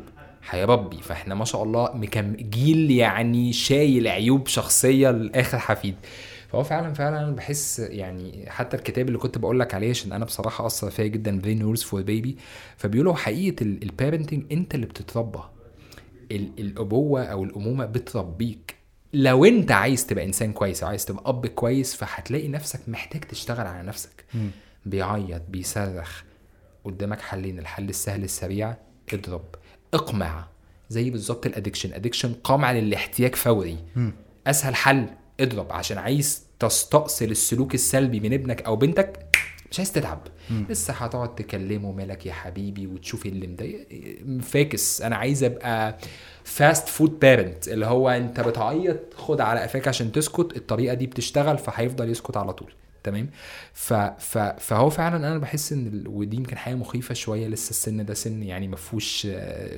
هيربي. فإحنا ما شاء الله من كم جيل يعني شايل عيوب شخصية لآخر حفيد. فهو فعلا فعلا أنا بحس يعني حتى الكتاب اللي كنت بقول لك عليه عشان أنا بصراحة أثر فيا جدا Brain Rules for Baby فبيقولوا حقيقة ال parenting أنت اللي بتتربى. ال- الأبوة أو الأمومة بتربيك. لو أنت عايز تبقى إنسان كويس عايز تبقى أب كويس فهتلاقي نفسك محتاج تشتغل على نفسك. بيعيط بيصرخ قدامك حلين الحل السهل السريع اضرب. اقمع. زي بالظبط ال addiction addiction قمع للاحتياج فوري. أسهل حل. اضرب عشان عايز تستأصل السلوك السلبي من ابنك أو بنتك مش عايز تتعب. لسه هتقعد تكلمه مالك يا حبيبي وتشوف اللي مضايق فاكس. أنا عايز أبقى fast food parent اللي هو أنت بتعيط خد على قفاك عشان تسكت الطريقة دي بتشتغل فهيفضل يسكت على طول. تمام؟ ف... ف... فهو فعلا أنا بحس إن ال... ودي يمكن حاجة مخيفة شوية لسه السن ده سن يعني ما فيهوش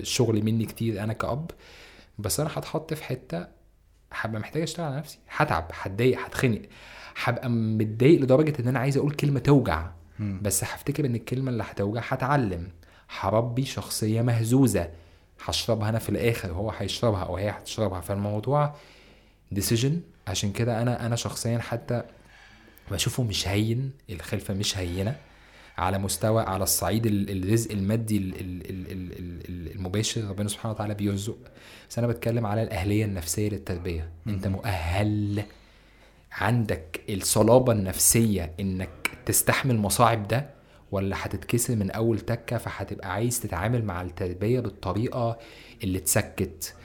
شغل مني كتير أنا كأب. بس أنا هتحط في حتة هبقى محتاج أشتغل على نفسي هتعب هتضايق هتخنق هبقى متضايق لدرجة إن أنا عايز أقول كلمة توجع. بس هفتكر إن الكلمة اللي هتوجع هتعلم. هربي شخصية مهزوزة. هشربها أنا في الآخر هو هيشربها أو هي هتشربها. فالموضوع ديسيجن عشان كده أنا أنا شخصيا حتى بشوفه مش هين. الخلفة مش هينة. على مستوى على الصعيد ال- الرزق المادي ال- ال- ال- ال- ال- المباشر ربنا سبحانه وتعالى بيرزق. بس أنا بتكلم على الأهلية النفسية للتربيه أنت مؤهل عندك الصلابة النفسية إنك تستحمل مصاعب ده ولا هتتكسر من أول تكة فهتبقى عايز تتعامل مع التربيه بالطريقة اللي تسكت؟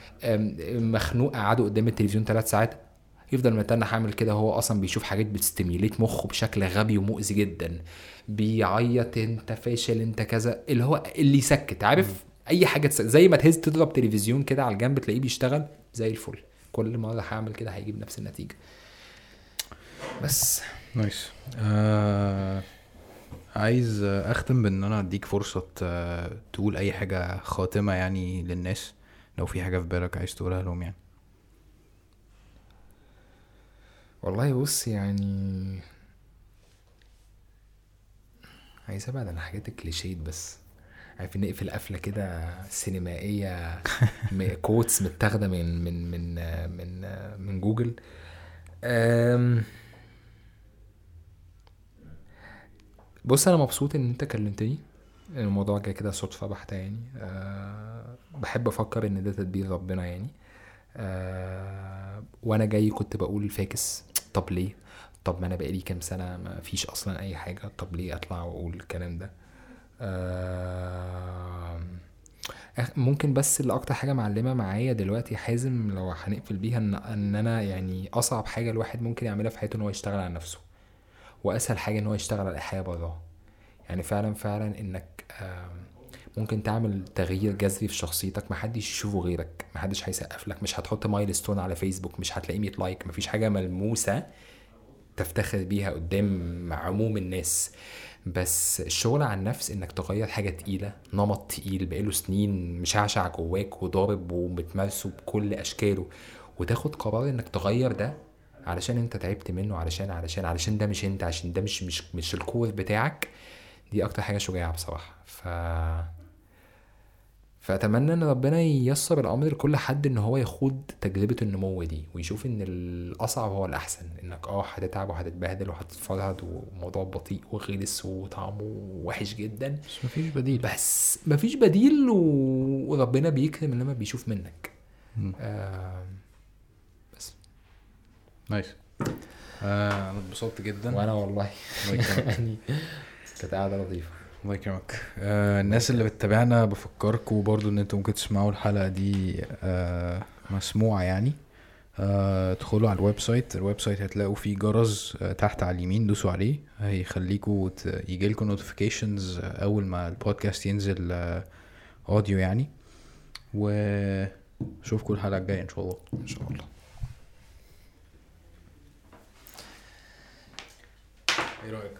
مخنوق قعده قدام التلفزيون ثلاث ساعات يفضل متنح عامل كده هو أصلا بيشوف حاجات بتستميليت مخه بشكل غبي ومؤذي جدا. بيعيط أنت فاشل أنت كذا اللي هو اللي يسكت عارف؟ أي حاجة. زي ما تهز تضرب تلفزيون كده على الجنب تلاقيه بيشتغل زي الفل. كل مره هعمل كده هيجيب نفس النتيجة. بس. nice. آه عايز أختم بإن أنا أديك فرصة ت- تقول أي حاجة خاتمة يعني للناس لو في حاجة في بالك عايز تقولها لهم يعني. والله بص يعني عايز أبعد عن الحاجات الكليشيت بس. عارف نقفل قفلة كده سينمائية quotes متاخدة من من من من من جوجل. أم، بص أنا مبسوط إن أنت كلمتني. الموضوع جاي كده صدفة بحتة يعني. أه بحب أفكر إن ده تدبير ربنا يعني. أه وأنا جاي كنت بقول فاكس. طب ليه؟ طب ما أنا بقالي كام سنة ما فيش أصلا أي حاجة. طب ليه أطلع وأقول الكلام ده؟ أه ممكن بس اللي أكتر حاجة معلمة معايا دلوقتي حازم لو هنقفل بيها ان إن أنا يعني أصعب حاجة الواحد ممكن يعملها في حياته إن هو يشتغل على نفسه. وأسهل حاجة إن هو يشتغل على الحياة براه. يعني فعلا فعلا إنك ممكن تعمل تغيير جذري في شخصيتك محدش يشوفه غيرك محدش هيسقف لك مش هتحط milestone على فيسبوك مش هتلاقيه 100 like مفيش حاجة ملموسة تفتخر بيها قدام عموم الناس. بس الشغل على النفس إنك تغير حاجة تقيلة نمط تقيل بقاله سنين مشعشع جواك وضارب وبتمارسه بكل أشكاله وتاخد قرار إنك تغير ده علشان أنت تعبت منه علشان علشان علشان ده مش أنت عشان ده مش مش مش الكور بتاعك. دي أكتر حاجة شجاعة بصراحة. ف فأتمنى إن ربنا ييسر الأمر لكل حد إن هو يخوض تجربة النمو دي ويشوف إن الأصعب هو الأحسن إنك آه هتتعب وهتتبهدل وهتتفرهد وموضوع بطيء وغلس وطعمه وحش جدا. بس مفيش بديل. بس مفيش بديل. وربنا بيكرم لما بيشوف منك. آه بس. nice. آه أنا اتبسطت جدا. وأنا والله. يعني كانت قاعدة لطيفة. الله يكرمك. آه الناس اللي بتتابعنا بفكركم برضو إن أنتوا ممكن تسمعوا الحلقة دي آه مسموعة يعني. آه ادخلوا على ال website. ال website هتلاقوا فيه جرس آه تحت على اليمين دوسوا عليه. هيخليكوا. يجيلكوا notifications أول ما البودكاست ينزل آه audio يعني. وأشوفكم الحلقة الجاية إن شاء الله. إن شاء الله. إيه رأيك؟